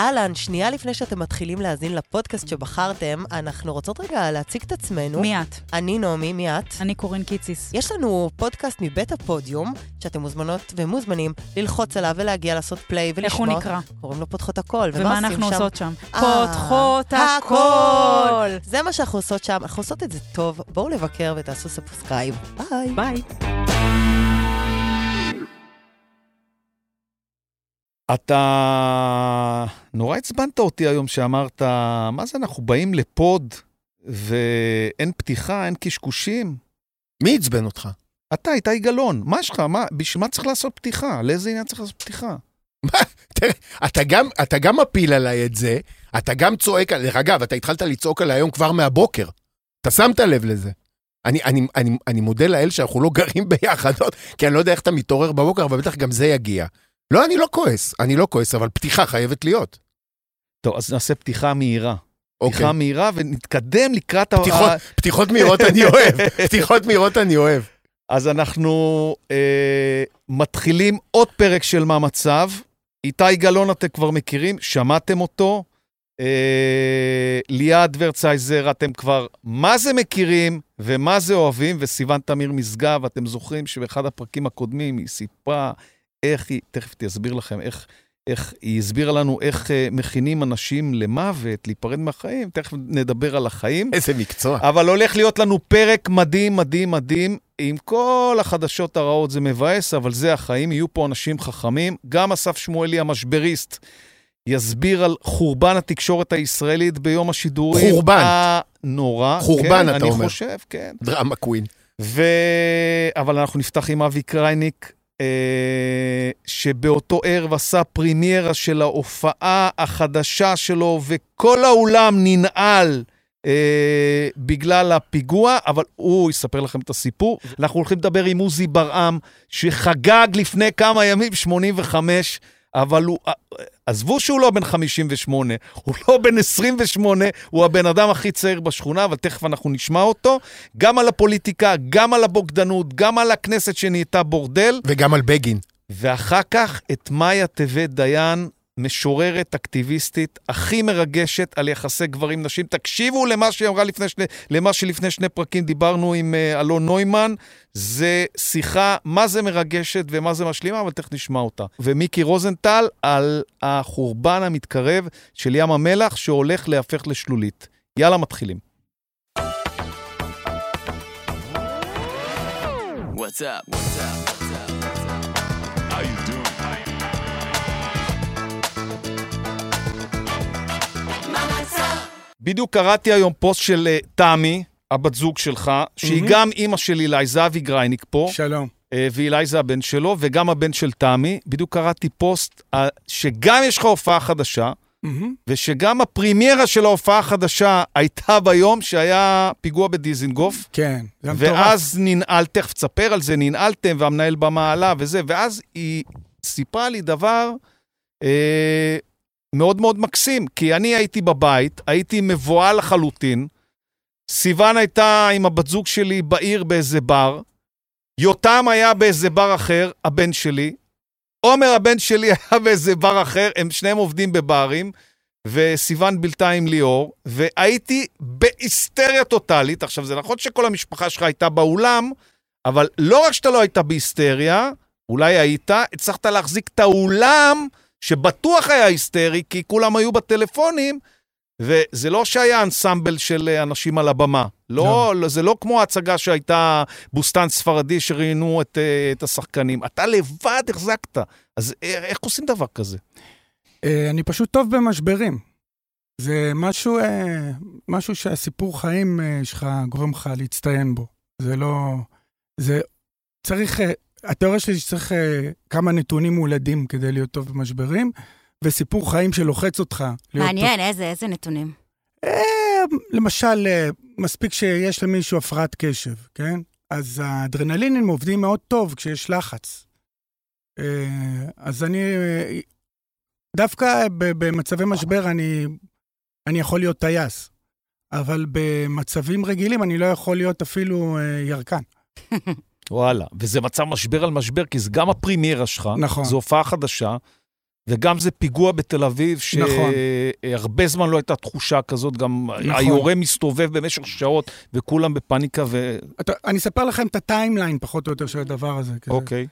אהלן, שנייה לפני שאתם מתחילים להאזין לפודקאסט שבחרתם, אנחנו רוצות רגע להציג את עצמנו. מי את? אני נעמי, מי את? אני קורין קיציס. יש לנו פודקאסט מבית הפודיום, שאתם מוזמנות ומוזמנים ללחוץ עליו ולהגיע לעשות play ולשמוע. איך הוא נקרא? קוראים לו פותחות הכל. ומה אנחנו עושות שם? אה, פותחות הכל! הכל! זה מה שאנחנו עושות שם, אנחנו עושות את זה טוב. בואו לבקר ותעשו subscribe. ביי. ביי. אתה נורא עצבנת אותי היום שאמרת, מה זה, אנחנו באים לפוד ואין פתיחה, אין קשקושים? מי עצבן אותך? אתה, איתי גלאון, מה יש לך? מה, בשביל מה צריך לעשות פתיחה? לאיזה עניין צריך לעשות פתיחה? תראה, אתה גם, אתה גם מפיל עליי את זה, אתה גם צועק, דרך אגב, אתה התחלת לצעוק עליי היום כבר מהבוקר. אתה שמת לב לזה. אני, אני, אני, אני מודה לאל שאנחנו לא גרים ביחד, כי אני לא יודע איך אתה מתעורר בבוקר, אבל בטח גם זה יגיע. לא, אני לא כועס, אני לא כועס, אבל פתיחה חייבת להיות. טוב, אז נעשה פתיחה מהירה. אוקיי. פתיחה מהירה ונתקדם לקראת... ה- פתיחות, פתיחות מהירות אני אוהב, פתיחות מהירות אני אוהב. אז אנחנו אה, מתחילים עוד פרק של מה מצב. איתי גלאון אתם כבר מכירים, שמעתם אותו. אה, ליעד ורצייזר אתם כבר מה זה מכירים ומה זה אוהבים, וסיון תמיר משגב, אתם זוכרים שבאחד הפרקים הקודמים היא סיפרה איך היא, תכף תסביר לכם איך, איך היא הסבירה לנו איך אה, מכינים אנשים למוות, להיפרד מהחיים, תכף נדבר על החיים. איזה מקצוע. אבל הולך להיות לנו פרק מדהים, מדהים, מדהים, עם כל החדשות הרעות, זה מבאס, אבל זה החיים, יהיו פה אנשים חכמים. גם אסף שמואלי המשבריסט יסביר על חורבן התקשורת הישראלית ביום השידורים. חורבן. הנורא. חורבן, כן, אתה אומר. אני חושב, כן. דרמה קווין. ו... אבל אנחנו נפתח עם אבי קרייניק, שבאותו ערב עשה פרימיירה של ההופעה החדשה שלו, וכל האולם ננעל. אה, בגלל הפיגוע, אבל הוא יספר לכם את הסיפור. אנחנו הולכים לדבר עם עוזי ברעם, שחגג לפני כמה ימים 85, אבל הוא... אה, עזבו שהוא לא בן 58, הוא לא בן 28, הוא הבן אדם הכי צעיר בשכונה, אבל תכף אנחנו נשמע אותו. גם על הפוליטיקה, גם על הבוגדנות, גם על הכנסת שנהייתה בורדל, וגם על בגין. ואחר כך את מאיה טבת דיין, משוררת אקטיביסטית הכי מרגשת על יחסי גברים-נשים. תקשיבו למה שהיא אמרה לפני שני, למה שלפני שני פרקים דיברנו עם uh, אלון נוימן. זה שיחה, מה זה מרגשת ומה זה משלימה, אבל תכף נשמע אותה. ומיקי רוזנטל על החורבן המתקרב של ים המלח שהולך להפך לשלולית. יאללה, מתחילים. What's up? What's up? בדיוק קראתי היום פוסט של אה, תמי, הבת זוג שלך, שהיא גם אימא של אילי, זה אבי גרייניק פה. שלום. אה, ואילי זה הבן שלו, וגם הבן של תמי. בדיוק קראתי פוסט אה, שגם יש לך הופעה חדשה, ושגם הפרימיירה של ההופעה החדשה הייתה ביום שהיה פיגוע בדיזינגוף, כן, זה מטורף. ואז ננעל, תכף תספר על זה, ננעלתם, והמנהל במה עלה וזה, ואז היא סיפרה לי דבר אה, מאוד מאוד מקסים, כי אני הייתי בבית, הייתי מבוהל לחלוטין, סיוון הייתה עם הבת זוג שלי בעיר באיזה בר, יותם היה באיזה בר אחר, הבן שלי. עומר, הבן שלי, היה באיזה בר אחר, הם שניהם עובדים בברים, וסיוון בילתה עם ליאור, והייתי בהיסטריה טוטאלית. עכשיו, זה נכון שכל המשפחה שלך הייתה באולם, אבל לא רק שאתה לא היית בהיסטריה, אולי היית, הצלחת להחזיק את האולם, שבטוח היה היסטרי, כי כולם היו בטלפונים, וזה לא שהיה אנסמבל של אה, אנשים על הבמה. לא, לא. זה לא כמו ההצגה שהייתה בוסטן ספרדי שראיינו את, אה, את השחקנים. אתה לבד החזקת. אז אה, איך עושים דבר כזה? אני פשוט טוב במשברים. זה משהו, משהו שהסיפור חיים שלך גורם לך להצטיין בו. זה לא... זה... צריך... התיאוריה שלי שצריך אה, כמה נתונים מולדים כדי להיות טוב במשברים, וסיפור חיים שלוחץ אותך מעניין, איזה, איזה נתונים. טוב. אה, למשל, אה, מספיק שיש למישהו הפרעת קשב, כן? אז האדרנלינים עובדים מאוד טוב כשיש לחץ. אה, אז אני... אה, דווקא במצבי משבר אני, אני יכול להיות טייס, אבל במצבים רגילים אני לא יכול להיות אפילו אה, ירקן. וואלה. וזה מצב משבר על משבר, כי זה גם הפרימיירה שלך, נכון. זו הופעה חדשה, וגם זה פיגוע בתל אביב, נכון. שהרבה זמן לא הייתה תחושה כזאת, גם נכון. היורה מסתובב במשך שעות, וכולם בפאניקה, ו... אתה, אני אספר לכם את הטיימליין, פחות או יותר, של הדבר הזה. כזה. אוקיי.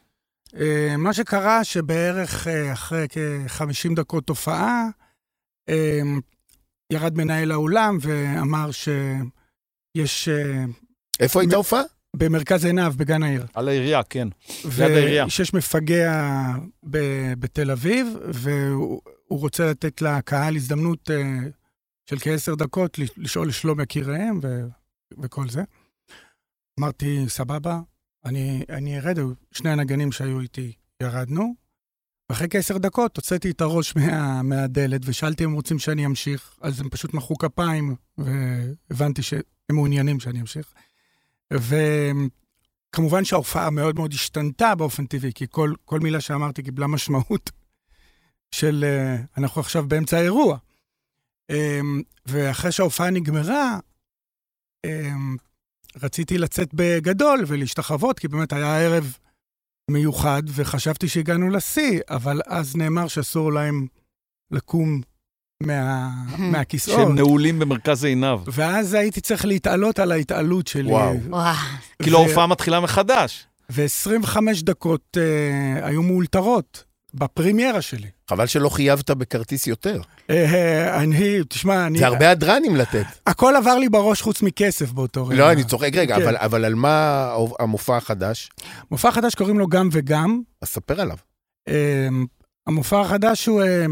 אה, מה שקרה, שבערך אה, אחרי כ-50 דקות הופעה, אה, ירד מנהל האולם ואמר שיש אה, איפה הייתה הופעה? במרכז עיניו, בגן העיר. על העירייה, כן. ליד העירייה. ושיש מפגע ב- בתל אביב, והוא הוא רוצה לתת לקהל הזדמנות אה, של כעשר דקות לש- לשאול לשלום יקיריהם ו- וכל זה. אמרתי, סבבה, אני, אני ארד, שני הנגנים שהיו איתי ירדנו, ואחרי כעשר דקות הוצאתי את הראש מה, מהדלת ושאלתי אם הם רוצים שאני אמשיך, אז הם פשוט מחאו כפיים, והבנתי שהם מעוניינים שאני אמשיך. וכמובן שההופעה מאוד מאוד השתנתה באופן טבעי, כי כל, כל מילה שאמרתי קיבלה משמעות של אה, אנחנו עכשיו באמצע האירוע. אמ, ואחרי שההופעה נגמרה, אמ, רציתי לצאת בגדול ולהשתחוות, כי באמת היה ערב מיוחד, וחשבתי שהגענו לשיא, אבל אז נאמר שאסור להם לקום מהכיסאות. שהם נעולים במרכז עיניו. ואז הייתי צריך להתעלות על ההתעלות שלי. וואו. כאילו ההופעה מתחילה מחדש. ו-25 דקות אה, היו מאולתרות בפרימיירה שלי. חבל שלא חייבת בכרטיס יותר. אה, אני, תשמע, אני... זה הרבה הדרנים לתת. הכל עבר לי בראש חוץ מכסף באותו רגע. לא, אני צוחק. רגע, כן. אבל- אבל על מה המופע החדש? מופע חדש קוראים לו גם וגם. אז ספר עליו. אה, המופע החדש הוא, אה,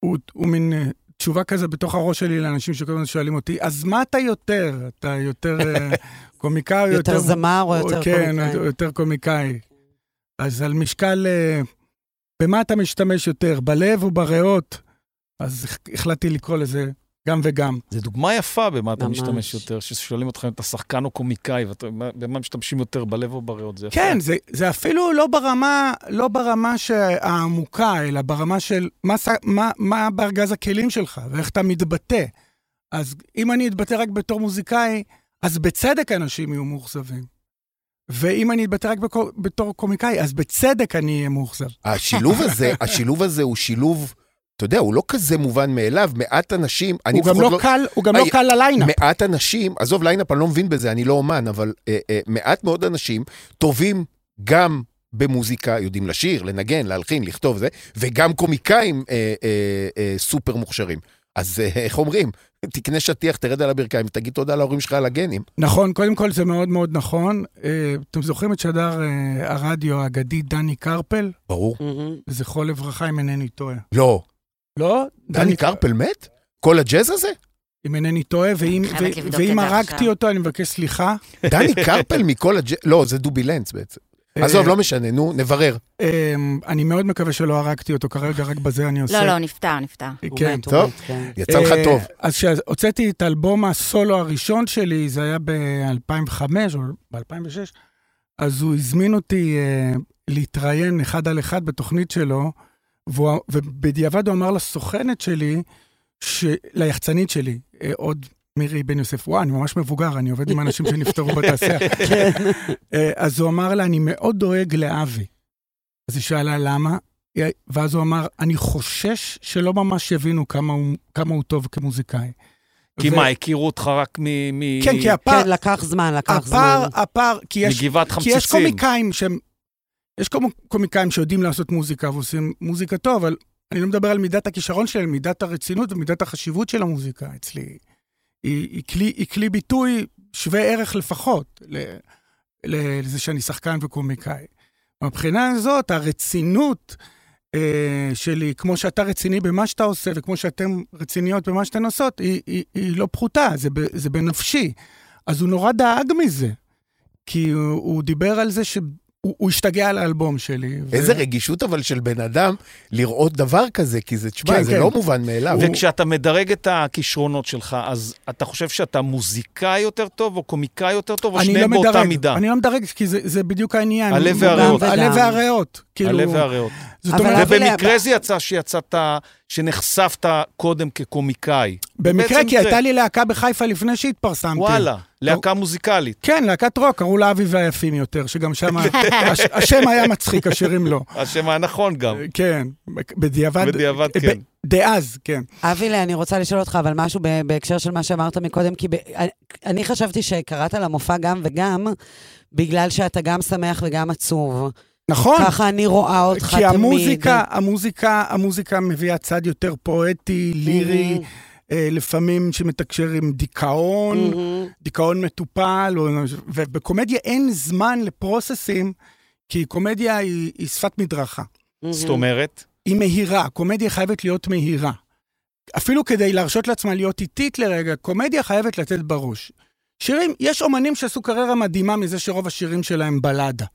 הוא, הוא מין אה, תשובה כזה בתוך הראש שלי לאנשים שכל הזמן שואלים אותי, אז מה אתה יותר? אתה יותר אה, קומיקאי או יותר... יותר זמר או יותר כן, קומיקאי? יותר קומיקאי. אז על משקל, אה, במה אתה משתמש יותר, בלב או בריאות? אז החלטתי לקרוא לזה גם וגם. זו דוגמה יפה במה אתה. משתמש יותר, ששואלים אותך אם אתה שחקן או קומיקאי, ואתה- מה- במה משתמשים יותר, בלב או בריאות, זה יפה. כן, זה, זה אפילו לא ברמה, לא ברמה העמוקה, אלא ברמה של מה, מה, מה בארגז הכלים שלך ואיך אתה מתבטא. אז אם אני אתבטא רק בתור מוזיקאי, אז בצדק אנשים יהיו מאוכזבים. ואם אני אתבטא רק בקו, בתור קומיקאי, אז בצדק אני אהיה מאוכזב. השילוב הזה, השילוב הזה הוא שילוב, אתה יודע, הוא לא כזה מובן מאליו. מעט אנשים, אני הוא גם לפחות לא קל, הוא גם לא היי, קל ל line-up. מעט אנשים, עזוב line-up, אני לא מבין בזה, אני לא אמן, אבל אה, אה, מעט מאוד אנשים טובים גם במוזיקה, יודעים לשיר, לנגן, להלחין, לכתוב זה, וגם קומיקאים אה, אה, אה, סופר מוכשרים. אז אה, איך אומרים? תקנה שטיח, תרד על הברכיים ותגיד תודה להורים שלך על הגנים. נכון, קודם כל זה מאוד מאוד נכון. אה, אתם זוכרים את שדר אה, הרדיו האגדי דני קרפל? ברור. זכרו לברכה, אם אינני טועה. לא. לא? דני קרפל מת? כל הג'אז הזה? אם אינני טועה, ואם, ו- הרגתי. אותו, אני מבקש סליחה. דני קרפל מכל הג'אז... לא, זה דובי לנץ בעצם. עזוב, לא משנה, נו, נברר. אה, אני מאוד מקווה שלא הרגתי אותו, כרגע, רק בזה אני עושה. לא, לא, נפטר, נפטר. כן. טוב. כן. יצא לך אה, טוב. אז כשהוצאתי את אלבום הסולו הראשון שלי, זה היה ב-2005 או ב-2006, אז הוא הזמין אותי אה, להתראיין אחד על אחד בתוכנית שלו, והוא, ובדיעבד הוא אמר לסוכנת שלי, ש... ליחצנית שלי, אה, עוד מירי בן יוסף, וואי, אני ממש מבוגר, אני עובד עם אנשים שנפטרו בתעשייה. כן. אה, אז הוא אמר לה, אני מאוד דואג לאבי. אז היא שאלה למה, ואז הוא אמר, אני חושש שלא ממש יבינו כמה הוא, כמה הוא טוב כמוזיקאי. כי ו- מה, הכירו אותך רק מ... מ- כן, כי הפער, כן, לקח זמן, לקח זמן. הפער, הפער, כי יש, מגבעת כי יש. קומיקאים שהם, יש קומ- קומיקאים שיודעים לעשות מוזיקה ועושים מוזיקה טוב, אבל אני לא מדבר על מידת הכישרון שלהם, מידת הרצינות ומידת החשיבות של המוזיקה אצלי. היא, היא, כלי, היא כלי ביטוי שווה ערך לפחות ל- ל- לזה שאני שחקן וקומיקאי. מבחינה הזאת, הרצינות אה, שלי, כמו שאתה רציני במה שאתה עושה, וכמו שאתם רציניות במה שאתן עושות, היא, היא, היא לא פחותה, זה, ב- זה בנפשי. אז הוא נורא דאג מזה, כי הוא, הוא דיבר על זה שהוא הוא השתגע על האלבום שלי. ו- איזה רגישות אבל של בן אדם לראות דבר כזה, כי זה, תשמע, כן, זה כן. לא מובן מאליו. וכשאתה מדרג את הכישרונות שלך, אז אתה חושב שאתה מוזיקאי יותר טוב, או קומיקאי יותר טוב, או אני שניהם לא באותה מדרג, מידה? אני לא מדרג, כי זה, זה בדיוק העניין. הלב הוא- והריאות. הלב. והריאות. כאילו, הלב והריאות. זאת אומרת, ובמקרה זה יצא שיצאת, שנחשפת קודם כקומיקאי. במקרה, כי זה- הייתה לי להקה בחיפה לפני שהתפרסמתי. וואלה, להקה מוזיקלית. כן, להקת רוק, קראו לה אבי והיפים יותר, שגם שם, הש- השם היה מצחיק, השירים לא. השם היה נכון גם. כן, בדיעבד. בדיעבד, ב- כן. דאז, כן. אבילה, אני רוצה לשאול אותך, אבל משהו ב- בהקשר של מה שאמרת מקודם, כי ב- אני חשבתי שקראת למופע גם וגם, בגלל שאתה גם שמח וגם עצוב. נכון. ככה אני רואה אותך כי תמיד. המוזיקה, המוזיקה, המוזיקה מביאה צד יותר פואטי, לירי, אה, לפעמים שמתקשר עם דיכאון, מהמם. דיכאון מטופל, ובקומדיה אין זמן לפרוססים, כי קומדיה היא, היא שפת מדרכה. זאת אומרת, היא מהירה, קומדיה חייבת להיות מהירה. אפילו כדי להרשות לעצמה להיות איטית לרגע, קומדיה חייבת לתת בראש. שירים, יש אומנים שעשו קריירה מדהימה מזה שרוב השירים שלהם בלדה.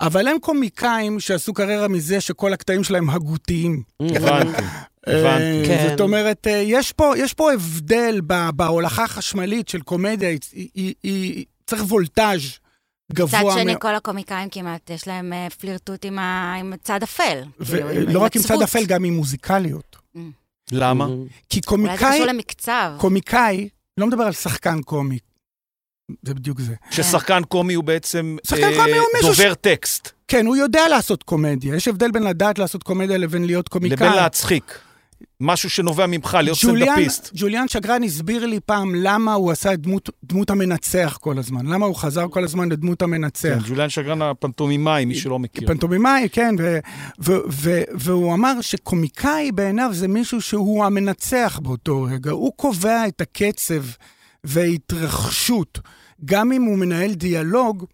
אבל הם קומיקאים שעשו קריירה מזה שכל הקטעים שלהם הגותיים. הבנתי. כן. זאת אומרת, אה, יש פה, יש פה הבדל ב- בהולכה החשמלית של קומדיה, היא, היא, היא, היא צריך וולטאז' מצד גבוה שני, מאוד. כל הקומיקאים כמעט, יש להם אה, פלירטוט עם ה- עם צד אפל. כאילו, ולא רק עם צד. אפל, גם עם מוזיקליות. למה? כי אולי זה קומיקאי, קשור למקצב. קומיקאי, לא מדבר על שחקן קומי. זה בדיוק זה. ששחקן קומי הוא בעצם שחקן אה, קומי הוא מישהו ש- דובר טקסט, כן, הוא יודע לעשות קומדיה. יש הבדל בין לדעת לעשות קומדיה לבין להיות קומיקאי. לבין להצחיק. משהו שנובע ממך, להיות ג'וליאן, סטנדאפיסט. ג'וליאן שגרן הסביר לי פעם למה הוא עשה את דמות, דמות המנצח כל הזמן. למה הוא חזר כל הזמן לדמות המנצח. כן, ג'וליאן שגרן הפנטומימאי, מי שלא מכיר. פנטומימאי, כן, ו- ו- ו- והוא אמר שקומיקאי בעיניו זה מישהו שהוא המנצח באותו רגע. הוא קובע את הקצב וההתרחשות. גם אם הוא מנהל דיאלוג,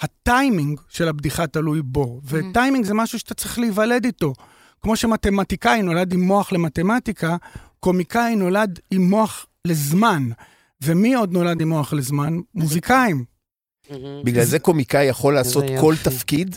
הטיימינג של הבדיחה תלוי בו. וטיימינג זה משהו שאתה צריך להיוולד איתו. כמו שמתמטיקאי נולד עם מוח למתמטיקה, קומיקאי נולד עם מוח לזמן. ומי עוד נולד עם מוח לזמן? מוזיקאים. בגלל זה קומיקאי יכול לעשות כל. תפקיד,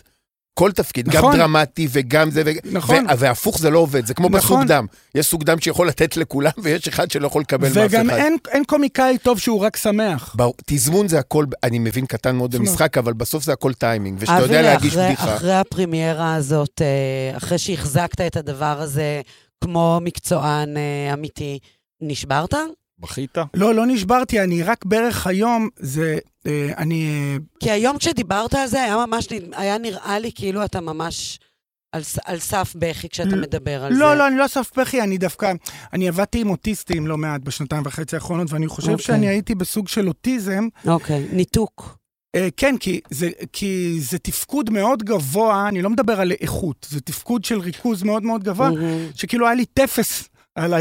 כל תפקיד, גם נכון. דרמטי וגם זה, ו- נכון. ו- והפוך זה לא עובד, זה כמו נכון. בסוג דם. יש סוג דם שיכול לתת לכולם, ויש אחד שלא יכול לקבל מאף אחד. וגם אין, אין קומיקאי טוב שהוא רק שמח. ברור, תזמון זה הכל, אני מבין קטן מאוד במשחק, אבל בסוף זה הכל טיימינג, ושאתה יודע להגיש אחרי- בדיחה. אחרי הפרימיירה הזאת, אה, אחרי שהחזקת את הדבר הזה כמו מקצוען אה, אמיתי, נשברת? בכית? לא, לא נשברתי, אני רק בערך היום, זה, אה, אני, אה, כי היום כשדיברת על זה, היה ממש, היה נראה לי כאילו אתה ממש על, ס- על סף בכי כשאתה לא, מדבר על זה. לא, לא, אני לא סף בכי, אני דווקא, אני עבדתי עם אוטיסטים לא מעט בשנתיים וחצי האחרונות, ואני חושב אוקיי. שאני הייתי בסוג של אוטיזם. אוקיי, ניתוק. אה, כן, כי זה, כי זה תפקוד מאוד גבוה, אני לא מדבר על איכות, זה תפקוד של ריכוז מאוד מאוד גבוה, מהמם. שכאילו היה לי טפס על, ה,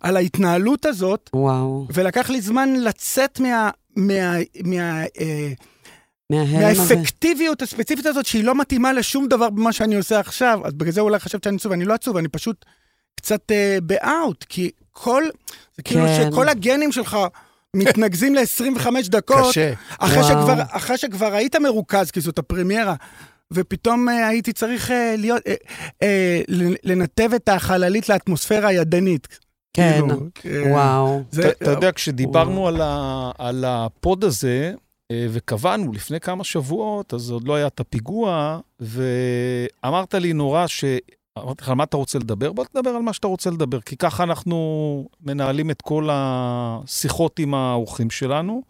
על ההתנהלות הזאת, וואו, ולקח לי זמן לצאת מה... מה, מה אה. מהאפקטיביות הספציפית הזאת, שהיא לא מתאימה לשום דבר במה שאני עושה עכשיו, אז בגלל זה אולי חשבת שאני עצוב, אני לא עצוב, אני פשוט קצת אה, באאוט, כי כל, זה כאילו כן. שכל הגנים שלך מתנקזים ל-25 דקות, קשה. אחרי וואו. שכבר, אחרי שכבר היית מרוכז, כי זאת הפרמיירה, ופתאום אה, הייתי צריך אה, להיות, אה, אה, לנתב את החללית לאטמוספירה הידנית. כן, כאילו, וואו. זה, אתה אתה יודע, כשדיברנו על ה- על הפוד הזה, אה, וקבענו לפני כמה שבועות, אז עוד לא היה את הפיגוע, ואמרת לי נורא ש... אמרתי לך, על מה אתה רוצה לדבר? בוא תדבר על מה שאתה רוצה לדבר, כי ככה אנחנו מנהלים את כל השיחות עם האורחים שלנו.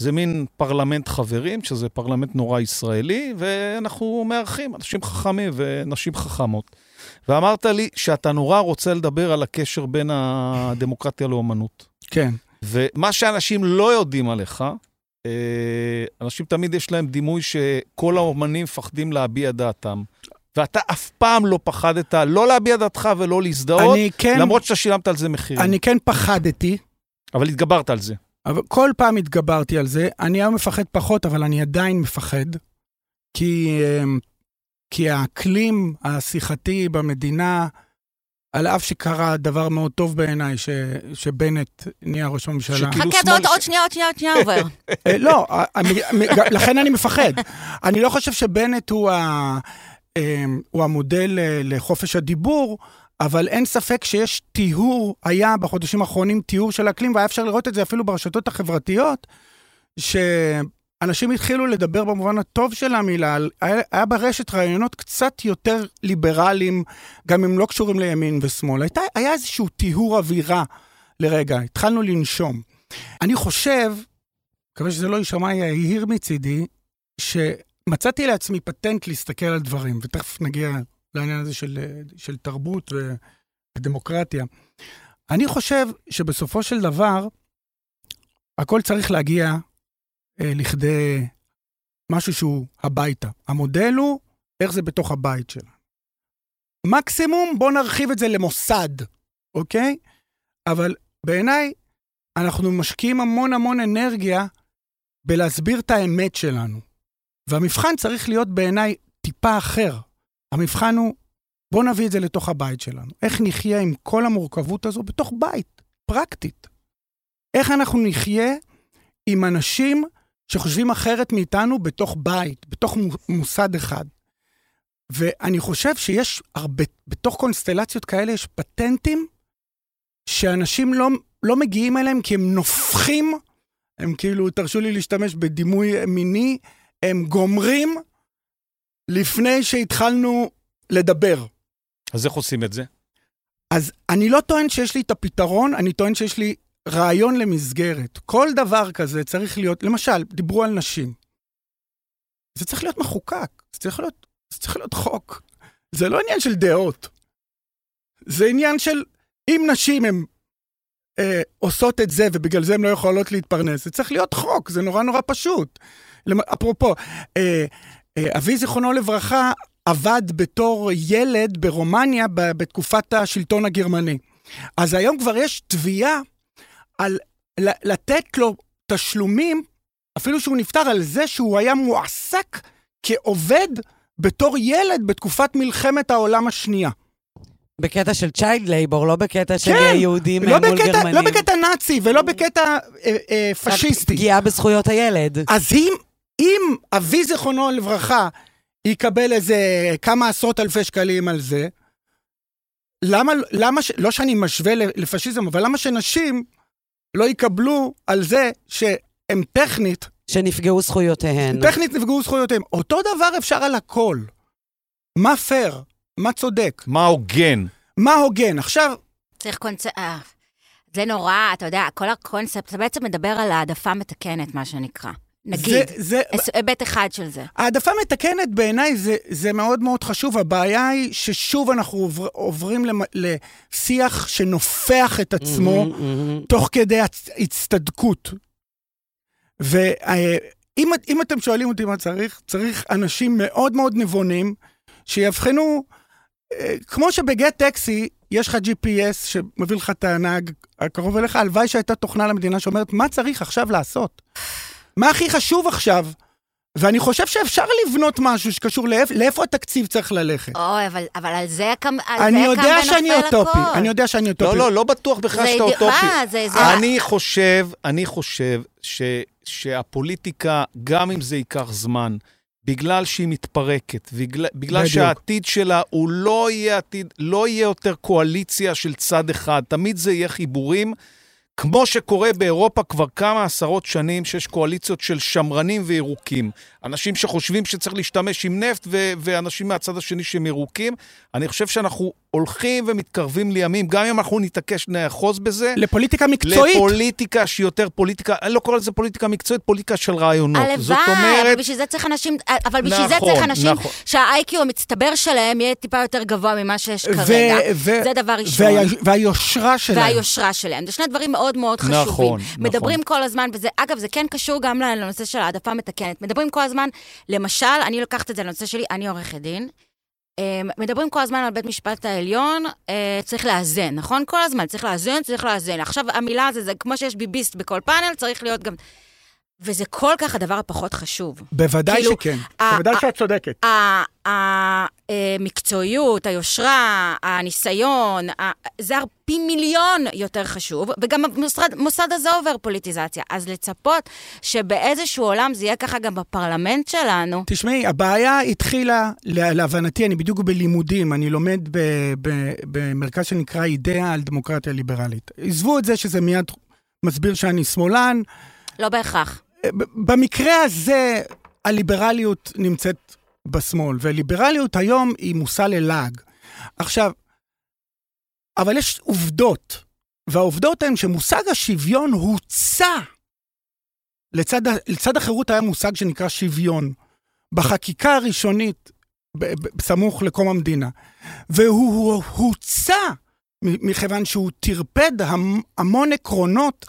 זה מין פרלמנט חברים, שזה פרלמנט נורא ישראלי, ואנחנו מארחים אנשים חכמים ונשים חכמות. ואמרת לי שאתה נורא רוצה לדבר על הקשר בין הדמוקרטיה לאומנות. כן. ומה שאנשים לא יודעים עליך, אה, אנשים תמיד יש להם דימוי שכל האומנים מפחדים להביע דעתם. ואתה אף פעם לא פחדת לא להביע דעתך ולא להזדהות, כן, למרות שאתה שילמת על זה מחירים. אני כן פחדתי, אבל התגברת על זה. אבל כל פעם התגברתי על זה. אני היום מפחד פחות, אבל אני עדיין מפחד. כי, אמ, כי האקלים השיחתי במדינה, על אף שקרה דבר מאוד טוב בעיניי, ש, שבנט נהיה ראש הממשלה. חכה, שמאל עוד- עוד שנייה, עוד שנייה, עוד שנייה עובר. אה, לא, לכן אני מפחד. אני לא חושב שבנט הוא, ה, אמ, הוא המודל אה, לחופש הדיבור, אבל אין ספק שיש טיהור, היה בחודשים האחרונים טיהור של האקלים, והיה אפשר לראות את זה אפילו ברשתות החברתיות, אנשים התחילו לדבר במובן הטוב של המילה, היה, היה ברשת רעיונות קצת יותר ליברליים, גם אם לא קשורים לימין ושמאל. הייתה, היה איזשהו טיהור אווירה לרגע, התחלנו לנשום. אני חושב, מקווה שזה לא יישמע יהיר מצידי, שמצאתי לעצמי פטנט להסתכל על דברים, ותכף נגיע לעניין הזה של, של תרבות ודמוקרטיה. אני חושב שבסופו של דבר, הכל צריך להגיע אה, לכדי משהו שהוא הביתה. המודל הוא איך זה בתוך הבית שלנו. מקסימום בואו נרחיב את זה למוסד, אוקיי? אבל בעיניי, אנחנו משקיעים המון המון אנרגיה בלהסביר את האמת שלנו. והמבחן צריך להיות בעיניי טיפה אחר. המבחן הוא, בואו נביא את זה לתוך הבית שלנו. איך נחיה עם כל המורכבות הזו בתוך בית, פרקטית. איך אנחנו נחיה עם אנשים שחושבים אחרת מאיתנו בתוך בית, בתוך מו- מוסד אחד. ואני חושב שיש הרבה, בתוך קונסטלציות כאלה יש פטנטים שאנשים לא, לא מגיעים אליהם כי הם נופחים, הם כאילו, תרשו לי להשתמש בדימוי מיני, הם גומרים לפני שהתחלנו לדבר. אז איך עושים את זה? אז אני לא טוען שיש לי את הפתרון, אני טוען שיש לי רעיון למסגרת. כל דבר כזה צריך להיות, למשל, דיברו על נשים. זה צריך להיות מחוקק, זה צריך להיות, זה צריך להיות חוק. זה לא עניין של דעות. זה עניין של, אם נשים הן אה, עושות את זה ובגלל זה הן לא יכולות להתפרנס, זה צריך להיות חוק, זה נורא נורא פשוט. למ- אפרופו, אה, אה, אבי זיכרונו לברכה עבד בתור ילד ברומניה בתקופת השלטון הגרמני. אז היום כבר יש תביעה על לתת לו תשלומים, אפילו שהוא נפטר, על זה שהוא היה מועסק כעובד בתור ילד בתקופת מלחמת העולם השנייה. בקטע של צ'יילד לייבור, לא בקטע של כן, יהודים לא מול בקטע, גרמנים. לא בקטע נאצי ולא בקטע אה, אה, פשיסטי. פגיעה בזכויות הילד. אז אם, אם אבי זיכרונו לברכה יקבל איזה כמה עשרות אלפי שקלים על זה, למה, למה, ש- לא שאני משווה לפשיזם, אבל למה שנשים לא יקבלו על זה שהם טכנית, שנפגעו זכויותיהן. טכנית נפגעו זכויותיהם? אותו דבר אפשר על הכל. מה פייר? מה צודק? מה הוגן? מה הוגן? עכשיו, צריך קונספט... זה נורא, אתה יודע, כל הקונספט, אתה בעצם מדבר על העדפה מתקנת, מה שנקרא. נגיד, זה, זה, היבט אחד של זה. העדפה מתקנת בעיניי זה, זה מאוד מאוד חשוב. הבעיה היא ששוב אנחנו עובר, עוברים למ, לשיח שנופח את עצמו מהמם, מהמם. תוך כדי הצ- הצטדקות. ואם אם אתם שואלים אותי מה צריך, צריך אנשים מאוד מאוד נבונים שיבחנו, אה, כמו שבגט טקסי יש לך GPS שמביא לך את הנהג הקרוב אליך, הלוואי שהייתה תוכנה למדינה שאומרת מה צריך עכשיו לעשות. מה הכי חשוב עכשיו? ואני חושב שאפשר לבנות משהו שקשור לאיפ, לאיפה התקציב צריך ללכת. אוי, אבל, אבל על זה קם, על אני זה קם יודע שאני אוטופי, הכל. אני יודע שאני אוטופי. לא, לא, לא בטוח בכלל שאתה אוטופי. מה, זה... זה... אני חושב, אני חושב ש, שהפוליטיקה, גם אם זה ייקח זמן, בגלל שהיא מתפרקת, בגלל, בגלל בדיוק. שהעתיד שלה הוא לא יהיה עתיד, לא יהיה יותר קואליציה של צד אחד, תמיד זה יהיה חיבורים. כמו שקורה באירופה כבר כמה עשרות שנים, שיש קואליציות של שמרנים וירוקים. אנשים שחושבים שצריך להשתמש עם נפט, ו- ואנשים מהצד השני שהם ירוקים. אני חושב שאנחנו הולכים ומתקרבים לימים, גם אם אנחנו נתעקש נאחוז בזה, לפוליטיקה מקצועית. לפוליטיקה שהיא יותר פוליטיקה, אני לא קורא לזה פוליטיקה מקצועית, פוליטיקה של רעיונות. זאת הלוואי, אומרת, אבל בשביל זה צריך אנשים, אבל בשביל זה נכון, צריך אנשים נכון. שה-IQ המצטבר שלהם יהיה טיפה יותר גבוה ממה שיש ו- כרגע. ו- זה דבר ראשון. וה- והיושרה שלהם. והיושרה שלהם. זה שני דברים מאוד מאוד חשובים. נכון, מדברים כל הזמן, וזה, אגב, זה כן קשור גם לנושא של העדפה מתקנת. מדברים כל הזמן, למשל, אני לוקחת את זה לנושא שלי, אני עורכת דין. אה, מדברים כל הזמן על בית משפט העליון, אה, צריך לאזן, נכון? כל הזמן, צריך לאזן, צריך לאזן. עכשיו, המילה הזו, זה כמו שיש ביביסט בכל פאנל, צריך להיות גם... וזה כל כך הדבר הפחות חשוב. בוודאי כאילו, שכן. בוודאי שאת צודקת. המקצועיות, היושרה, הניסיון, זה פי מיליון יותר חשוב, וגם המוסד מוסד הזה עובר פוליטיזציה. אז לצפות שבאיזשהו עולם זה יהיה ככה גם בפרלמנט שלנו, תשמעי, הבעיה התחילה, לה- להבנתי, אני בדיוק בלימודים, אני לומד ב- ב- במרכז שנקרא אידאה על דמוקרטיה ליברלית. עזבו את זה שזה מיד מסביר שאני שמאלן, לא בהכרח. במקרה הזה, הליברליות נמצאת בשמאל, וליברליות היום היא מושא ללעג. עכשיו, אבל יש עובדות, והעובדות הן שמושג השוויון הוצע. לצד, לצד החירות היה מושג שנקרא שוויון. בחקיקה הראשונית, בסמוך לקום המדינה. והוא הוצע מכיוון שהוא טרפד המ- המון עקרונות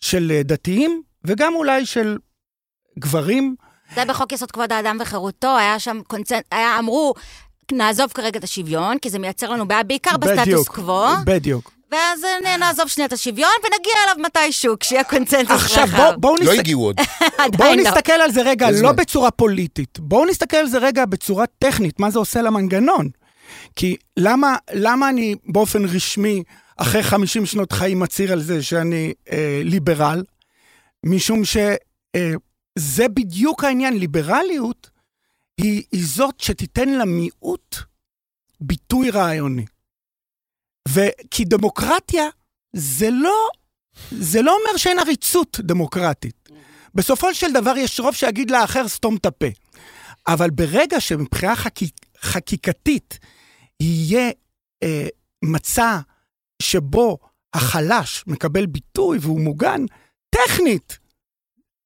של אה, דתיים, וגם אולי של גברים. זה בחוק יסוד כבוד האדם וחירותו, היה שם קונצנט, היה, אמרו, נעזוב כרגע את השוויון, כי זה מייצר לנו בעיה בעיקר בסטטוס קוו, בדיוק. ואז אה, נעזוב שנייה את השוויון ונגיע אליו מתישהו, כשיהיה קונצנזוס עכשיו רחב. בואו בוא לא נסתכל... הגיעו עוד. בואו לא. נסתכל על זה רגע, לא? בצורה פוליטית. בואו נסתכל על זה רגע בצורה טכנית, מה זה עושה למנגנון. כי למה, למה אני באופן רשמי, אחרי 50 שנות חיים, מצהיר על זה שאני אה, ליברל? משום שזה אה, בדיוק העניין, ליברליות היא, היא זאת שתיתן למיעוט ביטוי רעיוני. וכי דמוקרטיה זה לא, זה לא אומר שאין עריצות דמוקרטית. בסופו של דבר יש רוב שיגיד לאחר סתום את הפה. אבל ברגע שמבחינה חקיק, חקיקתית יהיה אה, מצע שבו החלש מקבל ביטוי והוא מוגן, טכנית,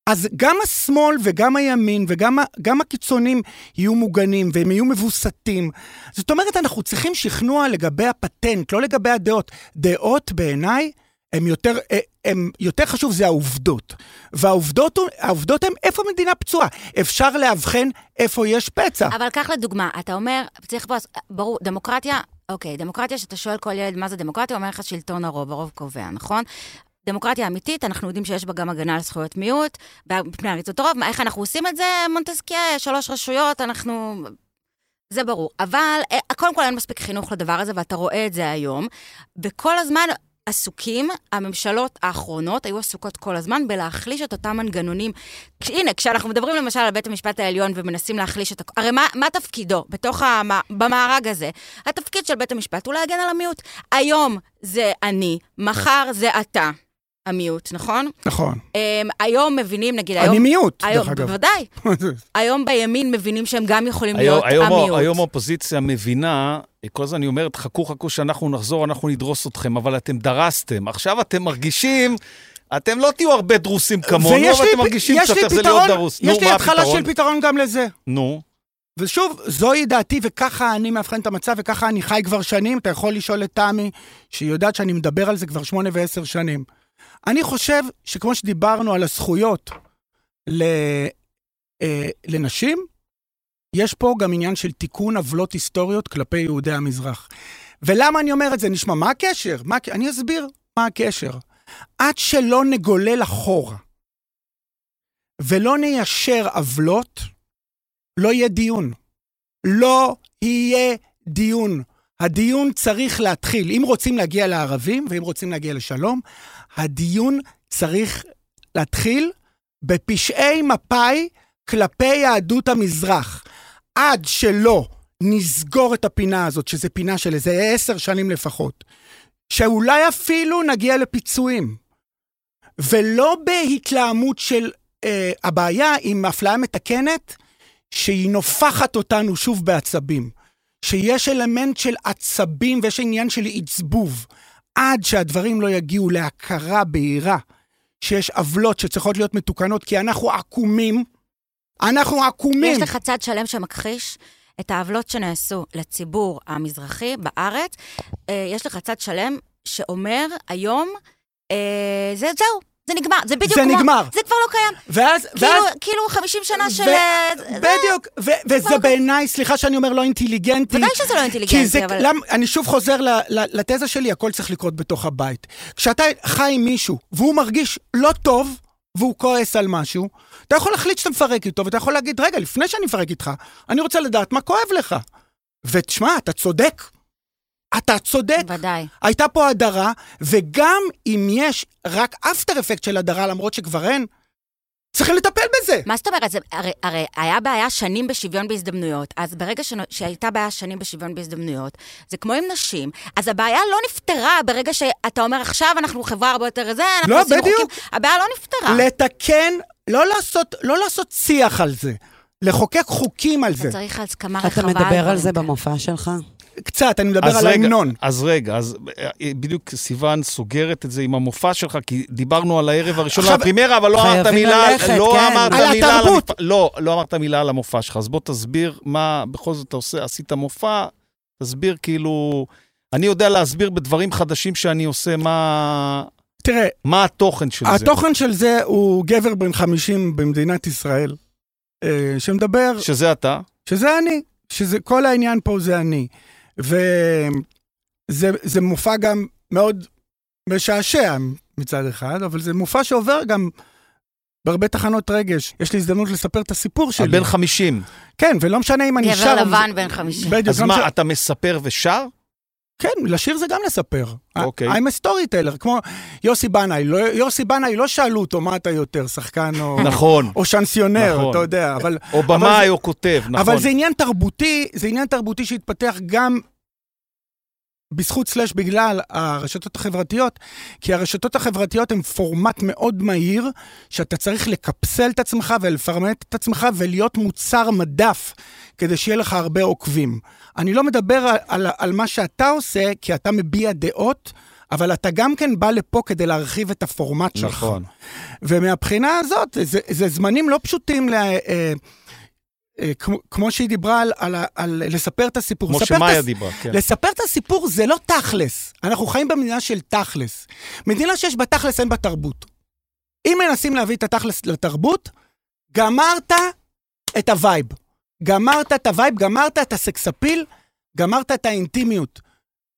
אז גם השמאל וגם הימין וגם הקיצונים יהיו מוגנים והם יהיו מבוסתים. זאת אומרת, אנחנו צריכים שכנוע לגבי הפטנט, לא לגבי הדעות. דעות בעיניי הם יותר, אה, יותר חשוב, זה העובדות. והעובדות העובדות הן איפה מדינה פצועה. אפשר לאבחן איפה יש פצע. אבל קח לדוגמה, אתה אומר, צריך פה, ברור, דמוקרטיה, אוקיי, דמוקרטיה, שאתה שואל כל ילד מה זה דמוקרטיה, הוא אומר לך שלטון הרוב, הרוב קובע, נכון? דמוקרטיה אמיתית, אנחנו יודעים שיש בה גם הגנה על זכויות מיעוט, מפני עריצות הרוב, איך אנחנו עושים את זה? מונטסקיה, שלוש רשויות, אנחנו... זה ברור. אבל אה, קודם כל אין מספיק חינוך לדבר הזה, ואתה רואה את זה היום. וכל הזמן עסוקים, הממשלות האחרונות היו עסוקות כל הזמן בלהחליש את אותם מנגנונים. הנה, כשאנחנו מדברים למשל על בית המשפט העליון ומנסים להחליש את... הרי מה, מה תפקידו בתוך המ... במארג הזה? התפקיד של בית המשפט הוא להגן על המיעוט. היום זה אני, מחר זה אתה. המיעוט, נכון? נכון. Um, היום מבינים, נגיד, היום... אני מיעוט, היום, דרך אגב. בוודאי. היום בימין מבינים שהם גם יכולים היום, להיות היום, המיעוט. היום האופוזיציה מבינה, כל הזמן אני אומרת, חכו, חכו שאנחנו נחזור, אנחנו נדרוס אתכם, אבל אתם דרסתם. עכשיו אתם מרגישים, אתם לא תהיו הרבה דרוסים כמונו, אבל לי אתם מרגישים לי איך זה להיות דרוס. יש לי מה התחלה? של פתרון גם לזה. נו, ושוב, זוהי דעתי וככה אני מאבחן את המצב וככה אני חי כבר שנים. אתה יכול לשאול את תמי, שהיא יודעת שאני מדבר על זה כבר שמונה ועשר שנים. אני חושב שכמו שדיברנו על הזכויות ל, אה, לנשים, יש פה גם עניין של תיקון עוולות היסטוריות כלפי יהודי המזרח. ולמה אני אומר את זה? נשמע, מה הקשר? מה, אני אסביר מה הקשר. עד שלא נגולל אחורה ולא ניישר עוולות, לא יהיה דיון. לא יהיה דיון. הדיון צריך להתחיל. אם רוצים להגיע לערבים ואם רוצים להגיע לשלום, הדיון צריך להתחיל בפשעי מפא"י כלפי יהדות המזרח. עד שלא נסגור את הפינה הזאת, שזו פינה של איזה עשר שנים לפחות, שאולי אפילו נגיע לפיצויים, ולא בהתלהמות של אה, הבעיה עם אפליה מתקנת, שהיא נופחת אותנו שוב בעצבים. שיש אלמנט של עצבים ויש עניין של עצבוב. עד שהדברים לא יגיעו להכרה בהירה שיש עוולות שצריכות להיות מתוקנות, כי אנחנו עקומים. אנחנו עקומים. יש לך צד שלם שמכחיש את העוולות שנעשו לציבור המזרחי בארץ. אה, יש לך צד שלם שאומר היום, אה, זה, זהו, זה נגמר. זה בדיוק זה כמו... נגמר. זה כבר לא קיים. ואז, כאילו, ואז כאילו 50 שנה של... ו- אה, זה- בדיוק, ו- וזה בעיניי, סליחה שאני אומר לא אינטליגנטי. ודאי שזה לא אינטליגנטי, זה, אבל... למ, אני שוב חוזר ל, ל, לתזה שלי, הכל צריך לקרות בתוך הבית. כשאתה חי עם מישהו והוא מרגיש לא טוב, והוא כועס על משהו, אתה יכול להחליט שאתה מפרק איתו, ואתה יכול להגיד, רגע, לפני שאני מפרק איתך, אני רוצה לדעת מה כואב לך. ותשמע, אתה צודק. אתה צודק. ודאי. הייתה פה הדרה, וגם אם יש רק אפטר אפקט של הדרה, למרות שכבר אין, צריכים לטפל בזה. מה זאת אומרת? זה, הרי, הרי היה בעיה שנים בשוויון בהזדמנויות, אז ברגע שנו, שהייתה בעיה שנים בשוויון בהזדמנויות, זה כמו עם נשים, אז הבעיה לא נפתרה ברגע שאתה אומר, עכשיו אנחנו חברה הרבה יותר זה, אנחנו לא, עושים בדיוק. חוקים, הבעיה לא נפתרה. לתקן לא לעשות, לא לעשות שיח על זה, לחוקק חוקים על זה. אתה צריך הסכמה אתה רחבה. מדבר על זה. במופע שלך? קצת, אני מדבר על ההמנון. אז רגע, אז אה, בדיוק סיוון סוגרת את זה עם המופע שלך, כי דיברנו על הערב הראשון עכשיו- לפרימיירה, אבל לא אמרת מילה, ללכת, לא כן. אמרת על מילה התרבות. המופע- לא, לא אמרת מילה על המופע שלך, אז בוא תסביר מה בכל זאת אתה עושה, עשית מופע, תסביר כאילו, אני יודע להסביר בדברים חדשים שאני עושה, מה, תראה, מה התוכן של זה. התוכן של זה הוא גבר בן 50 במדינת ישראל, אה, שמדבר, שזה אתה. שזה אני, שזה כל העניין פה זה אני. וזה זה מופע גם מאוד משעשע מצד אחד, אבל זה מופע שעובר גם בהרבה תחנות רגש. יש לי הזדמנות לספר את הסיפור שלי. הבן 50. כן, ולא משנה אם אני שר... גבר לבן בן 50. בדיוק, אז לא מה, אתה מספר ושר? כן, לשיר זה גם לספר. אוקיי. I'm a storyteller, כמו יוסי בנאי. לא, יוסי בנאי, לא שאלו אותו מה אתה יותר, שחקן או, נכון. או שנסיונר, נכון. אתה יודע, אבל, או במאי או כותב, נכון. אבל זה עניין תרבותי, זה עניין תרבותי שהתפתח גם בזכות סלאש בגלל הרשתות החברתיות, כי הרשתות החברתיות הן פורמט מאוד מהיר, שאתה צריך לקפסל את עצמך ולפרמט את עצמך ולהיות מוצר מדף, כדי שיהיה לך הרבה עוקבים. אני לא מדבר על, על, על מה שאתה עושה, כי אתה מביע דעות, אבל אתה גם כן בא לפה כדי להרחיב את הפורמט שלך. נכון. ומהבחינה הזאת, זה, זה זמנים לא פשוטים ל... אה, אה, כמו, כמו שהיא דיברה על, על, על לספר את הסיפור. כמו שמאיה הס- דיברה, כן. לספר את הסיפור זה לא תכלס. אנחנו חיים במדינה של תכלס. מדינה שיש בה תכלס, אין בה תרבות. אם מנסים להביא את התכלס לתרבות, גמרת את ה vibe. גמרת את ה vibe, גמרת את הסקס אפיל, גמרת את האינטימיות.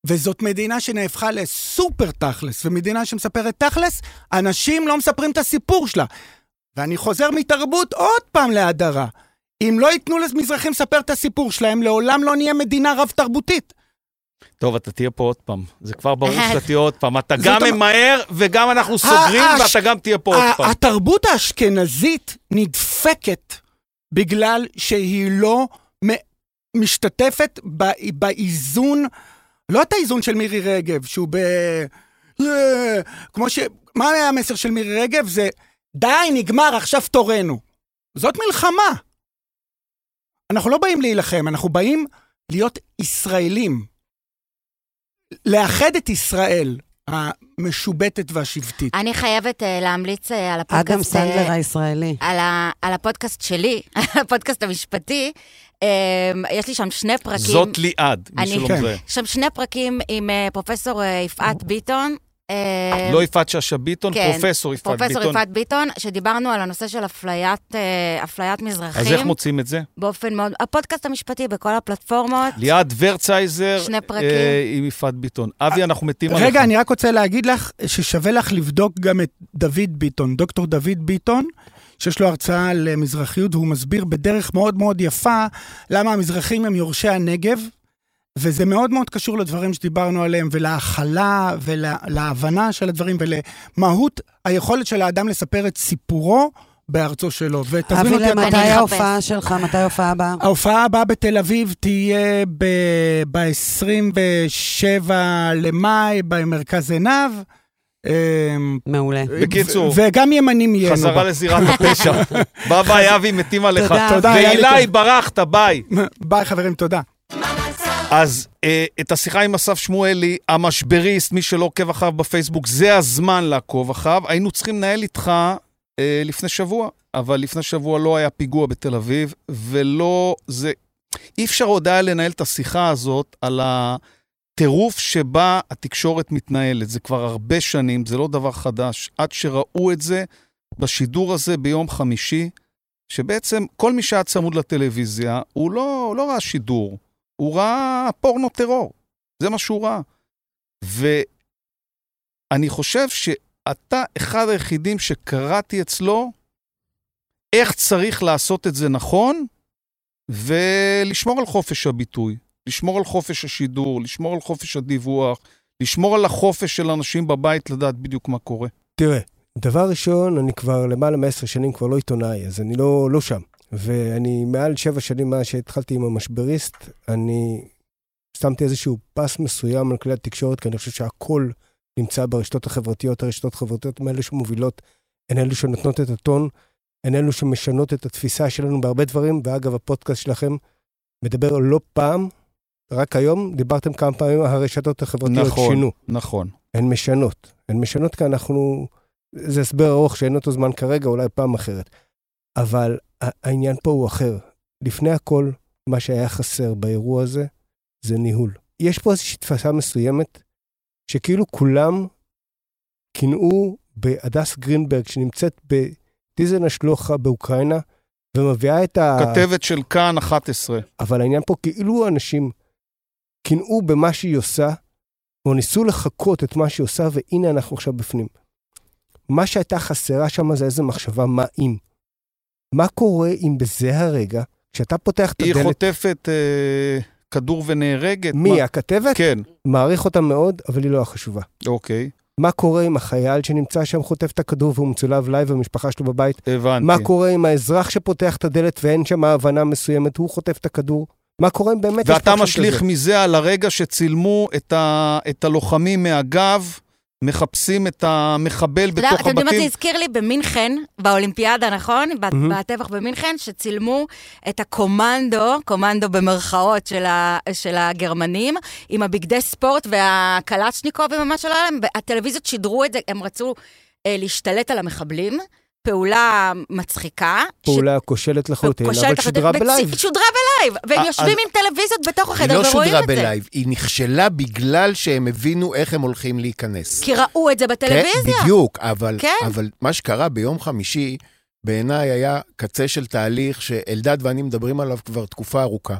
וזאת מדינה שנהפכה לסופר תכלס, ומדינה שהיא סופר תכלס, אנשים לא מספרים את הסיפור שלה. ואני חוזר מתרבות עוד פעם להדרה. אם לא ייתנו למזרחים לספר את הסיפור שלהם, לעולם לא נהיה מדינה רב-תרבותית. טוב, אתה תהיה פה עוד פעם. זה כבר ברור שאתה תהיה עוד פעם. אתה גם ממהר, וגם אנחנו סוגרים, ואתה גם תהיה פה עוד פעם. התרבות האשכנזית נדפקת בגלל שהיא לא משתתפת באיזון, לא את האיזון של מירי רגב, שהוא ב... כמו ש... מה היה המסר של מירי רגב? זה די, נגמר, עכשיו תורנו. זאת מלחמה. אנחנו לא באים להילחם, אנחנו באים להיות ישראלים. לאחד את ישראל המשובטת והשבטית. אני חייבת אה, להמליץ אה, על אדם הפודקאסט... אה, סנדלר הישראלי. על, ה, על הפודקאסט שלי, הפודקאסט המשפטי. אה, יש לי שם שני פרקים. זאת ליעד, מי שלא כן. מזהה. יש שם שני פרקים עם אה, פרופסור אה, יפעת ביטון. אה, לא יפעת שאשא ביטון, כן, פרופסור יפעת פרופסור ביטון. יפעת ביטון, שדיברנו על הנושא של אפליית, אה, אפליית מזרחים. אז איך מוצאים את זה? באופן מאוד... הפודקאסט המשפטי בכל הפלטפורמות. ליעד ורצייזר שני פרקים. אה, עם יפעת ביטון. אבי, אנחנו מתים עליך. רגע, אני רק רוצה להגיד לך ששווה לך לבדוק גם את דוד ביטון, דוקטור דוד ביטון, שיש לו הרצאה על אה, מזרחיות, והוא מסביר בדרך מאוד מאוד יפה למה המזרחים הם יורשי הנגב, וזה מאוד מאוד קשור לדברים שדיברנו עליהם, ולהכלה, ולהבנה של הדברים, ולמהות היכולת של האדם לספר את סיפורו בארצו שלו. ותזמין אבי, אותי... אתה- מתי ההופעה שלך? מתי ההופעה הבאה? ההופעה הבאה בתל אביב תהיה ב-27 למאי במרכז עינב. אמ, מעולה. בקיצור, וגם ימנים יהיו. חזרה לזירת הפשע. ביי ביי, אבי, מתים עליך. תודה. תודה, היה לי ואילי. ברחת, ביי. ביי חברים, תודה. אז אה, את השיחה עם אסף שמואלי, המשבריסט, מי שלא עוקב אחריו בפייסבוק, זה הזמן לעקוב אחריו. היינו צריכים לנהל איתך אה, לפני שבוע, אבל לפני שבוע לא היה פיגוע בתל אביב, ולא, זה... אי אפשר עוד היה לנהל את השיחה הזאת על הטירוף שבה התקשורת מתנהלת. זה כבר הרבה שנים, זה לא דבר חדש. עד שראו את זה בשידור הזה ביום חמישי, שבעצם כל מי שהיה צמוד לטלוויזיה, הוא לא, לא ראה שידור. הוא ראה פורנו טרור, זה מה שהוא ראה. ואני חושב שאתה אחד היחידים שקראתי אצלו איך צריך לעשות את זה נכון, ולשמור על חופש הביטוי, לשמור על חופש השידור, לשמור על חופש הדיווח, לשמור על החופש של אנשים בבית לדעת בדיוק מה קורה. תראה, דבר ראשון, אני כבר למעלה מעשר שנים כבר לא עיתונאי, אז אני לא, לא שם. ואני מעל שבע שנים מאז שהתחלתי עם המשבריסט, אני שמתי איזשהו פס מסוים על כלי התקשורת, כי אני חושב שהכל נמצא ברשתות החברתיות. הרשתות החברתיות הן אלה שמובילות, הן אלו שנותנות את הטון, הן אלו שמשנות את התפיסה שלנו בהרבה דברים, ואגב, הפודקאסט שלכם מדבר לא פעם, רק היום, דיברתם כמה פעמים, הרשתות החברתיות נכון. שינו. נכון. הן משנות. הן משנות כי אנחנו... זה הסבר ארוך שאין אותו זמן כרגע, אולי פעם אחרת. אבל העניין פה הוא אחר. לפני הכל, מה שהיה חסר באירוע הזה, זה ניהול. יש פה איזושהי תפסה מסוימת, שכאילו כולם קינאו בהדס גרינברג, שנמצאת בדיזנה שלוחה באוקראינה, ומביאה את ה... כתבת של כאן 11. אבל העניין פה, כאילו אנשים קינאו במה שהיא עושה, או ניסו לחקות את מה שהיא עושה, והנה אנחנו עכשיו בפנים. מה שהייתה חסרה שם זה איזה מחשבה מה אם. מה קורה אם בזה הרגע, כשאתה פותח את היא הדלת, חוטפת אה, כדור ונהרגת. מי, מה- הכתבת? כן, מעריך אותה מאוד, אבל היא לא החשובה. אוקיי, מה קורה אם החייל שנמצא שם חוטף את הכדור והוא מצולם live והמשפחה שלו בבית? הבנתי. מה קורה אם האזרח שפותח את הדלת ואין שם הבנה מסוימת, הוא חוטף את הכדור? מה קורה אם באמת ואתה משליך כזה? מזה על הרגע שצילמו את, ה, את הלוחמים מהגב, מחפשים את המחבל אתה יודע, בתוך אתם יודעים מה זה הבתים. הזכיר לי במינכן, באולימפיאדה, נכון? מהמם. בטבח במינכן, שצילמו את הקומנדו, קומנדו במרכאות של, ה, של הגרמנים, עם הבגדי ספורט והקלצ'ניקובים ומה שלא היה להם, הטלוויזיות שידרו את זה, הם רצו אה, להשתלט על המחבלים. פעולה מצחיקה. פעולה כושלת לחלוטין, אבל לחלוטין, שודרה ב- בלייב. שודרה בלייב, והם יושבים אז- עם טלוויזיות בתוך היא החדר לא ורואים שודרה את זה. בלייב, היא נכשלה בגלל שהם הבינו איך הם הולכים להיכנס. כי ראו את זה בטלוויזיה. כן, בדיוק, אבל, כן. אבל מה שקרה ביום חמישי, בעיניי היה קצה של תהליך שאלדד ואני מדברים עליו כבר תקופה ארוכה.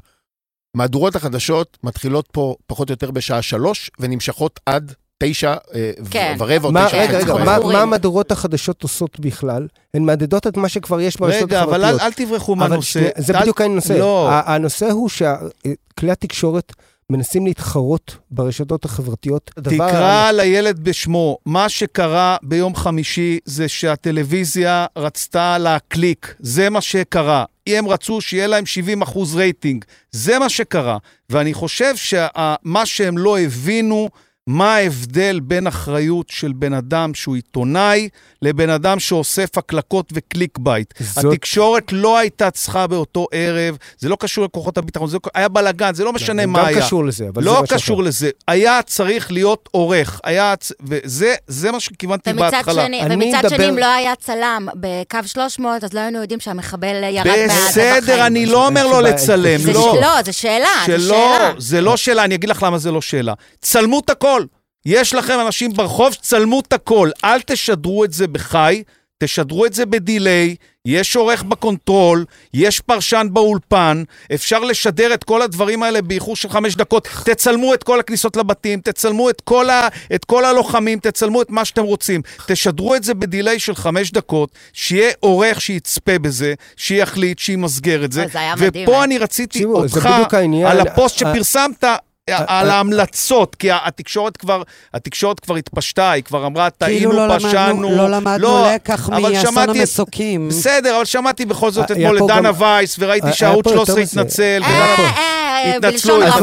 מהדורות החדשות מתחילות פה פחות או יותר בשעה שלוש, ונמשכות עד תשע אה, כן. ורבע או מה, תשע רגע, וחצי רגע, בערב. מה. מה המהדורות החדשות עושות בכלל? הן מהדהדות את מה שכבר יש ברשתות רגע, אבל אל, החברתיות. אל תברחו אבל מהנושא. זה אל- בדיוק הנושא. לא. הנושא הוא שכלי התקשורת מנסים להתחרות ברשתות החברתיות. תקרא לילד בשמו. מה שקרה ביום חמישי זה שהטלוויזיה רצתה להקליק. זה מה שקרה. הם רצו שיהיה להם 70 אחוז רייטינג. זה מה שקרה. ואני חושב שמה שהם לא הבינו, מה ההבדל בין אחריות של בן אדם שהוא עיתונאי לבן אדם שאוסף הקלקות וקליק בייט. זאת- התקשורת לא הייתה צריכה באותו ערב, זה לא קשור לכוחות הביטחון, זה היה בלאגן, זה לא משנה גם מה היה. קשור לזה, אבל זה לא משהו קשור אחר. לזה. היה צריך להיות עורך. היה... וזה זה מה שכיוונתי ומצד בהתחלה. שני, ומצד מדבר- שני, אם לא היה צלם בקו 300, אז לא היינו יודעים שהמחבל ירד מהטבח בסדר, אני לא אומר לו לצלם, זה לא. ש- לא, זה שאלה, זה שלא, שאלה. זה לא שאלה, אני אגיד לך למה זה לא שאלה. צלמו את הכל. יש לכם אנשים ברחוב, צלמו את הכל. אל תשדרו את זה בחי, תשדרו את זה בדיליי, יש עורך בקונטרול, יש פרשן באולפן, אפשר לשדר את כל הדברים האלה באיחור של חמש דקות. תצלמו את כל הכניסות לבתים, תצלמו את כל, ה, את כל הלוחמים, תצלמו את מה שאתם רוצים. תשדרו את זה בדיליי של חמש דקות, שיהיה עורך שיצפה בזה, שיחליט, שימסגר את זה. אוי, זה היה מדהים, ופה אה? אני רציתי זה אותך בדיוק העניין. על הפוסט ה- שפרסמת. על ההמלצות, כי התקשורת כבר, התקשורת כבר התפשטה, היא כבר אמרה, כאילו טעינו, לא פשענו. למדנו, לא למדנו לקח אבל מאסון שמעתי- המסוקים. בסדר, אבל שמעתי בכל זאת אתמול את דנה גם- וייס, וראיתי שערוץ פה יותר 13 מזה. התנצל. אה, אה, התנצלו, בלשון. רפה,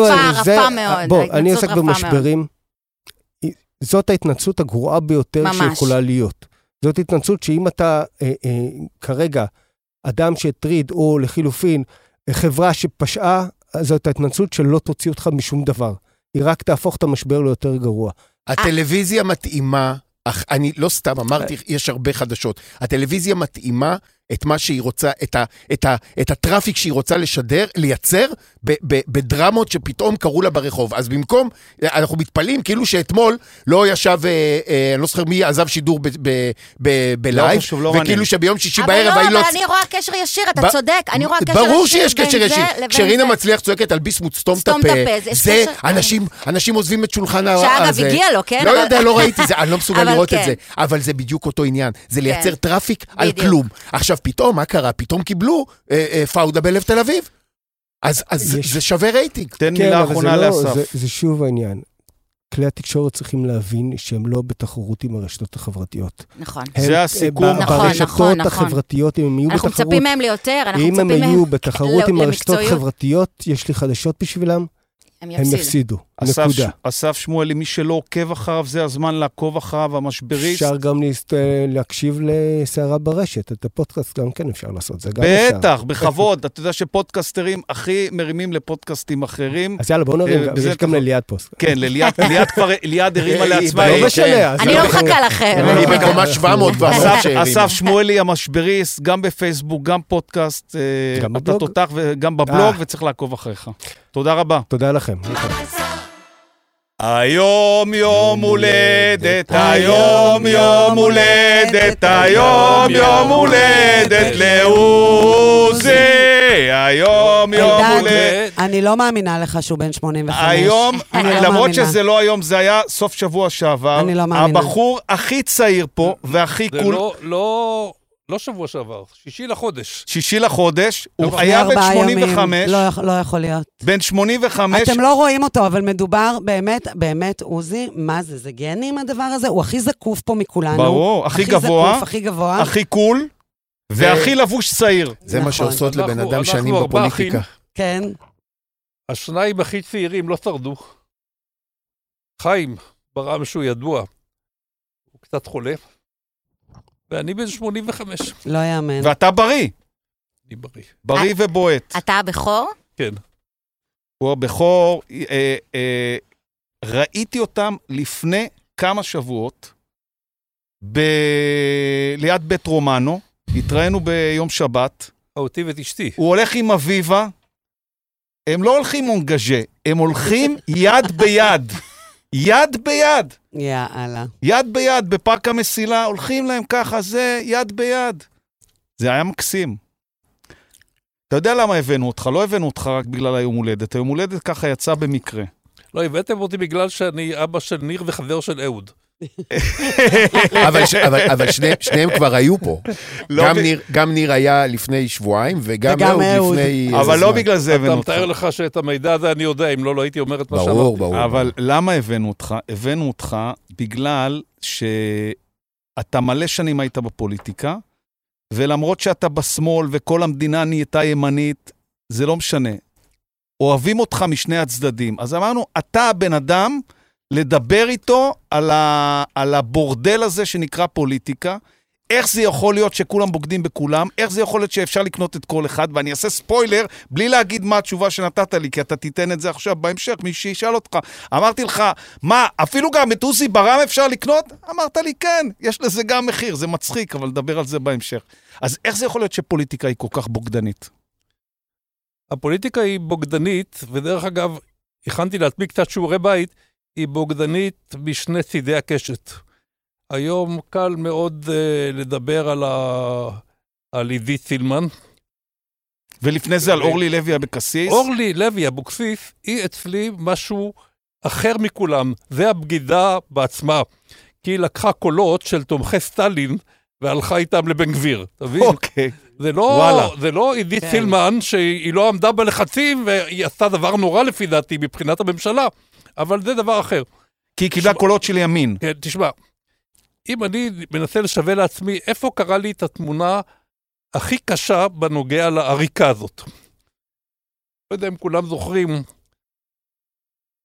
זה- רפה מאוד. בוא, אני עוסק. במשברים. זאת ההתנצלות הגרועה ביותר. שיכולה להיות. זאת התנצלות שאם אתה אה, אה, כרגע אדם שהטריד, או לחילופין, אה, חברה שפשעה, זאת ההתנצלות שלא תוציא אותך משום דבר. היא רק תהפוך את המשבר ליותר גרוע. הטלוויזיה מתאימה, אך אני לא סתם אמרתי, יש הרבה חדשות. הטלוויזיה מתאימה את מה שהיא רוצה, את, ה, את, ה, את הטראפיק שהיא רוצה לשדר, לייצר בדרמות שפתאום קרו לה ברחוב. אז במקום, אנחנו מתפלאים כאילו שאתמול לא ישב, אה, אה, אני לא זוכר מי עזב שידור ב, ב, ב, בלייב, לא מעניין. וכאילו שביום שישי אבל בערב לא, היא אבל לא... אני רואה קשר ישיר, אתה ב- צודק, אני רואה קשר ישיר ברור שיש קשר ישיר. כשרינה. מצליח צועקת על ביסמוט, סתום את הפה, זה- אנשים, אנשים עוזבים את שולחן ה... שאגב, הזה. הגיע לו, כן? לא אבל- יודע, לא ראיתי זה, אני לא מסוגל אבל לראות את כן. זה. אבל זה בדיוק אותו עניין, זה לייצר כן. טראפיק על. כלום. עכשיו, פתאום, מה קרה? פתאום קיבלו אה, אה, פאודה בלב תל אביב. אז אז יש- זה שווה רייטינג. תן כן, מילה אחרונה לא- לאסף. זה- זה שוב העניין. כלי התקשורת צריכים להבין שהם לא בתחרות עם הרשתות החברתיות. נכון. הם, זה אה, הסיכום. נכון, ברשתות נכון, נכון. החברתיות, אם הם יהיו אנחנו בתחרות, מצפים מהם ליותר, אנחנו אם הם מצפים יהיו מהם בתחרות עם הרשתות למקצועיות. החברתיות, יש לי חדשות בשבילם, הם הם יפסידו. יפסידו. אסף, נקודה. אסף שמואלי, מי שלא עוקב אחריו, זה הזמן לעקוב אחריו, המשבריסט. אפשר גם להסת... להקשיב לסערה ברשת, את הפודקאסט גם כן אפשר לעשות, זה גם אפשר. בטח, בכבוד. אתה יודע שפודקסטרים הכי מרימים לפודקאסטים אחרים. אז יאללה, בואו נרים, אה, גם- יש גם. לליד פוסט. כן, לליעד, ליעד כבר, ליעד הרימה היא- לעצמה. לא משנה. אז אני לא אנחנו- מחכה לכם. היא בקומה 700 כבר, אסף, שהרימה. אסף שמואלי המשבריסט, גם בפייסבוק, גם פודקאסט. אה, גם אתה בבלוג? תותח וגם בבלוג, אה. וצריך לעקוב אחריך. תודה רבה. תודה לכם. היום יום הולדת, היום יום הולדת, היום יום הולדת לעוזי, היום יום אלדד, הולדת. אני לא מאמינה לך שהוא בן 85. היום, אני לא למרות. שזה לא היום, זה היה סוף שבוע שעבר. אני לא מאמינה. הבחור הכי צעיר פה והכי זה קול, לא, לא, לא שבוע שעבר, שישי לחודש. שישי לחודש, הוא היה בן ארבעה ימים. 85, לא, לא יכול להיות. בן 85, אתם לא רואים אותו, אבל מדובר באמת, באמת, עוזי, מה זה, זה גנים הדבר הזה? הוא הכי זקוף פה מכולנו. ברור, הכי גבוה, זקוף, הכי גבוה. הכי קול, והכי לבוש צעיר. זה מה נכון. שעושות לבן אדם שנים בפוליטיקה. אחים. כן. השניים הכי צעירים לא שרדו. חיים, ברם שהוא ידוע, הוא קצת חולה, ואני בן 85. לא יאמן. ואתה בריא, אני בריא. בריא ובועט. אתה הבכור? כן. הוא הבכור, אה, אה, ראיתי אותם לפני כמה שבועות ב... ליד בית רומנו, התראינו ביום שבת, אותי ואת אשתי. הוא הולך עם אביבה, הם לא הולכים אונגז'ה, הם הולכים יד ביד. יד ביד, יאללה. יד ביד, בפארק המסילה, הולכים להם ככה, זה יד ביד. זה היה מקסים. אתה יודע למה הבאנו אותך? לא הבאנו אותך רק בגלל היום הולדת. היום הולדת ככה יצא במקרה. לא, הבאתם אותי בגלל שאני אבא של ניר וחבר של אהוד. אבל ש- אבל- אבל שני- שניהם כבר היו פה. לא גם ב- ניר- גם ניר היה לפני שבועיים, וגם וגם אהוד. לפני... אבל לא. בגלל זה אתה הבאנו אותך. מתאר לך שאת המידע הזה אני יודע, אם לא, לא הייתי אומר את מה שאמרתי. ברור, ברור. אבל למה הבאנו אותך? הבאנו אותך בגלל שאתה מלא שנים היית בפוליטיקה, ולמרות שאתה בשמאל וכל המדינה נהייתה ימנית, זה לא משנה. אוהבים אותך משני הצדדים. אז אמרנו, אתה הבן אדם לדבר איתו על, ה... על הבורדל הזה שנקרא פוליטיקה. איך זה יכול להיות שכולם בוגדים בכולם? איך זה יכול להיות שאפשר לקנות את כל אחד? ואני אעשה ספוילר, בלי להגיד מה התשובה שנתת לי, כי אתה תיתן את זה עכשיו בהמשך, מי שישאל אותך. אמרתי לך, מה, אפילו גם את עוזי ברם אפשר לקנות? אמרת לי, כן, יש לזה גם מחיר, זה מצחיק, אבל נדבר על זה בהמשך. אז איך זה יכול להיות שפוליטיקה היא כל כך בוגדנית? הפוליטיקה היא בוגדנית, ודרך אגב, הכנתי לעצמי קצת שיעורי בית, היא בוגדנית משני צידי הקשת. היום קל מאוד uh, לדבר על, ה... על עידית סילמן. ולפני זה על אורלי לוי אבקסיס. אורלי לוי אבוקסיס היא אצלי משהו אחר מכולם. זה הבגידה בעצמה. כי היא לקחה קולות של תומכי סטלין והלכה איתם לבן גביר, אתה מבין? אוקיי. זה לא, וואלה. זה לא עידית כן. סילמן שהיא לא עמדה בלחצים והיא עשתה דבר נורא לפי דעתי מבחינת הממשלה, אבל זה דבר אחר. כי היא קיבלה קולות של ימין. כן, תשמע, אם אני מנסה לשווה לעצמי איפה קרה לי את התמונה הכי קשה בנוגע לעריקה הזאת. לא יודע אם כולם זוכרים,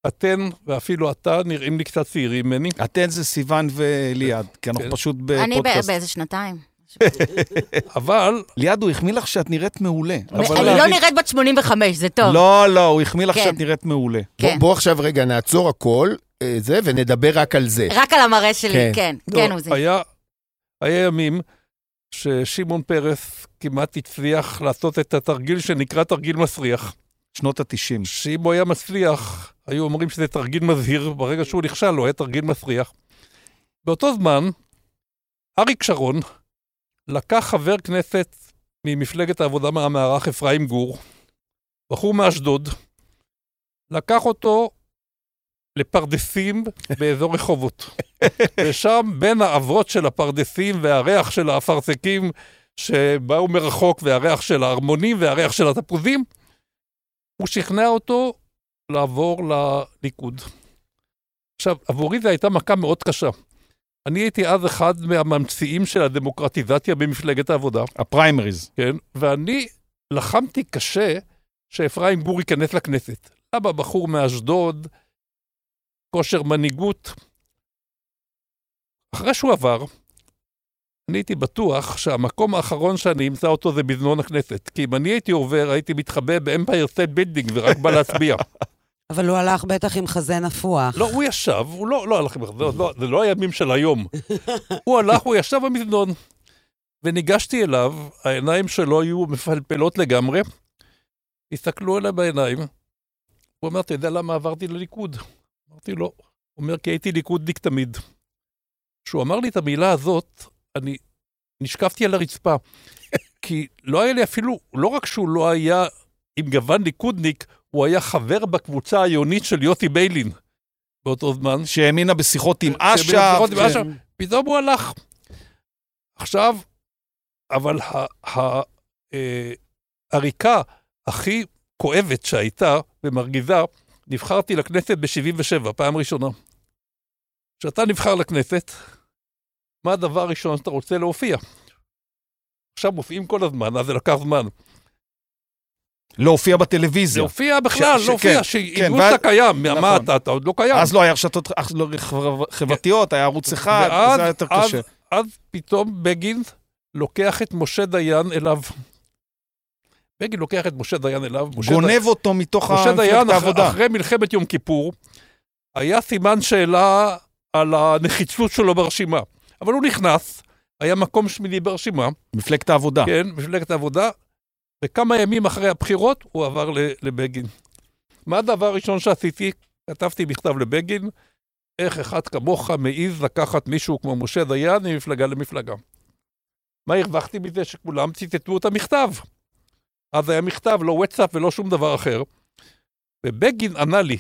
אתן ואפילו אתה נראים לי קצת צעירים ממני. אתן זה סיוון וליעד, כי אנחנו כן. פשוט אני בפודקאסט. באיזה שנתיים. אבל ליעד, הוא החמיא לך שאת נראית מעולה. אני לא נראית בת 85, זה טוב. לא, לא, הוא החמיא לך כן. שאת נראית מעולה. בוא- כן. בוא עכשיו רגע נעצור הכל, אה, זה, ונדבר רק על זה. רק על המראה שלי, כן. כן, לא, כן, עוזי. היה, היה ימים ששמעון פרס כמעט הצליח לעשות את התרגיל שנקרא תרגיל מסריח. שנות ה-90. שאם הוא היה מצליח, היו אומרים שזה תרגיל מזהיר, ברגע שהוא נכשל, הוא היה תרגיל מסריח. באותו זמן, אריק שרון לקח חבר כנסת ממפלגת העבודה מהמערך אפרים גור, בחור מאשדוד, לקח אותו לפרדסים באזור רחובות. ושם, בין האבות של הפרדסים והריח של האפרסקים שבאו מרחוק, והריח של הערמונים והריח של התפוזים, הוא שכנע אותו לעבור לליכוד. עכשיו, עבורי זו הייתה מכה מאוד קשה. אני הייתי אז אחד מהממציאים של הדמוקרטיזציה במפלגת העבודה, הפריימריז. כן? ואני לחמתי קשה שאפרים גור ייכנס לכנסת. למה בחור מאשדוד, כושר מנהיגות. אחרי שהוא עבר, אני הייתי בטוח שהמקום האחרון שאני אמצא אותו זה מזנון הכנסת. כי אם אני הייתי עובר, הייתי מתחבא באמפייר סטייט בילדינג ורק בא להצביע. אבל הוא הלך בטח עם חזה נפוח. לא, הוא ישב, הוא לא, לא הלך עם זה, לא, זה לא הימים של היום. הוא הלך, הוא ישב במזנון. וניגשתי אליו, העיניים שלו היו מפלפלות לגמרי. הסתכלו אליי בעיניים. הוא אומר, אתה יודע למה עברתי לליכוד? אמרתי לו, הוא אומר, כי הייתי ליכודניק תמיד. כשהוא אמר לי את המילה הזאת, אני נשקפתי על הרצפה. כי לא היה לי אפילו, לא רק שהוא לא היה עם גוון ליכודניק, הוא היה חבר בקבוצה העיונית של יוסי ביילין באותו זמן. שהאמינה בשיחות עם אש"ף. אש"ף. פתאום הוא הלך. עכשיו, אבל העריקה הכי כואבת שהייתה ומרגיזה, נבחרתי לכנסת ב-77, פעם ראשונה. כשאתה נבחר לכנסת, מה הדבר הראשון שאתה רוצה להופיע? עכשיו מופיעים כל הזמן, אז זה לקח זמן. להופיע בטלוויזיה. להופיע בכלל, ש- להופיע, כן, שידעו כן, שאתה ואז- קיים. מה נכון. אתה, אתה עוד לא קיים. אז לא היה רשתות לא חבר- חברתיות, היה ערוץ אחד, זה היה יותר קשה. אז פתאום בגין לוקח את משה דיין אליו. בגין לוקח את משה דיין אליו. משה גונב אותו מתוך משה דיין, מפלגת העבודה. אחרי מלחמת יום כיפור, היה סימן שאלה על הנחיצות שלו ברשימה. אבל הוא נכנס, היה מקום שמיני ברשימה, מפלגת העבודה. כן, מפלגת העבודה, וכמה ימים אחרי הבחירות הוא עבר לבגין. מה הדבר הראשון שעשיתי? כתבתי מכתב לבגין, איך אחד כמוך מעז לקחת מישהו כמו משה דיין ממפלגה למפלגה. מה הרווחתי מזה? שכולם ציטטו את המכתב. אז היה מכתב, לא וואטסאפ ולא שום דבר אחר. ובגין ענה לי,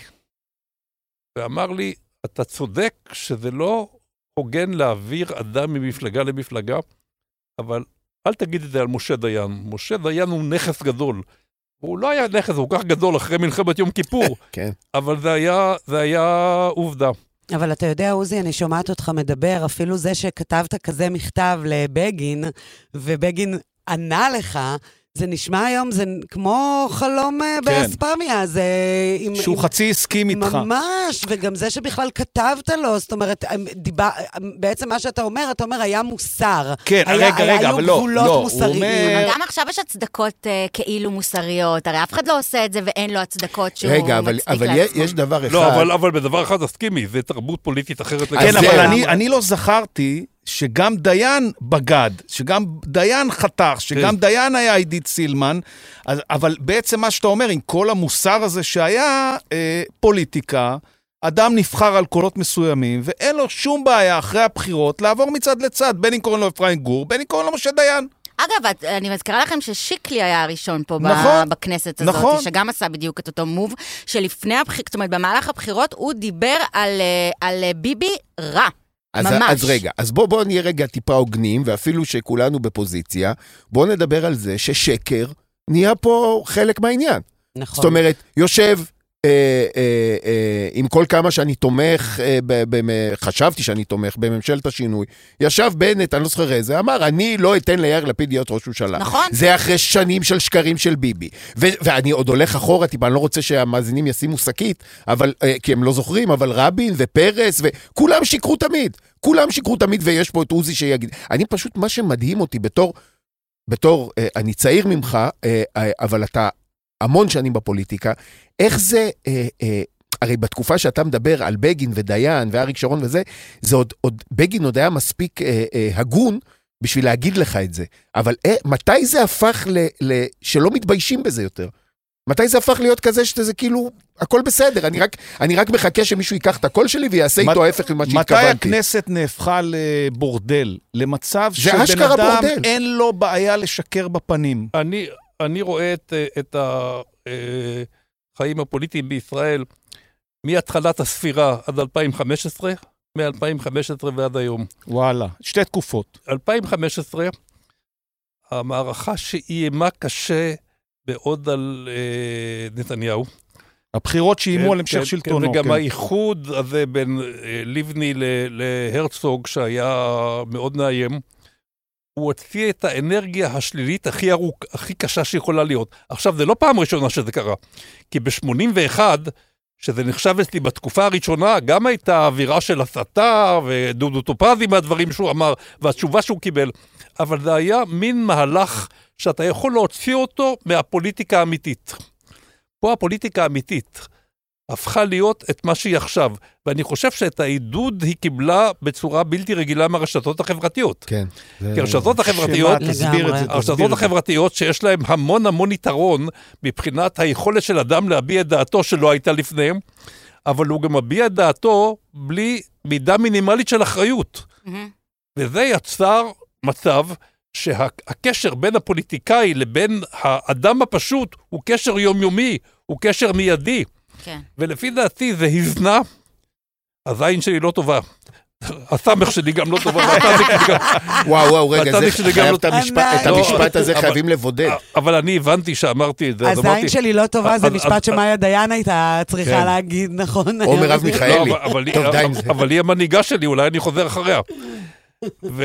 ואמר לי, אתה צודק שזה לא הוגן להעביר אדם ממפלגה למפלגה, אבל אל תגיד את זה על משה דיין. משה דיין הוא נכס גדול. הוא לא היה נכס, הוא כל כך גדול אחרי מלחמת יום כיפור, כן. אבל זה היה, זה היה עובדה. אבל אתה יודע, עוזי, אני שומעת אותך מדבר, אפילו זה שכתבת כזה מכתב לבגין, ובגין ענה לך, זה נשמע היום, זה כמו חלום אה, באספמיה, זה... עם, שהוא עם, חצי הסכים איתך. ממש, וגם זה שבכלל כתבת לו, זאת אומרת, הם דיבר, בעצם מה שאתה אומר, אתה אומר, היה מוסר. כן, היה, רגע, רגע, היו אבל לא, לא, הוא מוסריים. אומר- אבל גם עכשיו יש הצדקות אה, כאילו מוסריות, הרי אף אחד לא עושה את זה ואין לו הצדקות שהוא רגע, אבל, מצדיק אבל לעצמו. יש דבר אחד... לא, אבל, אבל בדבר אחד תסכימי, זה תרבות פוליטית אחרת כן, אז אבל. אני, אני לא זכרתי שגם דיין בגד, שגם דיין חתך, שגם כן. דיין היה עידית סילמן, אז, אבל בעצם מה שאתה אומר, עם כל המוסר הזה שהיה, אה, פוליטיקה, אדם נבחר על קולות מסוימים, ואין לו שום בעיה אחרי הבחירות לעבור מצד לצד, בין אם קוראים לו אפרים גור, בין אם קוראים לו משה דיין. אגב, אני מזכירה לכם ששיקלי היה הראשון פה ב- נכון, בכנסת הזאת, נכון. שגם עשה בדיוק את אותו מוב, שלפני הבחירות, זאת אומרת, במהלך הבחירות הוא דיבר על, אה, על אה, ביבי רע. אז, ממש. אז רגע, אז בוא, בוא נהיה רגע טיפה הוגנים, ואפילו שכולנו בפוזיציה, בוא נדבר על זה ששקר נהיה פה חלק מהעניין. נכון. זאת אומרת, יושב, עם כל כמה שאני תומך, אה, חשבתי שאני תומך בממשלת השינוי, ישב בנט, אני לא זוכר איזה, אמר, אני לא אתן ליאיר לפיד להיות ראש ממשלה. נכון. זה אחרי שנים של שקרים של ביבי. ואני עוד הולך אחורה טיפה, אני לא רוצה שהמאזינים ישימו שקית, אה, כי הם לא זוכרים, אבל רבין ופרס, וכולם שיקרו תמיד. כולם שיקרו תמיד, ויש פה את עוזי שיגיד. אני פשוט, מה שמדהים אותי בתור, בתור, אה, אני צעיר ממך, אה, אה, אבל אתה המון שנים בפוליטיקה, איך זה... אה, אה, הרי בתקופה שאתה מדבר על בגין ודיין ואריק שרון וזה, זה עוד, עוד בגין עוד היה מספיק אה, אה, הגון בשביל להגיד לך את זה. אבל אה, מתי זה הפך ל, ל... שלא מתביישים בזה יותר? מתי זה הפך להיות כזה שזה כאילו, הכל בסדר, אני רק, אני רק מחכה שמישהו ייקח את הקול שלי ויעשה מת- איתו ההפך ממה מתי שהתכוונתי. הכנסת נהפכה לבורדל? למצב שבן אדם בורדל. אין לו בעיה לשקר בפנים. אני, אני רואה את, אה, את החיים הפוליטיים בישראל מהתחלת הספירה עד 2015, מ-2015 ועד היום. וואלה, שתי תקופות. 2015, המערכה שאיימה קשה מאוד על אה, נתניהו. הבחירות שאיימו כן, על המשך כן, שלטונו. כן, וגם כן. האיחוד הזה בין אה, לבני להרצוג, שהיה מאוד מאיים, הוא הוציא את האנרגיה השלילית הכי ארוך, הכי קשה שיכולה להיות. עכשיו, זה לא פעם ראשונה שזה קרה, כי ב-81, שזה נחשב אצלי בתקופה הראשונה, גם הייתה אווירה של הסתה, ודודו טופזי מהדברים שהוא אמר, והתשובה שהוא קיבל, אבל זה היה מין מהלך שאתה יכול להוציא אותו מהפוליטיקה האמיתית. פה הפוליטיקה האמיתית הפכה להיות את מה שהיא עכשיו, ואני חושב שאת העידוד היא קיבלה בצורה בלתי רגילה מהרשתות החברתיות. כן. כי הרשתות החברתיות, שמה? תסביר את זה, לגמרי. תסביר הרשתות את זה. החברתיות שיש להן המון המון יתרון מבחינת היכולת של אדם להביע את דעתו שלא הייתה לפניהם, אבל הוא גם מביע את דעתו בלי מידה מינימלית של אחריות. וזה יצר מצב שהקשר בין הפוליטיקאי לבין האדם הפשוט הוא קשר יומיומי, הוא קשר מיידי. כן. ולפי דעתי זה הזנה, הזין שלי לא טובה. הסמך שלי גם לא טובה, והצדיק שלי גם... וואו, וואו, רגע, זה חייב לא- את המשפט- את לא, המשפט הזה אבל- חייבים לבודד. אבל אני הבנתי שאמרתי את זה, אז אמרתי... הזין שלי לא טובה, זה משפט שמאיה דיין הייתה צריכה כן. להגיד, נכון? או מרב לא, מיכאלי. אבל- היא- טוב, די עם זה. אבל היא המנהיגה שלי, אולי אני חוזר אחריה. ו...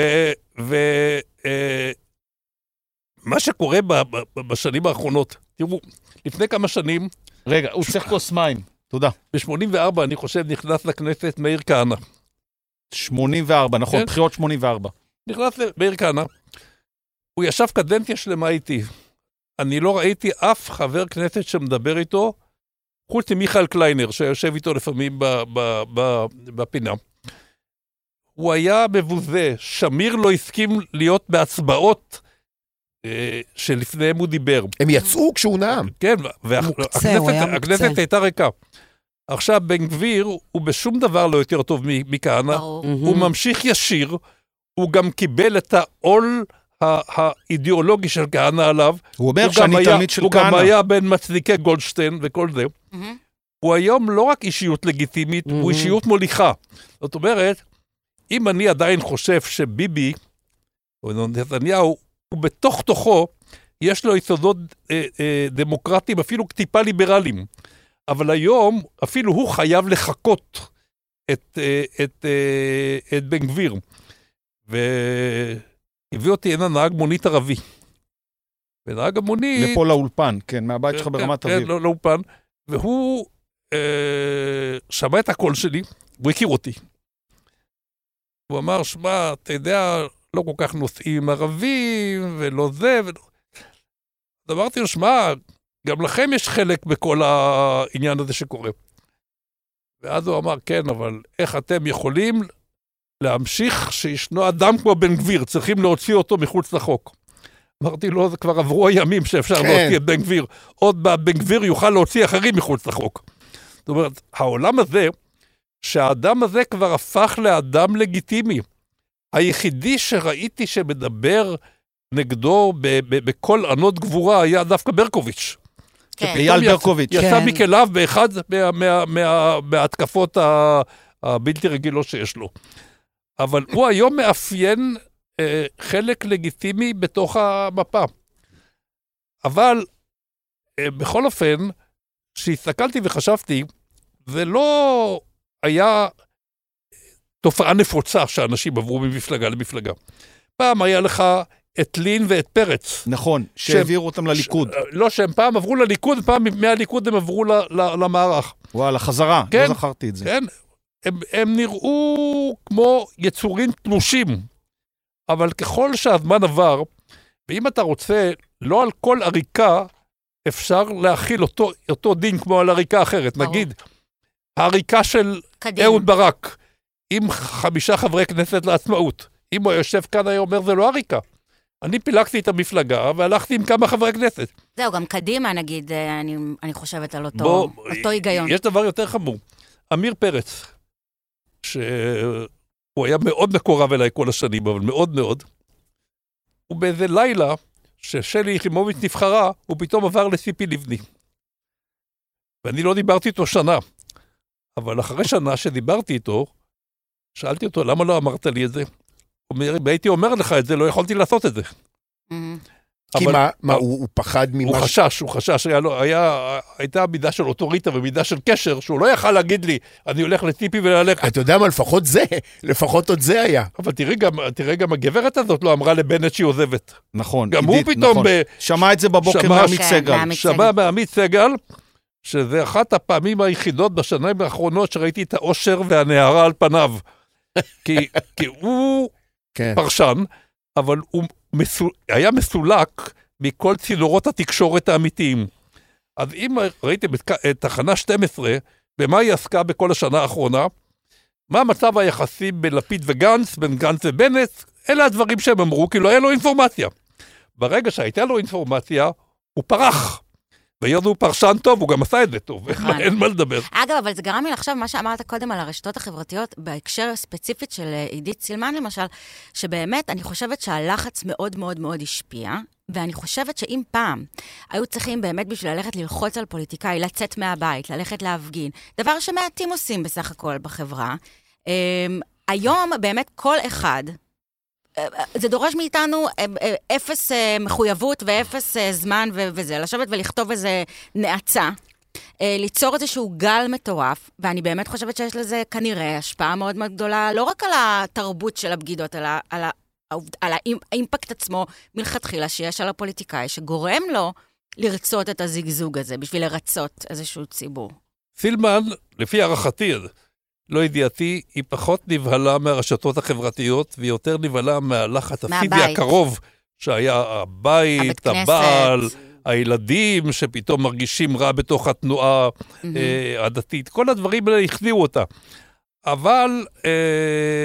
ו... אה, מה שקורה בשנים האחרונות, תראו, לפני כמה שנים, רגע, הוא צריך כוס מים. תודה. ב-84, אני חושב, נכנס לכנסת מאיר כהנא. 84, נכון, כן. בחירות 84. נכנס מאיר כהנא, הוא ישב קדנציה שלמה איתי. אני לא ראיתי אף חבר כנסת שמדבר איתו, חוץ ממיכאל קליינר, שיושב איתו לפעמים ב- ב- ב- בפינה. הוא היה מבוזה, שמיר לא הסכים להיות בהצבעות שלפניהם הוא דיבר. הם יצאו כשהוא נאם. כן, והכנסת. הייתה ריקה. עכשיו, בן גביר הוא בשום דבר לא יותר טוב מכהנא. הוא ממשיך ישיר, הוא גם קיבל את העול האידיאולוגי של כהנא עליו. הוא אומר הוא שאני היה- תלמיד של הוא גם כהנא. היה בין מצדיקי גולדשטיין וכל זה. הוא היום לא רק אישיות לגיטימית, הוא. אישיות מוליכה. זאת אומרת, אם אני עדיין חושב שביבי, או נתניהו, הוא בתוך תוכו, יש לו יסודות אה, אה, דמוקרטיים, אפילו טיפה ליברליים. אבל היום, אפילו הוא חייב לחקות את, אה, את, אה, את בן גביר. והביא אותי הנה נהג מונית ערבי. ונהג המונית... לפה לאולפן, כן, מהבית שלך כן, ברמת כן, אביב. לא, לאופן, והוא אה, שמע את הקול שלי, הוא הכיר אותי. הוא אמר, שמע, אתה יודע, לא כל כך נוסעים ערבים, ולא זה, ולא... אז אמרתי לו, שמע, גם לכם יש חלק בכל העניין הזה שקורה. ואז הוא אמר, כן, אבל איך אתם יכולים להמשיך שישנו אדם כמו בן גביר, צריכים להוציא אותו מחוץ לחוק. אמרתי לו, זה כבר עברו הימים שאפשר כן. להוציא את בן גביר. עוד מעט בן גביר יוכל להוציא אחרים מחוץ לחוק. זאת אומרת, העולם הזה, שהאדם הזה כבר הפך לאדם לגיטימי. היחידי שראיתי שמדבר נגדו בקול ענות גבורה היה דווקא ברקוביץ'. כן. אייל ברקוביץ'. יצא כן. מכליו באחד מה- מה- מה- מההתקפות הבלתי רגילות שיש לו. אבל הוא היום מאפיין אה, חלק לגיטימי בתוך המפה. אבל אה, בכל אופן, כשהסתכלתי וחשבתי, זה לא היה תופעה נפוצה שאנשים עברו ממפלגה למפלגה. פעם היה לך את לין ואת פרץ. נכון, שהעבירו אותם לליכוד. ש- לא, שהם פעם עברו לליכוד, פעם מהליכוד הם עברו ל- ל- למערך. וואלה, חזרה, כן. לא זכרתי את זה. כן, הם, הם נראו כמו יצורים תלושים. אבל ככל שהזמן עבר, ואם אתה רוצה, לא על כל עריקה אפשר להכיל אותו, אותו דין כמו על עריקה אחרת. ברור. נגיד, העריקה של קדימה. אהוד ברק עם חמישה חברי כנסת לעצמאות. אם הוא יושב כאן היה אומר, זה לא עריקה. אני פילגתי את המפלגה והלכתי עם כמה חברי כנסת. זהו, גם קדימה, נגיד, אה, אני, אני חושבת על אותו, בוא, אותו היגיון. יש דבר יותר חמור. עמיר פרץ, שהוא היה מאוד מקורב אליי כל השנים, אבל מאוד מאוד, הוא באיזה לילה, ששלי יחימוביץ נבחרה, הוא פתאום עבר לציפי לבני. ואני לא דיברתי איתו שנה, אבל אחרי שנה שדיברתי איתו, שאלתי אותו, למה לא אמרת לי את זה? הוא אומר, אם הייתי אומר לך את זה, לא יכולתי לעשות את זה. מהמם. כי מה, מה, הוא הוא פחד הוא ממה... ש- חשש, הוא חשש, היה לו, היה, הייתה מידה של אוטוריטה ומידה של קשר, שהוא לא יכל להגיד לי, אני הולך לציפי וללכת. אתה יודע מה, לפחות זה, לפחות עוד זה היה. אבל תראי גם, תראה גם הגברת הזאת לא אמרה לבנט שהיא עוזבת. נכון, גם הוא עידית, פתאום נכון. ב- שמע את זה בבוקר מעמית כן, סגל. שמע מעמית סגל, שזה אחת הפעמים היחידות בשנים האחרונות שראיתי את האושר והנערה על פניו. כי, כי הוא כן. פרשן, אבל הוא מסו, היה מסולק מכל צינורות התקשורת האמיתיים. אז אם ראיתם את, את תחנה 12, במה היא עסקה בכל השנה האחרונה? מה המצב היחסי בין לפיד וגנץ, בין גנץ ובנט? אלה הדברים שהם אמרו, כי לא היה לו אינפורמציה. ברגע שהייתה לו אינפורמציה, הוא פרח. והיות הוא פרשן טוב, הוא גם עשה את זה טוב, אין מה- אין מה לדבר. אגב, אבל זה גרם לי לחשוב מה שאמרת קודם על הרשתות החברתיות, בהקשר הספציפית של אה, עידית סילמן למשל, שבאמת, אני חושבת שהלחץ מאוד מאוד מאוד השפיע, ואני חושבת שאם פעם היו צריכים באמת בשביל ללכת ללחוץ על פוליטיקאי, לצאת מהבית, ללכת להפגין, דבר שמעטים עושים בסך הכל בחברה, אמ, היום באמת כל אחד, זה דורש מאיתנו אה, אה, אפס אה, מחויבות ואפס זמן וזה, לשבת ולכתוב איזה נאצה. ליצור איזשהו גל מטורף, ואני באמת חושבת שיש לזה כנראה השפעה מאוד מאוד גדולה, לא רק על התרבות של הבגידות, אלא על, על האימ- האימפקט עצמו מלכתחילה שיש על הפוליטיקאי, שגורם לו לרצות את הזיגזוג הזה בשביל לרצות איזשהו ציבור. סילמן, לפי הערכתי, לא ידיעתי, היא פחות נבהלה מהרשתות החברתיות, והיא יותר נבהלה מהלחץ הפיזי. הקרוב, שהיה הבית. הבעל, הילדים, שפתאום מרגישים רע בתוך התנועה. אה, הדתית. כל הדברים האלה הכניעו אותה. אבל... אה,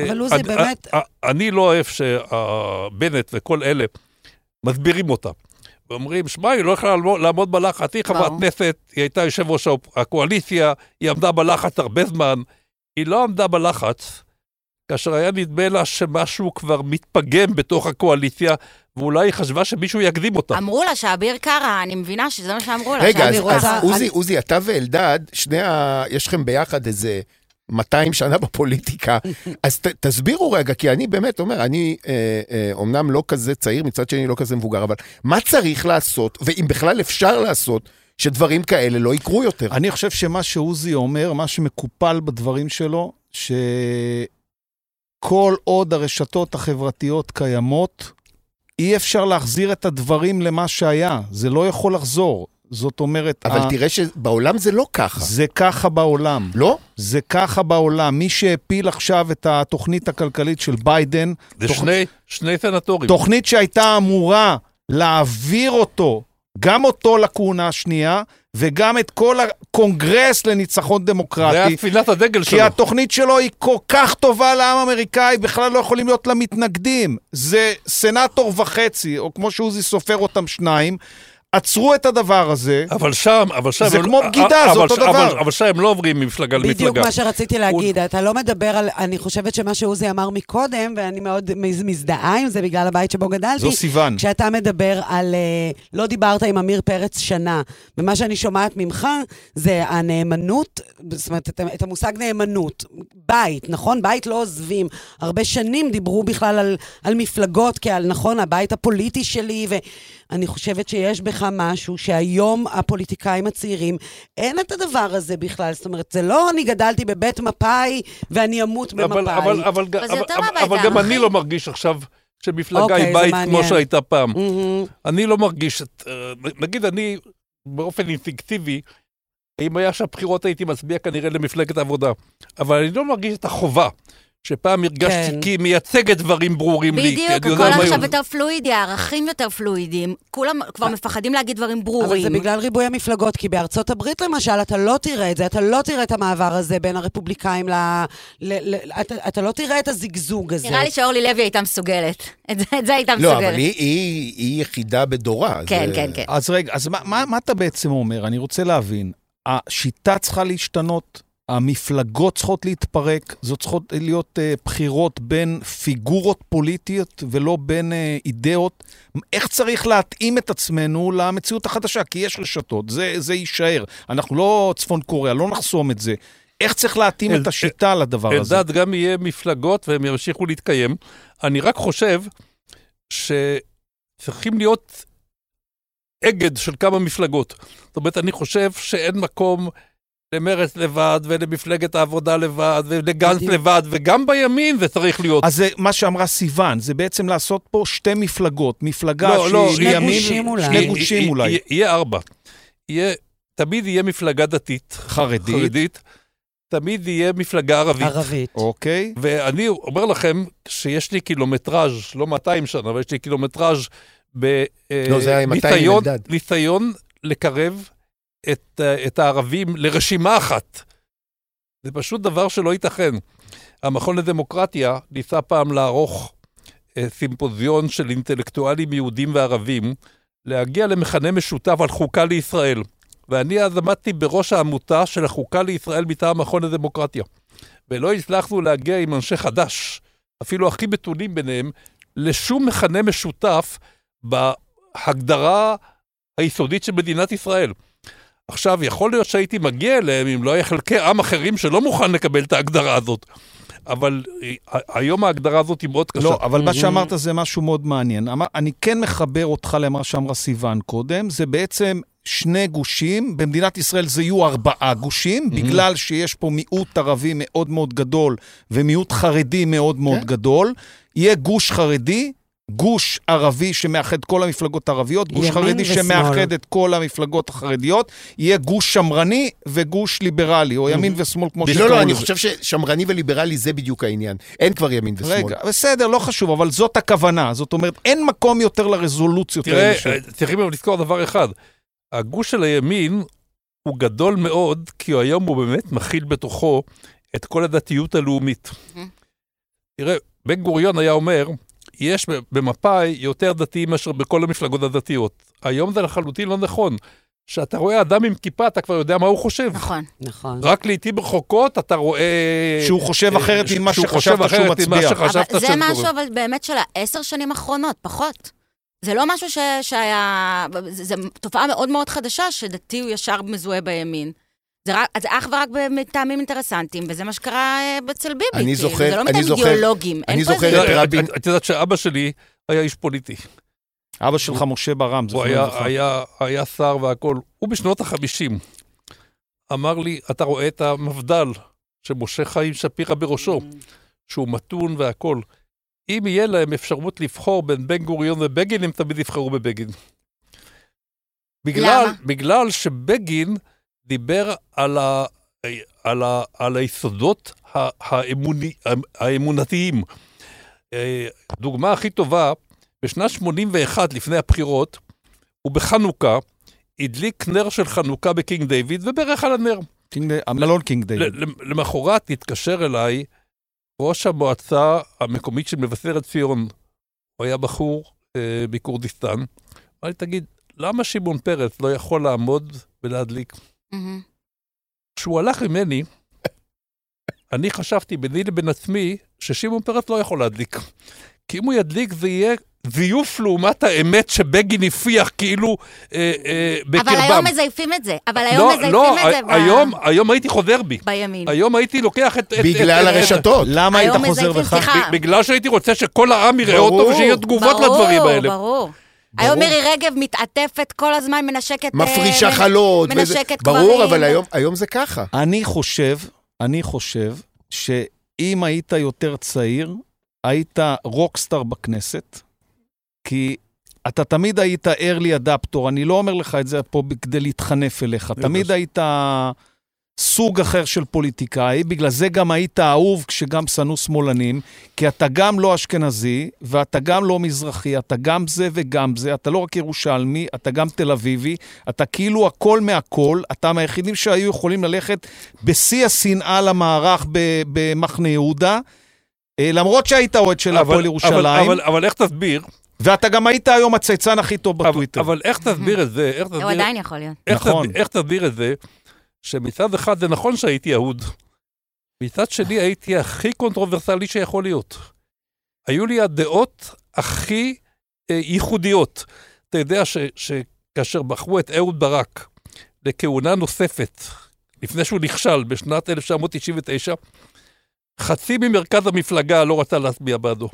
אבל עוזי, אני- באמת- אה, אני לא אוהב שבנט וכל אלה מסבירים אותה. ואומרים, שמע, היא לא יכולה לעמוד- בלחץ, היא חברת. כנסת, היא הייתה יושב ראש הקואליציה, היא עמדה בלחץ הרבה זמן. היא לא עמדה בלחץ כאשר היה נדמה לה שמשהו כבר מתפגם בתוך הקואליציה, ואולי היא חשבה שמישהו יקדים אותה. אמרו לה שאביר קארה, אני מבינה שזה מה שאמרו לה. רגע, אז, אז עוזי, עוזי, אתה ואלדד, שני ה... יש לכם ביחד איזה 200 שנה בפוליטיקה, אז ת, תסבירו רגע, כי אני באמת אומר, אני אה, אה, אומנם לא כזה צעיר, מצד שני לא כזה מבוגר, אבל מה צריך לעשות, ואם בכלל אפשר לעשות, שדברים כאלה לא יקרו יותר? אני חושב שמה שעוזי אומר, מה שמקופל בדברים שלו, שכל עוד הרשתות החברתיות קיימות, אי אפשר להחזיר את הדברים למה שהיה. זה לא יכול לחזור. זאת אומרת, אבל ה- תראה שבעולם זה לא ככה. זה ככה בעולם. לא? זה ככה בעולם. מי שהפיל עכשיו את התוכנית הכלכלית של ביידן, זה תוכ- שני, שני סנטורים. תוכנית שהייתה אמורה להעביר אותו, גם אותו לכהונה השנייה, וגם את כל הקונגרס לניצחון זה דמוקרטי. היה ספינת הדגל כי שלו. התוכנית שלו היא כל כך טובה לעם האמריקאי, בכלל לא יכולים להיות לה מתנגדים. זה סנטור וחצי, או כמו שעוזי סופר אותם שניים, עצרו את הדבר הזה. אבל שם, אבל שם... זה הם- כמו בגידה, אבל זה אותו ש- אבל- דבר. אבל שם הם לא עוברים ממפלגה למפלגה. בדיוק מה שרציתי להגיד, אתה לא מדבר על, אני חושבת שמה שעוזי אמר מקודם, ואני מאוד מז- מזדהה עם זה בגלל הבית שבו גדלתי, זו סיוון. כשאתה מדבר על, אה, לא דיברת עם עמיר פרץ שנה, ומה שאני שומעת ממך זה הנאמנות, זאת אומרת, את, את המושג נאמנות. בית, נכון? בית לא עוזבים. הרבה שנים דיברו בכלל על, על מפלגות כעל, נכון, הבית הפוליטי שלי, ואני חושבת שיש בך משהו שהיום הפוליטיקאים הצעירים, אין את הדבר הזה בכלל. זאת אומרת, זה לא אני גדלתי בבית מפא"י ואני אמות במפא"י. אבל, אבל, אבל, אבל אבל, אבל, גם אני. לא מרגיש עכשיו שמפלגה אוקיי, היא זה בית מעניין. כמו שהייתה פעם. מהמם. אני לא מרגיש, את, אה, נגיד אני באופן אינסטינקטיבי, אם היה שהבחירות הייתי מצביע כנראה למפלגת העבודה, אבל אני לא מרגיש את החובה. שפעם הרגשתי כן. כי היא מייצגת דברים ברורים לי. כי בדיוק, הכל עכשיו יותר פלואידי, הערכים יותר פלואידים. כולם כבר מפחדים להגיד דברים אבל ברורים. זה בגלל ריבוי המפלגות, כי בארצות הברית למשל, אתה לא תראה את זה, אתה לא תראה את המעבר הזה בין הרפובליקאים ל... ל... ל... אתה, אתה לא תראה את הזיגזוג הזה. נראה לי שאורלי לוי הייתה מסוגלת. את זה- את זה הייתה לא, מסוגלת. אבל היא, היא, היא יחידה בדורה. כן, זה- כן, כן. אז רגע, אז מה, מה, מה אתה בעצם אומר? אני רוצה להבין. השיטה צריכה להשתנות, המפלגות צריכות להתפרק, זאת צריכות להיות uh, בחירות בין פיגורות פוליטיות ולא בין uh, אידאות. איך צריך להתאים את עצמנו למציאות החדשה? כי יש רשתות, זה, זה יישאר. אנחנו לא צפון קוריאה, לא נחסום את זה. איך צריך להתאים אל- את השיטה לדבר הזה? אלדד גם יהיה מפלגות והם ימשיכו להתקיים. אני רק חושב שצריכים להיות אגד של כמה מפלגות. זאת אומרת, אני חושב שאין מקום למרצ לבד ולמפלגת העבודה לבד ולגנץ. לבד, וגם בימין זה צריך להיות. אז זה מה שאמרה סיוון, זה בעצם לעשות פה שתי מפלגות. מפלגה לא, לא, שהיא שני ימין, גושים אולי. שני גושים אולי. יהיה- יהיה ארבע. יהיה, תמיד יהיה מפלגה דתית, חרדית. חרדית, תמיד יהיה מפלגה ערבית. ערבית. אוקיי. ואני אומר לכם שיש לי קילומטראז', לא 200 שנה, אבל יש לי קילומטראז' לא, זה היה עם 200 בניסיון אלדד. ניסיון לקרב את, אה, את הערבים לרשימה אחת. זה פשוט דבר שלא ייתכן. המכון לדמוקרטיה ניסה פעם לערוך אה, סימפוזיון של אינטלקטואלים יהודים וערבים, להגיע למכנה משותף על חוקה לישראל. ואני אז עמדתי בראש העמותה של החוקה לישראל מטעם המכון לדמוקרטיה. ולא הצלחנו להגיע עם אנשי חד"ש, אפילו הכי מתונים ביניהם, לשום מכנה משותף בהגדרה היסודית של מדינת ישראל. עכשיו, יכול להיות שהייתי מגיע אליהם אם לא היה חלקי עם אחרים שלא מוכן לקבל את ההגדרה הזאת. אבל אה, היום ההגדרה הזאת היא מאוד קשה. לא, אבל מה שאמרת זה משהו מאוד מעניין. אני כן מחבר אותך למה שאמרה סיוון קודם, זה בעצם שני גושים, במדינת ישראל זה יהיו ארבעה גושים, בגלל שיש פה מיעוט ערבי מאוד מאוד גדול ומיעוט חרדי מאוד מאוד כן. גדול. יהיה גוש חרדי, גוש ערבי שמאחד כל המפלגות הערביות, גוש חרדי ושמאל. שמאחד את כל המפלגות החרדיות, יהיה גוש שמרני וגוש ליברלי, או ימין ושמאל כמו לא, שקראו לא, אני לזה. חושב ששמרני וליברלי זה בדיוק העניין. אין כבר ימין ושמאל. רגע, בסדר, לא חשוב, אבל זאת הכוונה. זאת אומרת, אין מקום יותר לרזולוציות תראה, האלה. אה, צריכים אבל לזכור דבר אחד, הגוש של הימין הוא גדול מאוד, כי היום הוא באמת מכיל בתוכו את כל הדתיות הלאומית. תראה, בן גוריון היה אומר, יש במפא"י יותר דתיים מאשר בכל המפלגות הדתיות. היום זה לחלוטין לא נכון. כשאתה רואה אדם עם כיפה, אתה כבר יודע מה הוא חושב. נכון. נכון. רק לעיתים רחוקות אתה רואה... שהוא חושב אחרת אה, ממה שהוא שחשבת שהוא אחרת ממה מצביע. שחשבת אבל זה משהו. אבל באמת של העשר שנים האחרונות, פחות. זה לא משהו ש... שהיה... זה, זה תופעה מאוד מאוד חדשה, שדתי הוא ישר מזוהה בימין. זה, רק, זה אך ורק מטעמים אינטרסנטיים, וזה מה שקרה אה, אצל ביבי. אני כאילו, זוכר- זה לא אני מטעמים זוכר- אידיאולוגיים. אני זוכר את את- רבין. את- יודעת שאבא שלי היה איש פוליטי. אבא שלך, משה ברם, הוא זכרונו היה, לברכה. היה, היה שר והכול. הוא בשנות החמישים אמר לי, אתה רואה את המפד"ל שמשה חיים שפירא בראשו, שהוא מתון והכול. אם יהיה להם אפשרות לבחור בין בן גוריון ובגין, הם תמיד יבחרו בבגין. בגלל, למה? בגלל שבגין דיבר על, ה, על, ה, על היסודות האמוני, האמונתיים. אה, דוגמה הכי טובה, בשנת 81, לפני הבחירות, ובחנוכה, הדליק נר של חנוכה בקינג דיוויד וברך על הנר. המלון קינג דיוויד. ל- ל- למחרת התקשר אליי ראש המועצה המקומית של מבשרת ציון. הוא היה בחור אה, מכורדיסטן. אמר לי, תגיד, למה שמעון פרס לא יכול לעמוד ולהדליק? מהמם. כשהוא הלך ממני, אני חשבתי ביני לבין עצמי ששמעון פרס לא יכול להדליק. כי אם הוא ידליק זה יהיה זיוף לעומת האמת שבגין הפיח כאילו אה, אה, בקרבם. אבל היום מזייפים את זה. אבל היום לא, מזייפים לא, את זה ב- היום, היום הייתי חוזר בי. בימין. היום הייתי לוקח את... את- בגלל את- את- הרשתות. למה היית חוזר בך? ב- בגלל שהייתי רוצה שכל העם יראה ברור. אותו ושיהיה תגובות ברור, לדברים האלה. ברור. היום מירי רגב מתעטפת כל הזמן, מנשקת... מפרישה אה, חלות. וזה- מנשקת ברור, גברים. אבל היום- היום זה ככה. אני חושב, אני חושב שאם היית יותר צעיר, היית רוקסטאר בכנסת, כי אתה תמיד היית early adapter, אני לא אומר לך את זה פה כדי להתחנף אליך, תמיד היית סוג אחר של פוליטיקאי, בגלל זה גם היית אהוב כשגם שנאו שמאלנים, כי אתה גם לא אשכנזי, ואתה גם לא מזרחי, אתה גם זה וגם זה, אתה לא רק ירושלמי, אתה גם תל אביבי, אתה כאילו הכל מהכל, אתה מהיחידים שהיו יכולים ללכת בשיא השנאה למערך במחנה יהודה, אה, למרות שהיית אוהד של אבל- הפועל אבל- ירושלים, אבל- אבל איך תסביר? ואתה גם היית היום הצייצן הכי טוב אבל- בטוויטר. אבל איך תסביר את זה? איך הוא תסביר- עדיין יכול להיות. איך נכון. תסביר- איך תסביר את זה? שמצד אחד זה נכון שהייתי אהוד, מצד שני הייתי הכי קונטרוברסלי שיכול להיות. היו לי הדעות הכי אה, ייחודיות. אתה יודע ש- שכאשר בחרו את אהוד ברק לכהונה נוספת, לפני שהוא נכשל בשנת 1999, חצי ממרכז המפלגה לא רצה להצביע בעדו.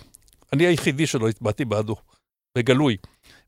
אני היחידי שלא הצבעתי בעדו, בגלוי.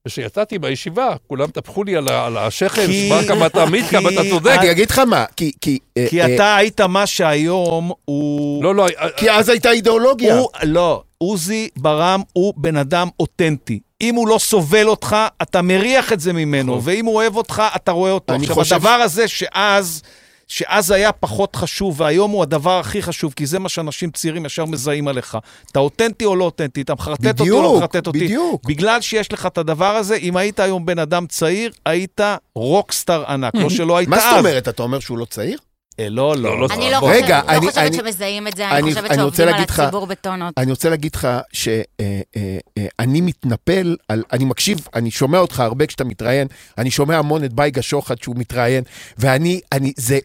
וכשיצאתי מהישיבה, כולם טפחו לי על, השכם, כי- שמע כמה אתה אמיץ, כמה אתה צודק. אני אגיד לך מה, כי... כי אה, כי אה, אתה היית מה שהיום הוא... לא, לא, כי אז הייתה אידיאולוגיה. הוא, לא, עוזי ברם הוא בן אדם אותנטי. אם הוא לא סובל אותך, אתה מריח את זה ממנו, נכון. ואם הוא אוהב אותך, אתה רואה אותו. אני עכשיו, חושב הדבר הזה שאז... שאז היה פחות חשוב, והיום הוא הדבר הכי חשוב, כי זה מה שאנשים צעירים ישר מזהים עליך. אתה אותנטי או לא אותנטי, אתה מחרטט אותי או לא בדיוק, מחרטט אותי. בדיוק. בגלל שיש לך את הדבר הזה, אם היית היום בן אדם צעיר, היית רוקסטאר ענק, לא שלא היית אז. מה זאת אומרת? אתה אומר שהוא לא צעיר? אה, לא, לא. לא, לא אני לא חושבת, לא אני- חושבת אני- שמזהים את זה, אני- חושבת שעובדים על הציבור בטונות. אני רוצה להגיד לך שאני מתנפל על, אני מקשיב, אני שומע אותך הרבה כשאתה מתראיין, אני שומע המון את בייגה שוחט שהוא מתראיין, ואני, אני, זה,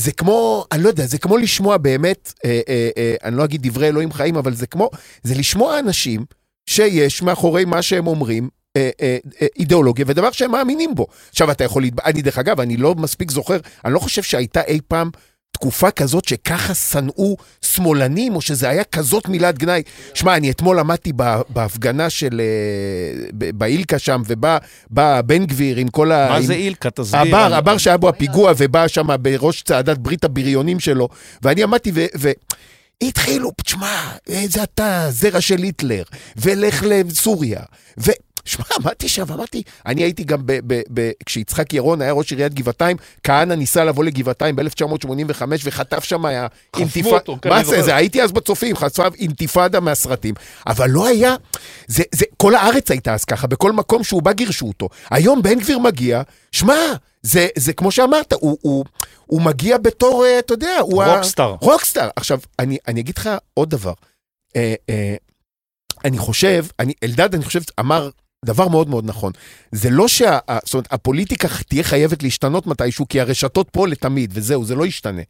זה כמו, אני לא יודע, זה כמו לשמוע באמת, אה, אה, אה, אני לא אגיד דברי אלוהים חיים, אבל זה כמו, זה לשמוע אנשים שיש מאחורי מה שהם אומרים, אה, אה, אה, אידיאולוגיה ודבר שהם מאמינים בו. עכשיו, אתה יכול. אני דרך אגב, אני לא מספיק זוכר, אני לא חושב שהייתה אי פעם תקופה כזאת שככה שנאו שמאלנים, או שזה היה כזאת מילת גנאי. שמע, אני אתמול עמדתי בהפגנה של... אה, באילקה שם, ובא בא בן גביר עם כל ה... מה זה אילקה? תסביר. הבר, הבר שהיה בו הפיגוע ובא שם בראש צעדת ברית הבריונים שלו, ואני עמדתי ו... ו... התחילו, תשמע, זה אתה, זרע של היטלר, ולך לסוריה. שמע, עמדתי שם, אמרתי, אני הייתי גם, ב, ב, ב, כשיצחק ירון היה ראש עיריית גבעתיים, כהנא ניסה לבוא לגבעתיים ב-1985 וחטף שם היה אינתיפאדה. כן, מה זה. זה, הייתי אז בצופים, חטף אינתיפאדה מהסרטים, אבל לא היה, זה, זה, כל הארץ הייתה אז ככה, בכל מקום שהוא בא גירשו אותו. היום בן גביר מגיע, שמע, זה, זה כמו שאמרת, הוא, הוא, הוא מגיע בתור, אה, אתה יודע, הוא ה- רוקסטאר. רוקסטאר. עכשיו, אני, אני אגיד לך עוד דבר. אה, אה, אני חושב, אני, אלדד, אני חושב, אמר דבר מאוד מאוד נכון. זה לא שה... זאת אומרת, הפוליטיקה תהיה חייבת להשתנות מתישהו, כי הרשתות פה לתמיד, וזהו, זה לא ישתנה.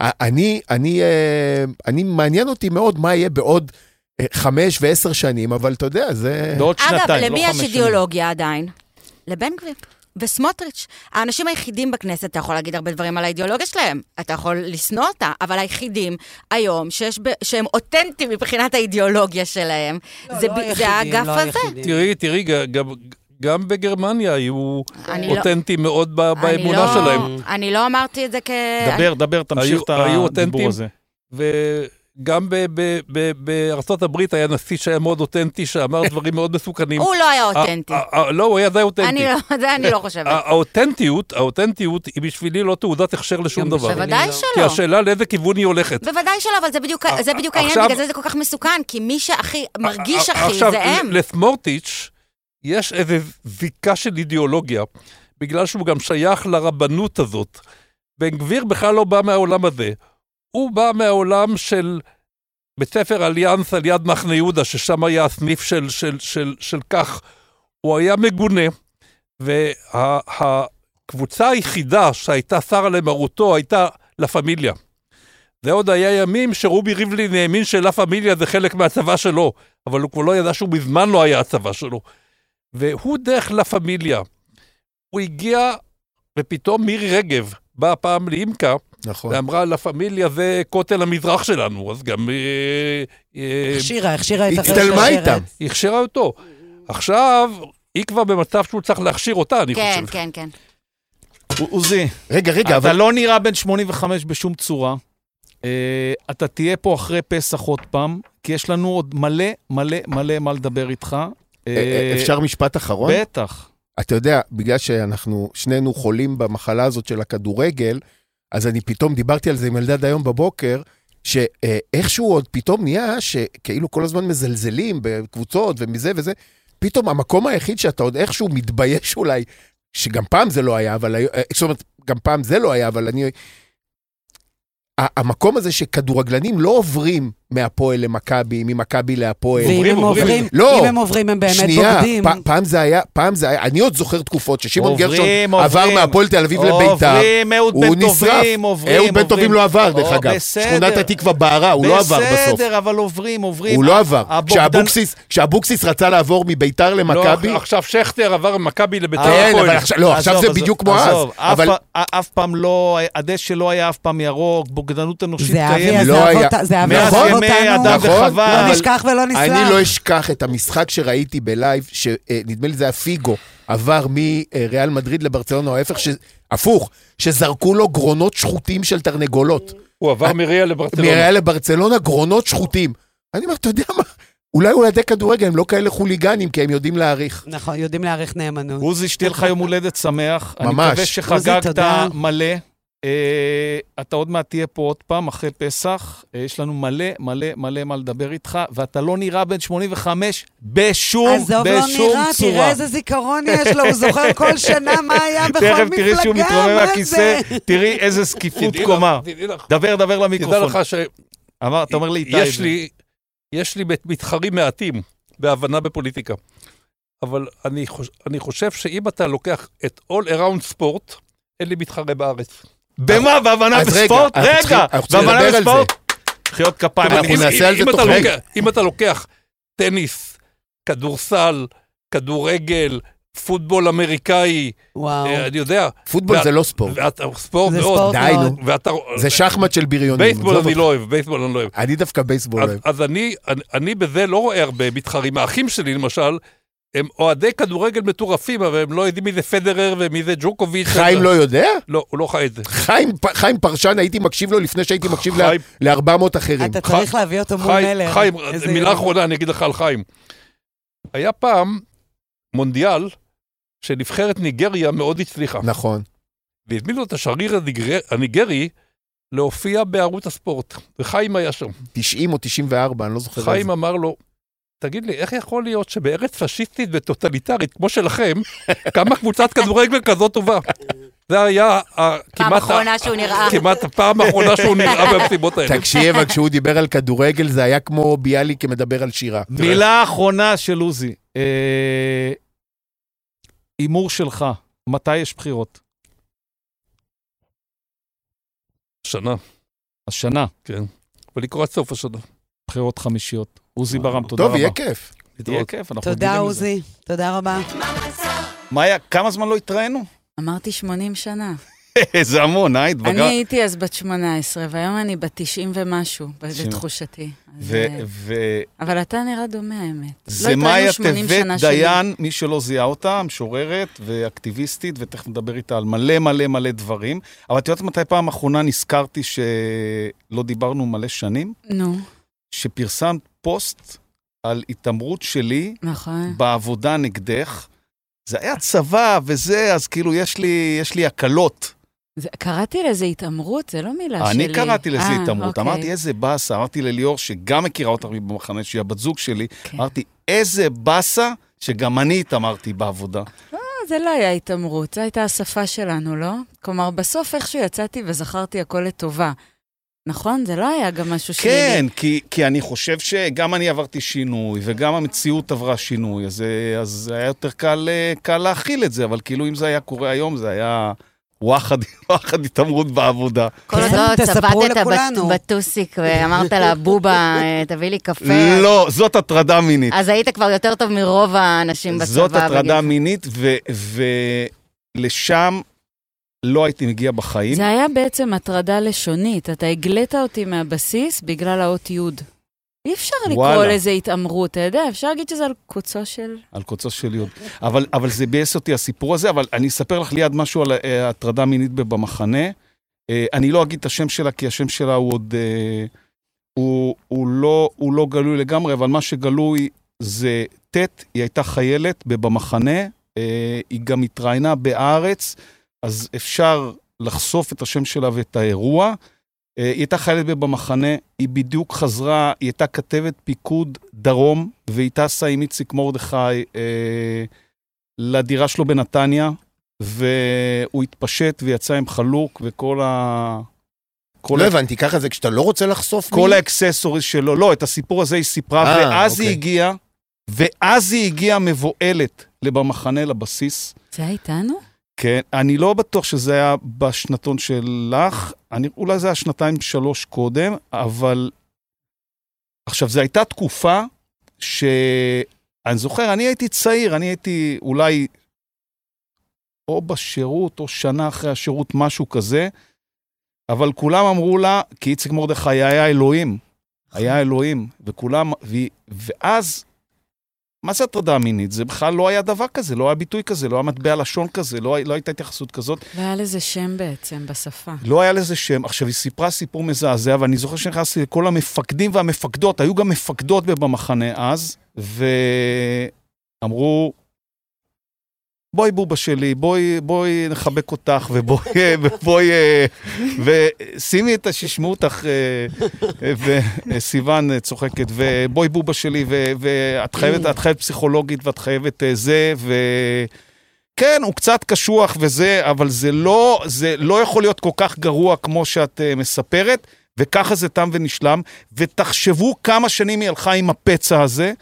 ה- אני, אני, אה, אני, מעניין אותי מאוד מה יהיה בעוד אה, חמש ועשר שנים, אבל אתה יודע, זה... בעוד אגב, שנתיים, לא למי חמש יש שנים. אידיאולוגיה עדיין? לבן גביר. וסמוטריץ', האנשים היחידים בכנסת, אתה יכול להגיד הרבה דברים על האידיאולוגיה שלהם, אתה יכול לשנוא אותה, אבל היחידים היום שיש ב, שהם אותנטיים מבחינת האידיאולוגיה שלהם, זה, ב- זה האגף הזה. תראי, תראי, ג- גם- גם בגרמניה היו לא- אותנטיים מאוד ב- אני באמונה לא- שלהם. אני לא אמרתי את זה כ... דבר, דבר, תמשיך היו- את הדיבור. הזה. וגם ב- ב- ב- בארצות הברית היה נשיא שהיה מאוד אותנטי, שאמר דברים מאוד מסוכנים. הוא לא היה אותנטי. לא, הוא היה די אותנטי. אני לא, זה אני לא חושבת. האותנטיות, האותנטיות היא בשבילי לא תעודת הכשר לשום גם דבר. בוודאי כי שלא. השאלה לאיזה כיוון היא הולכת. בוודאי שלא, אבל זה בדיוק, זה בדיוק העניין, עכשיו- בגלל זה זה כל כך מסוכן, כי מי שהכי מרגיש הכי עכשיו, זה הם. ל- לסמורטיץ' יש איזו זיקה של אידיאולוגיה, בגלל שהוא גם שייך לרבנות הזאת. בן גביר בכלל לא בא מהעולם הזה. הוא בא מהעולם של בית ספר אליאנס על יד מחנה יהודה, ששם היה הסניף של, של, של, של כך. הוא היה מגונה, והקבוצה היחידה שהייתה שרה למרותו הייתה לה פמיליה. זה עוד היה ימים שרובי ריבלין האמין שלה פמיליה זה חלק מהצבא שלו, אבל הוא כבר לא ידע שהוא מזמן לא היה הצבא שלו. והוא דרך לה פמיליה. הוא הגיע, ופתאום מירי רגב באה פעם לאימקה, נכון. ואמרה, לה פמיליה זה כותל המזרח שלנו, אז גם... אה, אה, הכשירה, הכשירה את הצטלמה השרשרת. איתם. היא הכשירה אותו. עכשיו, היא כבר במצב שהוא צריך להכשיר אותה, אני כן, חושב. כן, כן. עוזי, רגע, רגע, אתה אבל... לא נראה בן 85 בשום צורה. אה, אתה תהיה פה אחרי פסח עוד פעם, כי יש לנו עוד מלא מלא מלא מה לדבר איתך. אפשר משפט אחרון? בטח. אתה יודע, בגלל שאנחנו שנינו חולים במחלה הזאת של הכדורגל, אז אני פתאום דיברתי על זה עם אלדד היום בבוקר, שאיכשהו עוד פתאום נהיה שכאילו כל הזמן מזלזלים בקבוצות ומזה וזה, פתאום המקום היחיד שאתה עוד איכשהו מתבייש אולי, שגם פעם זה לא היה, אבל אה, זאת אומרת, גם פעם זה לא היה, אבל אני... המקום הזה שכדורגלנים לא עוברים מהפועל למכבי, ממכבי להפועל. ואם עוברים, הם עוברים. לא. אם הם עוברים, הם באמת שנייה, בוגדים. פ- פעם זה היה, פעם זה היה, אני עוד זוכר תקופות ששמעון גרשון עוברים. עבר מהפועל תל אביב לביתר. עוברים, אהוד הוא בן נשרף. טובים, עוברים. אהוד בן טובים. לא עבר, דרך או, אגב. בסדר. שכונת התקווה בערה, הוא לא עבר בסוף. בסדר, אבל עוברים, עוברים. הוא לא עבר. כשאבוקסיס- רצה לעבור מביתר למכבי, לא, עכשיו שכטר עבר ממכבי לביתר כן, הפועל. אבל עכשיו- לא, עכשיו זה בדיוק כמו אז. עזוב, אף פעם לא, הדשא לא היה אף פעם ירוק, בוגדנות אנושית זה אבי קיימת. לא זה אבי מאז עזב ימי אותנו. אדם נכון. וחווה. לא נשכח ולא נסלח. אני לא אשכח את המשחק שראיתי בלייב, שנדמה לי זה היה פיגו, עבר מריאל מדריד לברצלונה, או ההפך, ש- הפוך, שזרקו לו גרונות שחוטים של תרנגולות. הוא עבר מריה לברצלונה. מריאל לברצלונה, גרונות שחוטים. אני אומר, אתה יודע מה? אולי אוהדי כדורגל הם לא כאלה חוליגנים, כי הם יודעים להעריך. נכון, יודעים להעריך נאמנות. עוזי, שתהיה לך יום הולדת שמח. אני ממש. מקווה שחגגת. מלא. אה, אתה עוד מעט תהיה פה עוד פעם, אחרי פסח. אה, יש לנו מלא, מלא, מלא מה לדבר איתך, ואתה לא נראה בן 85 בשום, עזוב, לא בשום נראה, צורה. תראה איזה זיכרון יש לו, הוא זוכר כל שנה מה היה בכל מפלגה, תכף תראי שהוא מתרומם מה מהכיסא, זה? תראי איזה זקיפות קומה. דבר, דבר תדע למיקרופון. לך אמר, אתה אומר לי איתי. זה. לי, יש לי מתחרים מעטים בהבנה בפוליטיקה. אבל אני, חוש, אני חושב שאם אתה לוקח את All Around Sport, אין לי מתחרה בארץ. במה? בהבנה בספורט? רגע, בהבנה בספורט? מחיאות כפיים. אנחנו נעשה על זה אם אתה תוכנית. לוקח- אם אתה לוקח טניס, כדורסל, כדורגל, פוטבול אמריקאי, וואו. אה, אני יודע, פוטבול ואת- זה לא ספורט. ספורט זה מאוד, ספורט די, מאוד. נו. זה שחמט של בריונים. בייסבול אני. לא אוהב, בייסבול אני לא אוהב. אני דווקא בייסבול אז, אוהב. אז אני, אני, אני בזה לא רואה הרבה מתחרים. האחים שלי, למשל, הם אוהדי כדורגל מטורפים, אבל הם לא יודעים מי זה פדרר ומי זה ג'וקוביץ'. חיים לא יודע? לא, הוא לא חי את זה. חיים פ- חיים פרשן, הייתי מקשיב לו לפני שהייתי מקשיב חיים- ל-400 אחרים. אתה צריך להביא אותו מול חיים, מלר. חיים, מילה. אחרונה אני אגיד לך על חיים. היה פעם מונדיאל שנבחרת ניגריה מאוד הצליחה, נכון. והזמינו את השריר הניגר- הניגרי להופיע בערוץ הספורט, וחיים היה שם. 90 או 94, אני לא זוכר. חיים. אמר לו, תגיד לי, איך יכול להיות שבארץ פשיסטית וטוטליטרית כמו שלכם, קמה קבוצת כדורגל כזאת טובה? זה היה ה- פעם כמעט ה- אחרונה שהוא נראה. כמעט הפעם האחרונה שהוא נראה במסיבות האלה. תקשיב, כשהוא דיבר על כדורגל, זה היה כמו ביאליק מדבר על שירה. מילה אחרונה של עוזי. אה, הימור שלך, מתי יש בחירות? שנה, השנה, כן. ולקראת סוף השנה. בחירות חמישיות. עוזי ברם, תודה רבה. טוב, יהיה כיף. יהיה כיף, אנחנו תודה. עוזי. תודה רבה. מאיה, כמה זמן לא התראינו? אמרתי 80 שנה. זה המון, אה? אני התבגר... הייתי אז בת 18, והיום אני בת 90 ומשהו, ו- אה, ו- אבל אתה נראה דומה, האמת. זה לא מאיה התראינו 80 טבת. דיין, מי שלא זיהה אותה, משוררת ואקטיביסטית, ותכף נדבר איתה על מלא מלא מלא דברים. אבל את יודעת מתי פעם אחרונה נזכרתי שלא דיברנו מלא שנים? נו, שפרסמת פוסט על התעמרות שלי נכון. בעבודה נגדך. זה היה צבא וזה, אז כאילו יש לי, יש לי הקלות. זה- קראתי לזה התעמרות, זה לא מילה שלי. אני קראתי לזה אה, התעמרות. אוקיי. אמרתי, איזה באסה. אמרתי לליאור, שגם מכירה אותך במחנה, שהיא הבת זוג שלי, כן. אמרתי, איזה באסה שגם אני התעמרתי בעבודה. אה, זה לא היה התעמרות, זו הייתה השפה שלנו, לא? כלומר, בסוף איכשהו יצאתי וזכרתי הכל לטובה. נכון? זה לא היה גם משהו שלילי. כן, כי, כי אני חושב שגם אני עברתי שינוי, וגם המציאות עברה שינוי, אז, אז היה יותר קל, קל להכיל את זה, אבל כאילו אם זה היה קורה היום, זה היה וואחד, וואחד התעמרות בעבודה. כל עוד לא צבטת בטוסיק ואמרת לה, בובה, תביא לי קפה. לא, זאת הטרדה מינית. אז היית כבר יותר טוב מרוב האנשים בצבא. זאת הטרדה. מינית, ולשם לא הייתי מגיע בחיים. זה היה בעצם הטרדה לשונית. אתה הגלית אותי מהבסיס בגלל האות י'. אי אפשר לקרוא וואלה. לזה התעמרות, אתה יודע, אפשר להגיד שזה על קוצו של... על קוצו של יוד. אבל, אבל זה ביאס אותי הסיפור הזה, אבל אני אספר לך ליד משהו על אה, הטרדה מינית במחנה. אה, אני לא אגיד את השם שלה, כי השם שלה הוא עוד... אה, הוא, הוא, לא, הוא לא גלוי לגמרי, אבל מה שגלוי זה ט', היא הייתה חיילת במחנה, היא גם התראיינה בהארץ, אז אפשר לחשוף את השם שלה ואת האירוע. אה, היא הייתה חיילת במחנה, היא בדיוק חזרה, היא הייתה כתבת פיקוד דרום, והיא טסה עם איציק מרדכי אה, לדירה שלו בנתניה, והוא התפשט ויצא עם חלוק, וכל ה... כל, לא ה... הבנתי, ככה זה כשאתה לא רוצה לחשוף כל מי? האקססוריז שלו, לא, את הסיפור הזה היא סיפרה, אה, ואז אוקיי. היא הגיעה, ואז היא הגיעה מבוהלת במחנה, לבסיס. זה היה איתנו? כן, אני לא בטוח שזה היה בשנתון שלך, אני, אולי זה היה שנתיים, שלוש קודם, אבל... עכשיו, זו הייתה תקופה שאני זוכר, אני הייתי צעיר, אני הייתי אולי או בשירות, או שנה אחרי השירות, משהו כזה, אבל כולם אמרו לה, כי איציק מרדכי היה אלוהים, היה אלוהים, וכולם, ו, ואז מה זה הטרדה מינית? זה בכלל לא היה דבר כזה, לא היה ביטוי כזה, לא היה מטבע לשון כזה, לא, לא הייתה התייחסות כזאת. לא היה לזה שם בעצם בשפה. לא היה לזה שם. עכשיו, היא סיפרה סיפור מזעזע, ואני זוכר שנכנסתי לכל המפקדים והמפקדות, היו גם מפקדות במחנה אז, ואמרו, בואי בובה שלי, בואי, בואי נחבק אותך, ובואי, ובואי, אה, ושימי את ה... שישמעו אותך, אה, וסיוון צוחקת, ובואי בובה שלי, ו- ואת חייבת, את חייבת פסיכולוגית, ואת חייבת אה, זה, ו... כן, הוא קצת קשוח וזה, אבל זה לא, זה לא יכול להיות כל כך גרוע כמו שאת מספרת, וככה זה תם ונשלם. ותחשבו כמה שנים היא הלכה עם הפצע הזה,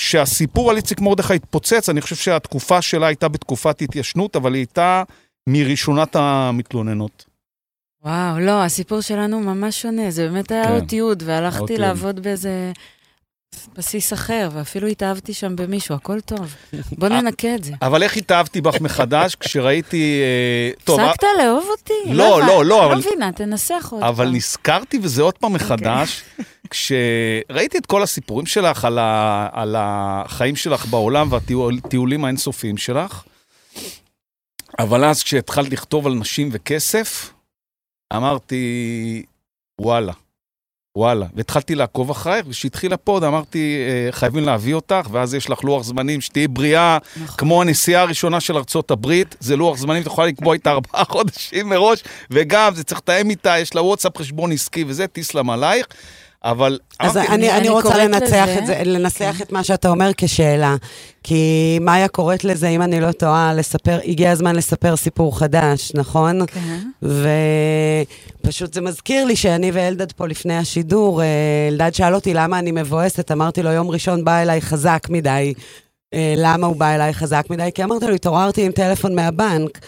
שכשהסיפור על איציק מרדכי התפוצץ, אני חושב שהתקופה שלה הייתה בתקופת התיישנות, אבל היא הייתה מראשונת המתלוננות. וואו, לא, הסיפור שלנו ממש שונה, זה באמת היה כן. עוד תיעוד, והלכתי עוד. לעבוד באיזה בסיס אחר, ואפילו התאהבתי שם במישהו, הכל טוב. בוא אה, ננקה את זה. אבל איך התאהבתי בך מחדש כשראיתי... אה, טוב, הפסקת לאהוב אותי? לא, הבנ- לא, לא, אבל- לא מבינה, תנסח עוד אבל פעם. נזכרתי, וזה עוד פעם מחדש, כשראיתי את כל הסיפורים שלך על, ה, על החיים שלך בעולם והטיולים האינסופיים שלך, אבל אז כשהתחלת לכתוב על נשים וכסף, אמרתי, וואלה, וואלה. והתחלתי לעקוב אחרייך, וכשהתחיל הפוד אמרתי, אה, חייבים להביא אותך, ואז יש לך לוח זמנים, שתהיי בריאה, נכון. כמו הנסיעה הראשונה של ארצות הברית, זה לוח זמנים, את יכולה לקבוע איתה ארבעה חודשים מראש, וגם, זה צריך לתאם איתה, יש לה וואטסאפ חשבון עסקי וזה, תסלם עלייך. אבל אז אמרתי, אני, אני אני רוצה לנצח לזה- את זה, לנסח את מה שאתה אומר כשאלה. כי מאיה קוראת לזה, אם אני לא טועה, לספר, הגיע הזמן לספר סיפור חדש, נכון? כן. ופשוט זה מזכיר לי שאני ואלדד פה לפני השידור, אה, אלדד שאל אותי למה אני מבואסת, אמרתי לו, יום ראשון בא אליי חזק מדי. אה, למה הוא בא אליי חזק מדי? כי אמרתי לו, התעוררתי עם טלפון מהבנק.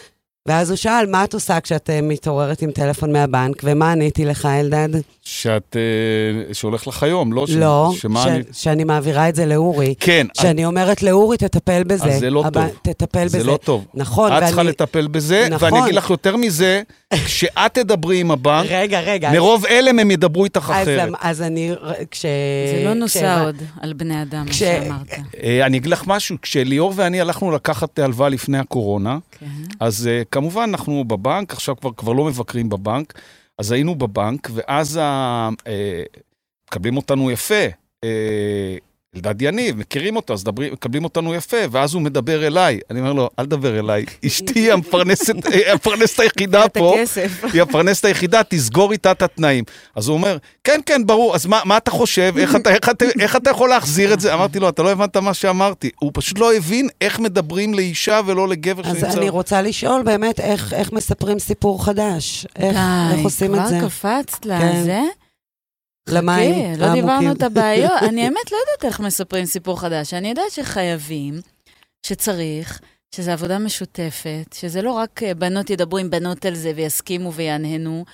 ואז הוא שאל, מה את עושה כשאת אה, מתעוררת עם טלפון מהבנק? ומה עניתי לך, אלדד? שאת, אה, שהולך לך היום, לא? ש- לא, שמה ש- אני... שאני מעבירה את זה לאורי. כן, שאני אומרת לאורי, תטפל בזה. אז זה לא הבא- טוב. תטפל זה בזה. לא טוב. נכון, את צריכה ואני... לטפל בזה, נכון. ואני אגיד לך יותר מזה, כשאת תדברי עם הבנק, רגע, רגע. מרוב הלם הם ידברו איתך אז, אחרת. אז אני... כש... זה לא נוסע כשהבנ- עוד על בני אדם, מה כש- שאמרת. אה, אני אגיד לך משהו, כשליאור ואני הלכנו לקחת הלוואה לפני הקורונה, כן. אז כמובן אנחנו בבנק, עכשיו כבר, כבר לא מבקרים בבנק, אז היינו בבנק, ואז ה, uh, מקבלים אותנו יפה. אלדד יניב, מכירים אותו, אז דברים, מקבלים אותנו יפה, ואז הוא מדבר אליי. אני אומר לו, אל תדבר אליי, אשתי היא המפרנסת, המפרנסת היחידה פה. היא הפרנסת היחידה, תסגור איתה את התנאים. אז הוא אומר, כן, כן, ברור, אז מה, מה אתה חושב? איך אתה, איך, אתה, איך אתה יכול להחזיר את זה? אמרתי לו, אתה לא הבנת מה שאמרתי. הוא פשוט לא הבין איך מדברים לאישה ולא לגבר אז שנמצא... אני רוצה לשאול באמת איך, איך מספרים סיפור חדש. איך, איך עושים את זה? כבר קפצת כן. לזה? למים חכי, לא העמוקים. דיברנו את הבעיות. אני האמת לא יודעת איך מספרים סיפור חדש. אני יודעת שחייבים, שצריך, שזו עבודה משותפת, שזה לא רק אה, בנות ידברו עם בנות על זה ויסכימו ויהנהנו.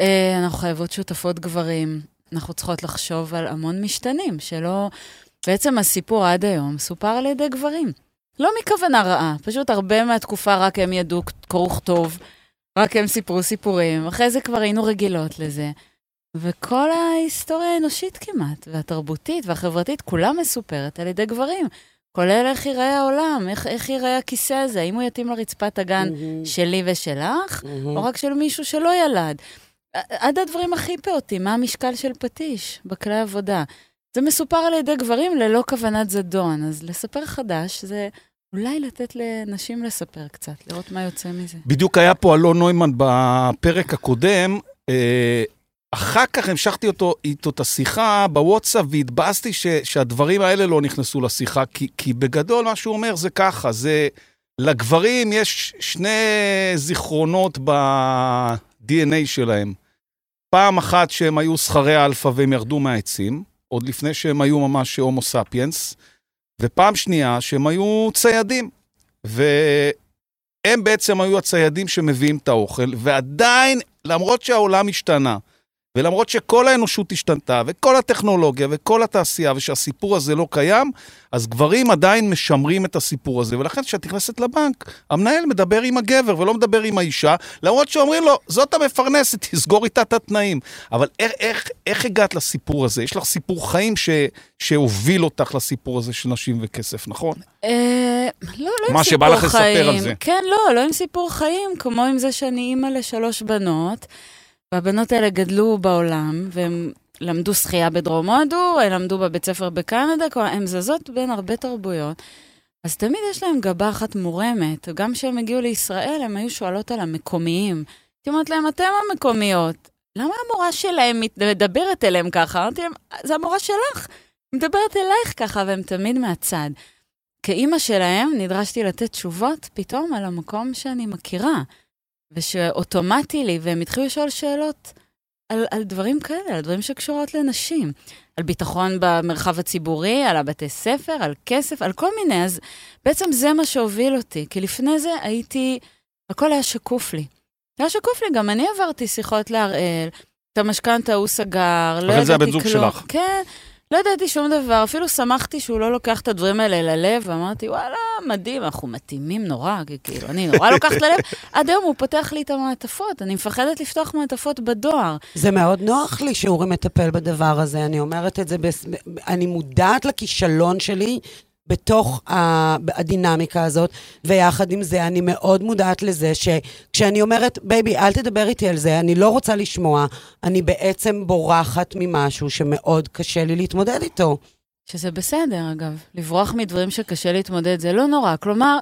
אה, אנחנו חייבות שותפות גברים. אנחנו צריכות לחשוב על המון משתנים, שלא... בעצם הסיפור עד היום סופר על ידי גברים. לא מכוונה רעה, פשוט הרבה מהתקופה רק הם ידעו קרוא וכתוב, רק הם סיפרו סיפורים, אחרי זה כבר היינו רגילות לזה. וכל ההיסטוריה האנושית כמעט, והתרבותית והחברתית, כולה מסופרת על ידי גברים. כולל איך ייראה העולם, איך, איך ייראה הכיסא הזה, האם הוא יתאים לרצפת הגן מהמם, שלי ושלך, מהמם. או רק של מישהו שלא ילד. עד הדברים הכי פעוטים, מה המשקל של פטיש בכלי עבודה. זה מסופר על ידי גברים ללא כוונת זדון, אז לספר חדש זה אולי לתת לנשים לספר קצת, לראות מה יוצא מזה. בדיוק היה פה אלון נוימן בפרק הקודם. אה, אחר כך המשכתי אותו, איתו את השיחה בוואטסאפ והתבאסתי ש, שהדברים האלה לא נכנסו לשיחה, כי, כי בגדול מה שהוא אומר זה ככה, זה לגברים יש שני זיכרונות ב-DNA שלהם. פעם אחת שהם היו שכרי האלפא והם ירדו מהעצים, עוד לפני שהם היו ממש הומו ספיאנס, ופעם שנייה שהם היו ציידים. והם בעצם היו הציידים שמביאים את האוכל, ועדיין, למרות שהעולם השתנה, ולמרות שכל האנושות השתנתה, וכל הטכנולוגיה, וכל התעשייה, ושהסיפור הזה לא קיים, אז גברים עדיין משמרים את הסיפור הזה. ולכן כשאת נכנסת לבנק, המנהל מדבר עם הגבר ולא מדבר עם האישה, למרות שאומרים לו, זאת המפרנסת, תסגור איתה את התנאים. אבל איך, איך, איך הגעת לסיפור הזה? יש לך סיפור חיים ש, שהוביל אותך לסיפור הזה של נשים וכסף, נכון? אה, לא, לא עם מה שבא סיפור לך לספר חיים. על זה. כן, לא, לא עם סיפור חיים, כמו עם זה שאני אימא לשלוש בנות, והבנות האלה גדלו בעולם, והן למדו שחייה בדרום הודו, הן למדו בבית ספר בקנדה, הן זזות בין הרבה תרבויות. אז תמיד יש להן גבה אחת מורמת. גם כשהן הגיעו לישראל, הן היו שואלות על המקומיים. הייתי אומרת להם, אתם המקומיות. למה המורה שלהם מדברת אליהם ככה? אמרתי להם, זה המורה שלך, היא מדברת אלייך ככה, והם תמיד מהצד. כאימא שלהם נדרשתי לתת תשובות פתאום על המקום שאני מכירה, ושאוטומטי לי, והם התחילו לשאול שאלות על, על דברים כאלה, על דברים שקשורות לנשים. על ביטחון במרחב הציבורי, על הבתי ספר, על כסף, על כל מיני. אז בעצם זה מה שהוביל אותי, כי לפני זה הייתי, הכל היה שקוף לי. היה שקוף לי, גם אני עברתי שיחות להראל, את המשכנתה הוא סגר, לא אבל זה ידעתי הבן זוג כלום. שלך. כן, לא ידעתי שום דבר, אפילו שמחתי שהוא לא לוקח את הדברים האלה ללב, ואמרתי, וואלה, מדהים, אנחנו מתאימים נורא, כאילו, אני נורא לוקחת ללב. עד היום הוא פותח לי את המעטפות, אני מפחדת לפתוח מעטפות בדואר. זה מאוד נוח לי שאורי מטפל בדבר הזה, אני אומרת את זה, בס... אני מודעת לכישלון שלי בתוך הדינמיקה הזאת, ויחד עם זה אני מאוד מודעת לזה שכשאני אומרת, baby, אל תדבר איתי על זה, אני לא רוצה לשמוע, אני בעצם בורחת ממשהו שמאוד קשה לי להתמודד איתו. שזה בסדר, אגב. לברוח מדברים שקשה להתמודד זה לא נורא. כלומר,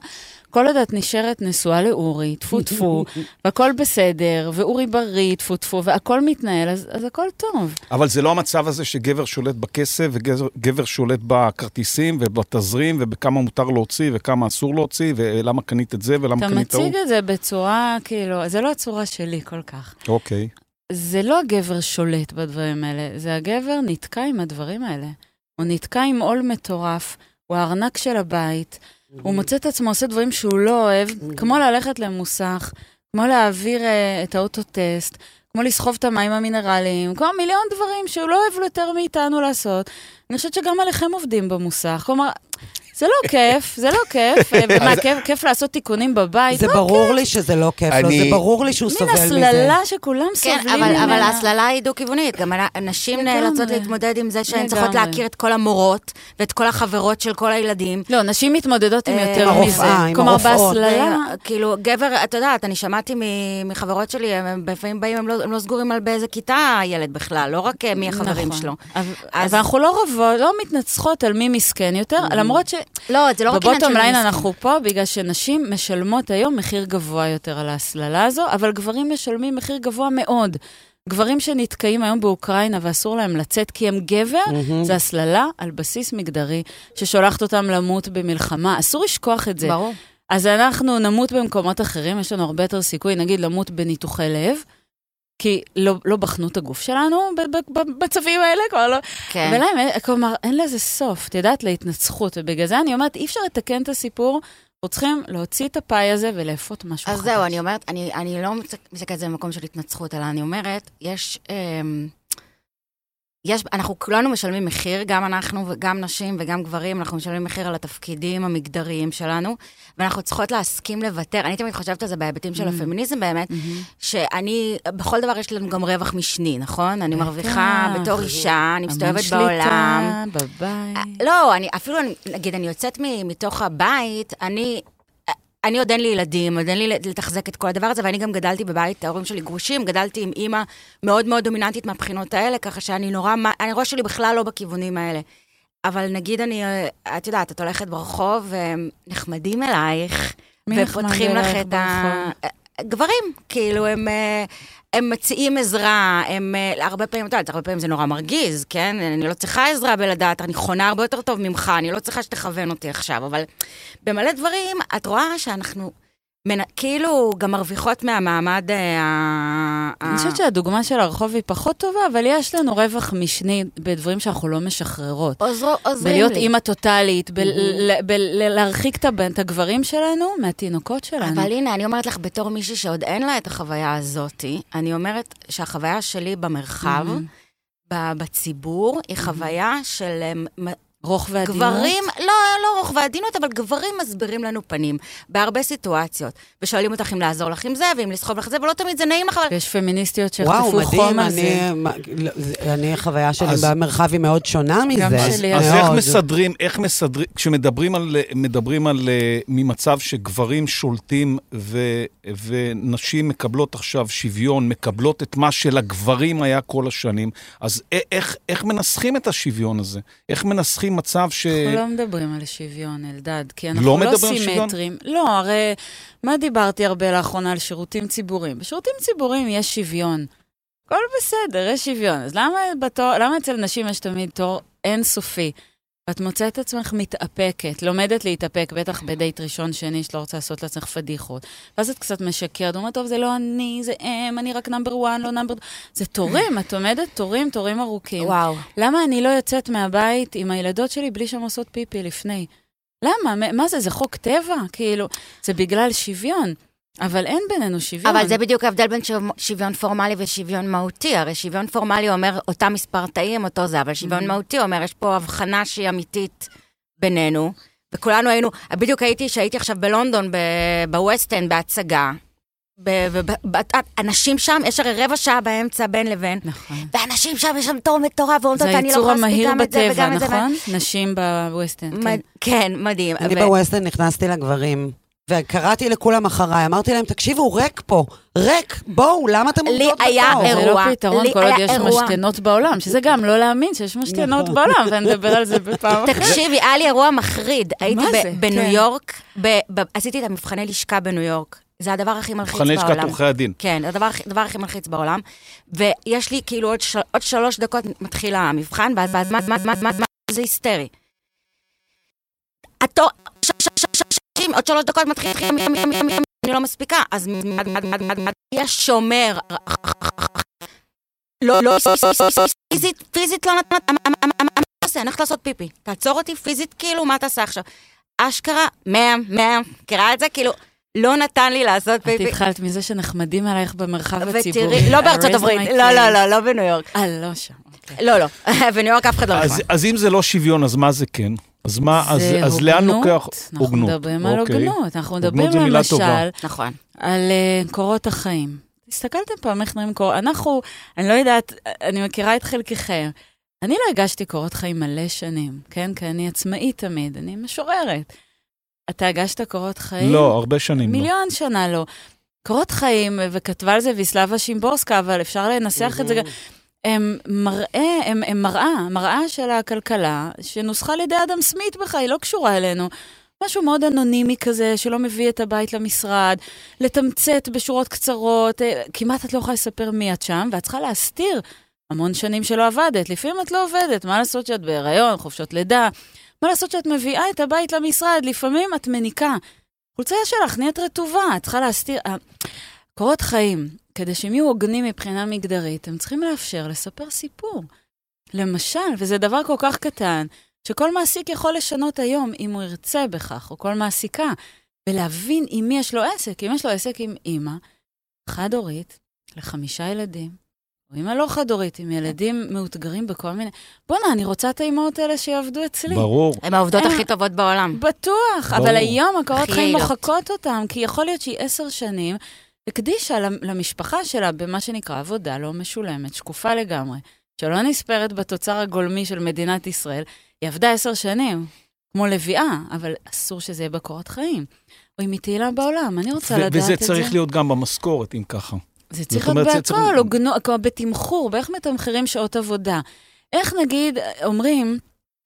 כל עוד את נשארת נשואה לאורי, טפו טפו, והכל בסדר, ואורי בריא, טפו טפו, והכל מתנהל, אז, אז הכל טוב. אבל זה לא המצב הזה שגבר שולט בכסף וגבר גבר שולט בכרטיסים ובתזרים ובכמה מותר להוציא וכמה אסור להוציא ולמה קנית את זה ולמה אתה קנית את ההוא. מציג את זה בצורה, כאילו, זה לא הצורה שלי כל כך. אוקיי. זה לא הגבר שולט בדברים האלה, זה הגבר נתקע עם הדברים האלה. הוא נתקע עם עול מטורף, הוא הארנק של הבית, הוא מוצא את עצמו עושה דברים שהוא לא אוהב, כמו ללכת למוסך, כמו להעביר uh, את האוטוטסט, כמו לסחוב את המים המינרליים, כמו מיליון דברים שהוא לא אוהב יותר מאיתנו לעשות. אני חושבת שגם עליכם עובדים במוסך. כלומר, זה לא כיף, זה לא כיף. אה, ומה, כיף, כיף לעשות תיקונים בבית? זה לא ברור לי שזה לא כיף לו, אני- זה ברור לי שהוא מין סובל מזה. הסללה שכולם כן, סובלים אבל, ממנה. אבל ההסללה היא דו-כיוונית. גם נשים. נאלצות להתמודד עם זה שהן צריכות. להכיר את כל המורות ואת כל החברות של כל הילדים. לא, נשים מתמודדות עם אה, יותר עם מזה. הרופאה, עם כלומר, הרופאות. בהסללה... כאילו, גבר, את יודעת, אני שמעתי מ- מחברות שלי, הם לפעמים באים, הם לא, הם לא סגורים על באיזה כיתה הילד בכלל, לא רק אה, מי החברים נכון. שלו. אבל אז- אבל אנחנו לא רבות, לא מתנצחות על מי מסכן יותר, למרות לא, זה לא רק עניין של שבבוטום ליין. אנחנו פה בגלל שנשים משלמות היום מחיר גבוה יותר על ההסללה הזו, אבל גברים משלמים מחיר גבוה מאוד. גברים שנתקעים היום באוקראינה ואסור להם לצאת כי הם גבר, מהמם. זה הסללה על בסיס מגדרי, ששולחת אותם למות במלחמה. אסור לשכוח את זה. ברור. אז אנחנו נמות במקומות אחרים, יש לנו הרבה יותר סיכוי, נגיד, למות בניתוחי לב, כי לא, לא בחנו את הגוף שלנו בצווים האלה, כבר לא... כן. ולהם, אין- כלומר, אין לזה סוף, את יודעת, להתנצחות, ובגלל זה אני אומרת, אי אפשר לתקן את הסיפור, אנחנו צריכים להוציא את הפאי הזה ולאפות משהו אז חדש. זהו, אני אומרת, אני, אני לא מסתכלת מסתכלת על זה במקום של התנצחות, אלא אני אומרת, יש... אמ, יש, אנחנו כולנו משלמים מחיר, גם אנחנו וגם נשים וגם גברים, אנחנו משלמים מחיר על התפקידים המגדריים שלנו, ואנחנו צריכות להסכים לוותר. אני תמיד חושבת על זה בהיבטים של Mm. הפמיניזם באמת, מהמם. שאני, בכל דבר יש לנו גם רווח משני, נכון? אני מרוויחה. בתור אישה, אני מסתובבת המון בעולם. שליטה, בבית. לא, אני אפילו, אני- נגיד, אני יוצאת מתוך הבית, אני... אני עוד אין לי ילדים, עוד אין לי לתחזק את כל הדבר הזה, ואני גם גדלתי בבית, ההורים שלי גרושים, גדלתי עם אימא מאוד מאוד דומיננטית מהבחינות האלה, ככה שאני נורא, אני ראש שלי בכלל לא בכיוונים האלה. אבל נגיד אני, אה, את יודעת, את הולכת ברחוב, ונחמדים אלייך, מי נחמד ופותחים לך אלייך את ה... גברים, כאילו, הם, אה, הם מציעים עזרה, הם אה, הרבה פעמים, את יודעת, הרבה פעמים זה נורא מרגיז, כן? אני לא צריכה עזרה בלדעת, אני חונה הרבה יותר טוב ממך, אני לא צריכה שתכוון אותי עכשיו, אבל במלא דברים, את רואה שאנחנו מנ- כאילו גם מרוויחות מהמעמד אה, ה... אני חושבת שהדוגמה של הרחוב היא פחות טובה, אבל יש לנו רווח משני בדברים שאנחנו לא משחררות. עוזרו- עוזרים בלהיות לי. אימא טוטאלית, בלהרחיק את הבן- את הגברים שלנו מהתינוקות שלנו. אבל הנה, אני אומרת לך, בתור מישהי שעוד אין לה את החוויה הזאתי, אני אומרת שהחוויה שלי במרחב, ב- בציבור, היא חוויה של אה, רוך ועדינות. גברים, לא, לא רוך ועדינות, אבל גברים מסבירים לנו פנים בהרבה סיטואציות. ושואלים אותך אם לעזור לך עם זה, ואם לסחוב לך זה, ולא תמיד זה נעים לך, אבל... ויש פמיניסטיות וואו, שיחטפו מדהים, חום על זה. אני, מה- לא, זה- אני, החוויה שלי אז- במרחב היא מאוד שונה מזה. גם אז, שלי, אז מאוד. איך מסדרים, איך מסדרים, כשמדברים על, מדברים על אה, ממצב שגברים שולטים ו, ונשים מקבלות עכשיו שוויון, מקבלות את מה שלגברים היה כל השנים, אז איך, איך מנסחים את השוויון הזה? איך מנסחים מצב ש... אנחנו לא מדברים על שוויון, אלדד, כי אנחנו לא לא? סימטרים. לא, הרי מה דיברתי הרבה לאחרונה על שירותים ציבוריים? בשירותים ציבוריים יש שוויון. הכל בסדר, יש שוויון. אז למה, בתור, למה אצל נשים יש תמיד תור אינסופי? ואת מוצאת את עצמך מתאפקת, לומדת להתאפק, בטח בדייט ראשון, שני, שלא רוצה לעשות לעצמך פדיחות. ואז את קצת משקרת, אומרת, טוב, זה לא אני, זה הם, אני רק נאמבר 1, לא נאמבר... זה תורים, את עומדת תורים, תורים ארוכים. וואו. למה אני לא יוצאת מהבית עם הילדות שלי בלי שהן עושות פיפי לפני? למה? מה- מה זה, זה חוק טבע? כאילו, זה בגלל שוויון. אבל אין בינינו שוויון. אבל זה בדיוק ההבדל בין שו- שוויון פורמלי ושוויון מהותי. הרי שוויון פורמלי אומר אותה מספר תאים, אותו זה, אבל שוויון Mhm. מהותי אומר, יש פה הבחנה שהיא אמיתית בינינו. וכולנו היינו, בדיוק הייתי, שהייתי עכשיו בלונדון, ב- בווסט-אנד, בהצגה. ב- וב- ב- אנשים שם, יש הרי רבע שעה באמצע בין לבין, נכון. ואנשים שם, יש שם תור מטורף, ואומרות, זה אני לא יכולה להספיק המהיר גם את זה בטבע, וגם את זה. נכון? נשים בווסטנד, כן. מד- כן, מדהים. אני ו- בווסטן נכנסתי לגברים, וקראתי לכולם אחריי, אמרתי להם, תקשיבו, ריק פה, ריק, בואו, למה אתם לי עומדות היה בתור? זה לא אירוע, פתרון לי כל עוד יש אירוע. משתנות בעולם, שזה גם לא להאמין שיש משתנות נכון. בעולם, ונדבר על זה בפעם אחרת. תקשיבי, היה לי אירוע מחריד. הייתי? בניו כן. יורק, ב- ב- עשיתי את המבחני לשכה בניו יורק. זה הדבר הכי מלחיץ מבחני לשכת בעולם. עורכי הדין. כן, זה הדבר הכי- הדבר הכי מלחיץ בעולם. ויש לי כאילו עוד, של, עוד שלוש דקות מתחיל המבחן, ואז ואז מה, מה, מה, מה, מה, זה היסטרי. התור, ש- ש- ש- ש- ש- עוד שלוש דקות מתחיל, אני לא מספיקה, אז מד- מד- מד- מד- מד- יש שומר. לא, לא, פיזית, פיזית לא נתנת, מה תעשה? אני הולכת לעשות פיפי. תעצור אותי פיזית, כאילו, מה תעשה עכשיו? אשכרה, מאה, מאה, מכירה את זה? כאילו, לא נתן לי לעשות את פיפי. התחלת מזה שנחמדים עלייך במרחב הציבורי. ותראי, לא בארצות הברית, לא, לא. לא, לא בניו יורק. אה, לא שם. אוקיי. לא, לא, בניו יורק אף אחד לא אז, נכון. אז אם זה לא שוויון, אז מה זה כן? אז מה, אז, זה אז לאן הוגנות. לוקח אנחנו הוגנות? מדברים על אוקיי. הוגנות. אנחנו הוגנות מדברים מילה למשל טובה. נכון. על uh, קורות החיים. הסתכלתם פעם איך נראים קורות... אנחנו, אני לא יודעת, אני מכירה את חלקכם. אני לא הגשתי קורות חיים מלא שנים, כן? כי אני עצמאית תמיד, אני משוררת. אתה הגשת קורות חיים? לא, הרבה שנים לא. מיליון שנה לא. קורות חיים, וכתבה על זה ויסלבה שימבורסקה, אבל אפשר לנסח את זה גם. הם מראה, הם, הם מראה, מראה של הכלכלה, שנוסחה על ידי אדם סמית בכלל, היא לא קשורה אלינו. משהו מאוד אנונימי כזה, שלא מביא את הבית למשרד, לתמצת בשורות קצרות, אה, כמעט את לא יכולה לספר מי את שם, ואת צריכה להסתיר המון שנים שלא עבדת. לפעמים את לא עובדת, מה לעשות שאת בהיריון, חופשות לידה, מה לעשות שאת מביאה את הבית למשרד, לפעמים את מניקה. חולצה שלך נהיית רטובה, את צריכה להסתיר... אה, קורות חיים, כדי שהם יהיו הוגנים מבחינה מגדרית, הם צריכים לאפשר לספר סיפור. למשל, וזה דבר כל כך קטן, שכל מעסיק יכול לשנות היום, אם הוא ירצה בכך, או כל מעסיקה, ולהבין עם מי יש לו עסק. אם יש לו עסק עם אימא, חד-הורית, לחמישה ילדים, או אימא לא חד-הורית, עם ילדים מאותגרים בכל מיני... בואנה, אני רוצה את האימהות האלה שיעבדו אצלי. ברור. הן העובדות אה, הכי טובות בעולם. בטוח, ברור. אבל היום הקורות חיים. מוחקות אותם, כי יכול להיות שהיא עשר שנים הקדישה למ- למשפחה שלה במה שנקרא עבודה לא משולמת, שקופה לגמרי, שלא נספרת בתוצר הגולמי של מדינת ישראל. היא עבדה עשר שנים, כמו לביאה, אבל אסור שזה יהיה בקורות חיים. או אם היא תהילה בעולם, אני רוצה לדעת את זה. וזה צריך להיות גם במשכורת, אם ככה. זה צריך להיות בהכל, הוגנו- כמו בתמחור, באיך מתמחרים שעות עבודה. איך נגיד, אומרים,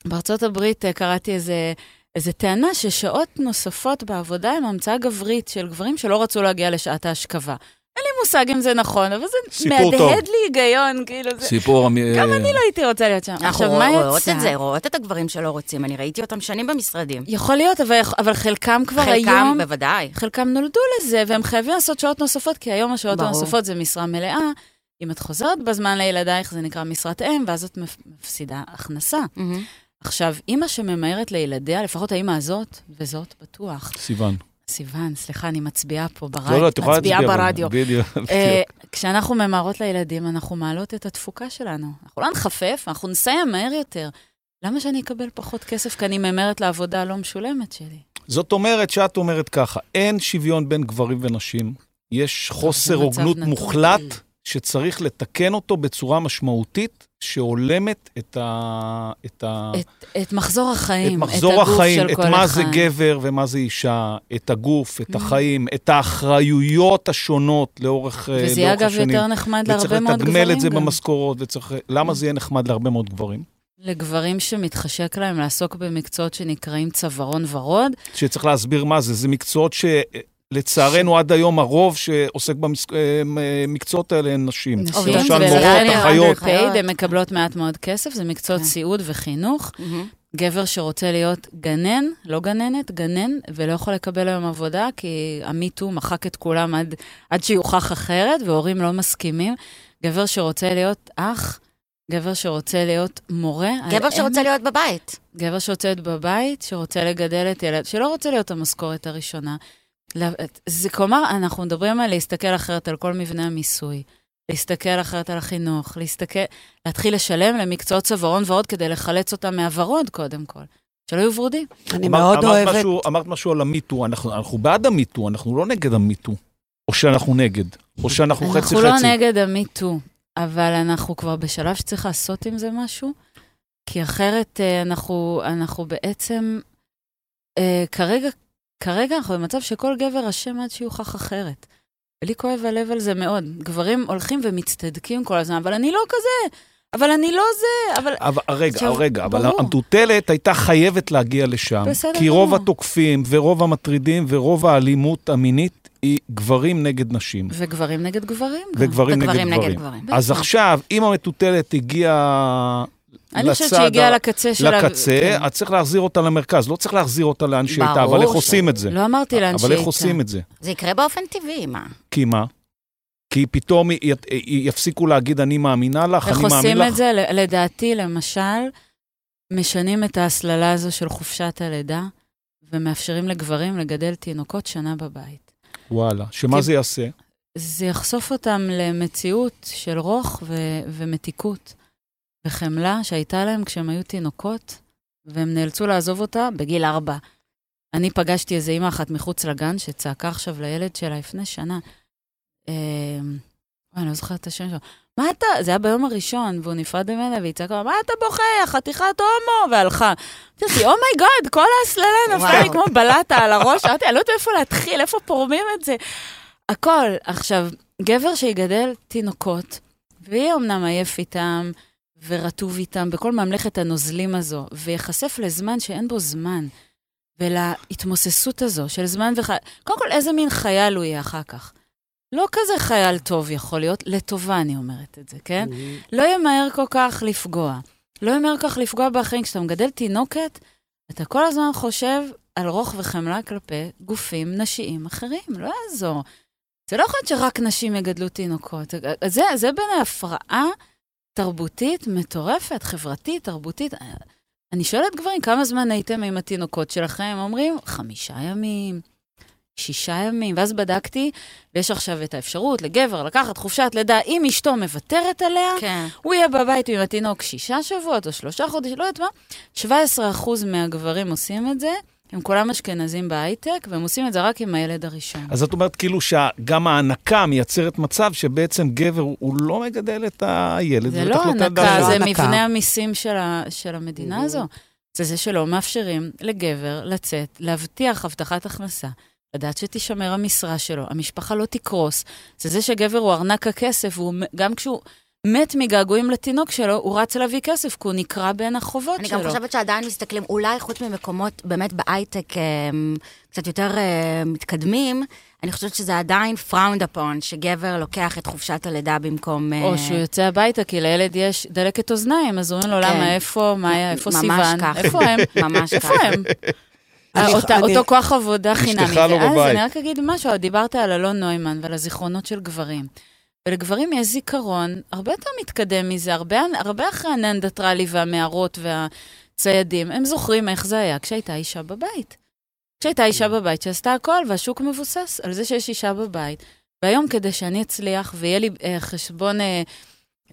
בארצות הברית אה, קראתי איזה, איזה טענה ששעות נוספות בעבודה הן המצאה גברית של גברים שלא רצו להגיע לשעת ההשכבה. אין לי מושג אם זה נכון, אבל זה טוב. מהדהד לי היגיון, כאילו זה... סיפור... גם אני לא הייתי רוצה להיות שם. אנחנו עכשיו, מה רואות יצא? את זה, רואות את הגברים שלא רוצים, אני ראיתי אותם שנים במשרדים. יכול להיות, אבל, אבל חלקם כבר חלקם, היום, בוודאי. חלקם נולדו לזה, והם חייבים לעשות שעות נוספות, כי היום השעות ברור. הנוספות זה משרה מלאה. אם את חוזרת בזמן לילדייך, זה נקרא משרת אם, ואז את מפ- מפסידה הכנסה. מהמם. עכשיו, אימא שממהרת לילדיה, לפחות האימא הזאת, וזאת בטוח, סיוון. סיוון, סליחה, אני מצביעה פה ברדיו, לא, לא, את יכולה להצביע. ברדיו. בדיוק. אה, כשאנחנו ממהרות לילדים, אנחנו מעלות את התפוקה שלנו. אנחנו לא נחפף, אנחנו נסיים מהר יותר. למה שאני אקבל פחות כסף כי אני ממהרת לעבודה הלא משולמת שלי? זאת אומרת שאת אומרת ככה, אין שוויון בין גברים ונשים, יש חוסר הוגנות. מוחלט שצריך לתקן אותו בצורה משמעותית, שהולמת את, ה... את, ה... את, את מחזור את החיים, מחזור את הגוף החיים, של את כל מה אחד. זה גבר ומה זה אישה, את הגוף, את Mm. החיים, את האחריויות השונות לאורך, אה, וזה יהיה לאורך אגב השנים. יותר נחמד וצריך להרבה מאוד גברים לתגמל את זה גם. Mm. במשכורות, וצריך... למה זה יהיה נחמד להרבה מאוד גברים? לגברים שמתחשק להם לעסוק במקצועות שנקראים צווארון ורוד. שצריך להסביר מה זה, זה מקצועות שלצערנו עד היום הרוב שעוסק במקצועות האלה הן נשים. נשים, למשל מורות, הן אחיות. underpaid, הן מקבלות מעט מאוד כסף, זה מקצועות כן. סיעוד וחינוך. מהמם. גבר שרוצה להיות גנן, לא גננת, גנן, ולא יכול לקבל היום עבודה, כי המיטו מחק את כולם עד, עד שיוכח אחרת, והורים לא מסכימים. גבר שרוצה להיות אח, גבר שרוצה להיות מורה. גבר שרוצה אם- להיות בבית. גבר שרוצה להיות בבית, שרוצה לגדל את ילד, שלא רוצה להיות המשכורת הראשונה. זה כלומר, אנחנו מדברים על להסתכל אחרת על כל מבנה המיסוי, להסתכל אחרת על החינוך, להסתכל, להתחיל לשלם למקצועות צווארון ועוד כדי לחלץ אותם מהוורוד קודם כל. שלא יהיו ורודים. אני אמר- מאוד אמרת אוהבת... משהו, אמרת משהו על המיטו, אנחנו, אנחנו בעד המיטו, אנחנו לא נגד המיטו. או שאנחנו נגד, או שאנחנו חצי חצי. אנחנו לא נגד המיטו, אבל אנחנו כבר בשלב שצריך לעשות עם זה משהו, כי אחרת אה, אנחנו, אנחנו בעצם, אה, כרגע, כרגע אנחנו במצב שכל גבר אשם עד שיוכח אחרת. ולי כואב הלב על זה מאוד. גברים הולכים ומצטדקים כל הזמן, אבל אני לא כזה, אבל אני לא זה, אבל... אבל רגע, עכשיו, רגע, אבל ברור. המטוטלת הייתה חייבת להגיע לשם. בסדר כי רוב גמור. התוקפים ורוב המטרידים ורוב האלימות המינית היא גברים נגד נשים. וגברים נגד גברים גם. וגברים נגד וגברים נגד גברים. גברים. אז. עכשיו, אם המטוטלת הגיעה אני חושבת שהיא הגיעה לקצה שלה. לקצה, כן. אז צריך להחזיר אותה למרכז. לא צריך להחזיר אותה לאן שהיא הייתה, אבל איך ש- עושים את זה? לא אמרתי לאן שהיא אבל איך הייתה. עושים את זה? זה יקרה באופן טבעי, מה? כי מה? כי פתאום י- י- יפסיקו להגיד, אני מאמינה לך, איך אני מאמין עושים לך. את זה? לדעתי, למשל, משנים את ההסללה הזו של חופשת הלידה, ומאפשרים לגברים לגדל תינוקות שנה בבית. וואלה, שמה כי- זה יעשה? זה יחשוף אותם למציאות של רוך ו- ומתיקות וחמלה שהייתה להם כשהם היו תינוקות, והם נאלצו לעזוב אותה בגיל ארבע. אני פגשתי איזה אימא אחת מחוץ לגן שצעקה עכשיו לילד שלה לפני שנה. אה, אני לא זוכרת את השם שלו. מה אתה, זה היה ביום הראשון, והוא נפרד ממנה, והיא צעקה, מה אתה בוכה, חתיכת הומו, והלכה. אמרתי, אומייגוד, כל ההסללה נפלה לי. כמו בלטה על הראש, אמרתי, אני לא יודעת איפה להתחיל, איפה פורמים את זה. הכל. עכשיו, גבר שיגדל תינוקות, ויהיה אמנם עייף איתם, ורטוב איתם, בכל ממלכת הנוזלים הזו, וייחשף לזמן שאין בו זמן, ולהתמוססות הזו של זמן וחי... קודם כל, איזה מין חייל הוא יהיה אחר כך? לא כזה חייל טוב יכול להיות, לטובה אני אומרת את זה, כן? לא ימהר כל כך לפגוע. לא ימהר כל כך לפגוע באחרים. כשאתה מגדל תינוקת, אתה כל הזמן חושב על רוך וחמלה כלפי גופים נשיים אחרים, לא יעזור. זה לא יכול להיות שרק נשים יגדלו תינוקות. זה, זה בעיניי הפרעה תרבותית מטורפת, חברתית, תרבותית. אני שואלת גברים, כמה זמן הייתם עם התינוקות שלכם? הם אומרים, חמישה ימים, שישה ימים. ואז בדקתי, ויש עכשיו את האפשרות לגבר לקחת חופשת לידה, אם אשתו מוותרת עליה, כן. הוא יהיה בבית עם התינוק שישה שבועות או שלושה חודשים, לא יודעת מה. 17 אחוז מהגברים עושים את זה, הם כולם אשכנזים בהייטק, והם עושים את זה רק עם הילד הראשון. אז את אומרת כאילו שגם ההנקה מייצרת מצב שבעצם גבר הוא- לא מגדל את הילד. זה לא הילדה הנקה, שלו. זה הנקה. מבנה המיסים של, ה, של המדינה הזו. זה זה שלא מאפשרים לגבר לצאת, להבטיח הבטחת הכנסה, לדעת שתישמר המשרה שלו, המשפחה לא תקרוס. זה זה שגבר הוא ארנק הכסף, והוא, גם כשהוא מת מגעגועים לתינוק שלו, הוא רץ להביא כסף, כי הוא נקרע בין החובות אני שלו. גם חושבת שעדיין מסתכלים, אולי חוץ ממקומות באמת בהייטק אה, קצת יותר אה, מתקדמים, אני חושבת שזה עדיין frowned upon, שגבר לוקח את חופשת הלידה במקום... או שהוא יוצא הביתה, כי לילד יש דלקת אוזניים, אז אומרים לו, כן. למה, איפה, מה היה, איפה ממש סיוון? ככה. איפה הם? ממש איפה ככה. הם? אני- אותה- אני- אותו כוח עבודה חינמי. אשתך לא ואז בבית. אני רק אגיד משהו, דיברת על אלון נוימן ועל הזיכרונות של גברים. ולגברים יש זיכרון הרבה יותר מתקדם מזה, הרבה, הרבה אחרי הננדטרלי והמערות והציידים. הם זוכרים איך זה היה כשהייתה אישה בבית. כשהייתה אישה בבית שעשתה הכל, והשוק מבוסס על זה שיש אישה בבית. והיום, כדי שאני אצליח ויהיה לי אה, חשבון אה,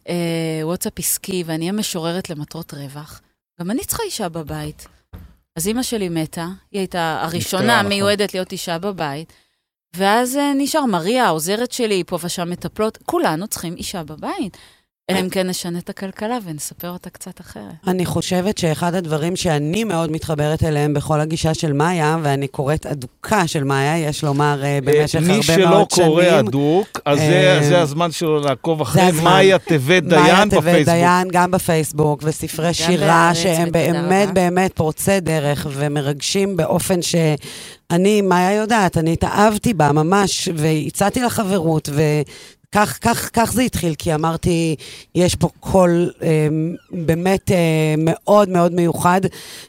אה, וואטסאפ עסקי ואני אהיה משוררת למטרות רווח, גם אני צריכה אישה בבית. אז אימא שלי מתה, היא הייתה הראשונה נכון. מיועדת להיות אישה בבית, ואז אה, נשאר מריה, העוזרת שלי, פה ושם מטפלות, כולנו צריכים אישה בבית. אלא אם כן נשנה את הכלכלה ונספר אותה קצת אחרת. אני חושבת שאחד הדברים שאני מאוד מתחברת אליהם בכל הגישה של מאיה, ואני קוראת אדוקה של מאיה, יש לומר, אה, במשך הרבה מי מאוד שלא שנים. קורא הדוק, אז זה- אה, זה הזמן שלו לעקוב אחרי. מאיה טבת דיין מאיה טבת בפייסבוק. דיין, גם בפייסבוק, וספרי שירה שהם באמת. באמת פורצי דרך ומרגשים באופן שאני, מאיה יודעת, אני התאהבתי בה ממש, והצעתי לה חברות, וכך כך, כך זה התחיל, כי אמרתי, יש פה קול אה, באמת אה, מאוד מאוד מיוחד,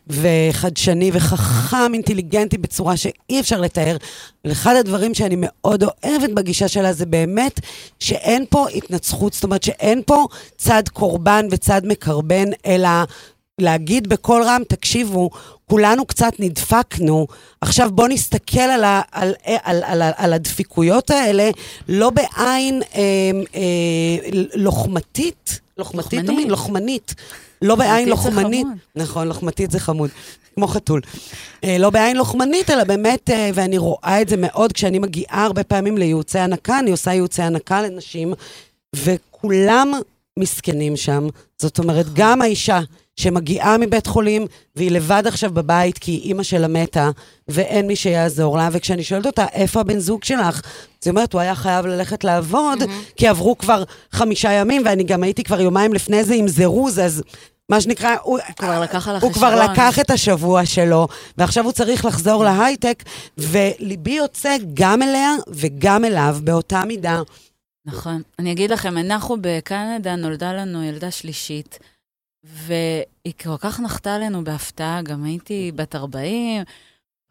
וחדשני וחכם, אינטליגנטי, בצורה שאי אפשר לתאר. ואחד הדברים שאני מאוד אוהבת בגישה שלה זה באמת שאין פה התנצחות, זאת אומרת שאין פה צד קורבן וצד מקרבן, אלא להגיד בקול רם, תקשיבו, כולנו קצת נדפקנו, עכשיו בואו נסתכל על, ה, על, על, על, על, על הדפיקויות האלה, לא בעין אה, אה, לוחמתית, לוחמתית, לוחמנית. אומרים? לוחמנית. לא בעין לוחמנית. נכון, לוחמתית זה חמוד. כמו חתול. אה, לא בעין לוחמנית, אלא באמת, אה, ואני רואה את זה מאוד כשאני מגיעה הרבה פעמים לייעוצי הנקה, אני עושה ייעוצי הנקה לנשים, וכולם מסכנים שם. זאת אומרת, גם האישה שמגיעה מבית חולים, והיא לבד עכשיו בבית כי אימא שלה מתה, ואין מי שיעזור לה, וכשאני שואלת אותה, איפה הבן זוג שלך? אז היא אומרת, הוא היה חייב ללכת לעבוד, כי עברו כבר חמישה ימים, ואני גם הייתי כבר יומיים לפני זה עם זירוז, אז... מה שנקרא, הוא כבר לקח הוא כבר. לקח את השבוע שלו, ועכשיו הוא צריך לחזור להייטק, וליבי יוצא גם אליה וגם אליו באותה מידה. נכון. אני אגיד לכם, אנחנו בקנדה, נולדה לנו ילדה שלישית, והיא כל כך נחתה עלינו בהפתעה, גם הייתי בת 40.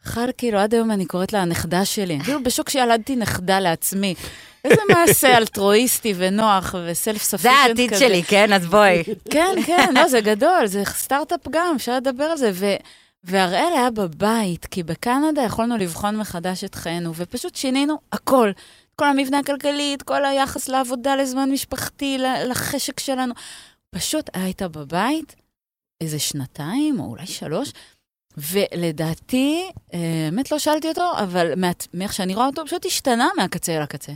בכלל, כאילו, עד היום אני קוראת לה הנכדה שלי. כאילו בשוק שילדתי נכדה לעצמי. איזה מעשה אלטרואיסטי ונוח וסלף ספישנט כזה. זה העתיד שלי, כן? אז בואי. כן, כן, לא, זה גדול, זה סטארט-אפ גם, אפשר לדבר על זה. ו... והראל היה בבית, כי בקנדה יכולנו לבחון מחדש את חיינו, ופשוט שינינו הכל. כל המבנה הכלכלי, את כל היחס לעבודה, לזמן משפחתי, לחשק שלנו. פשוט היית בבית איזה שנתיים, או אולי שלוש, ולדעתי, האמת לא שאלתי אותו, אבל מה- מאיך שאני רואה אותו, פשוט השתנה מהקצה אל הקצה.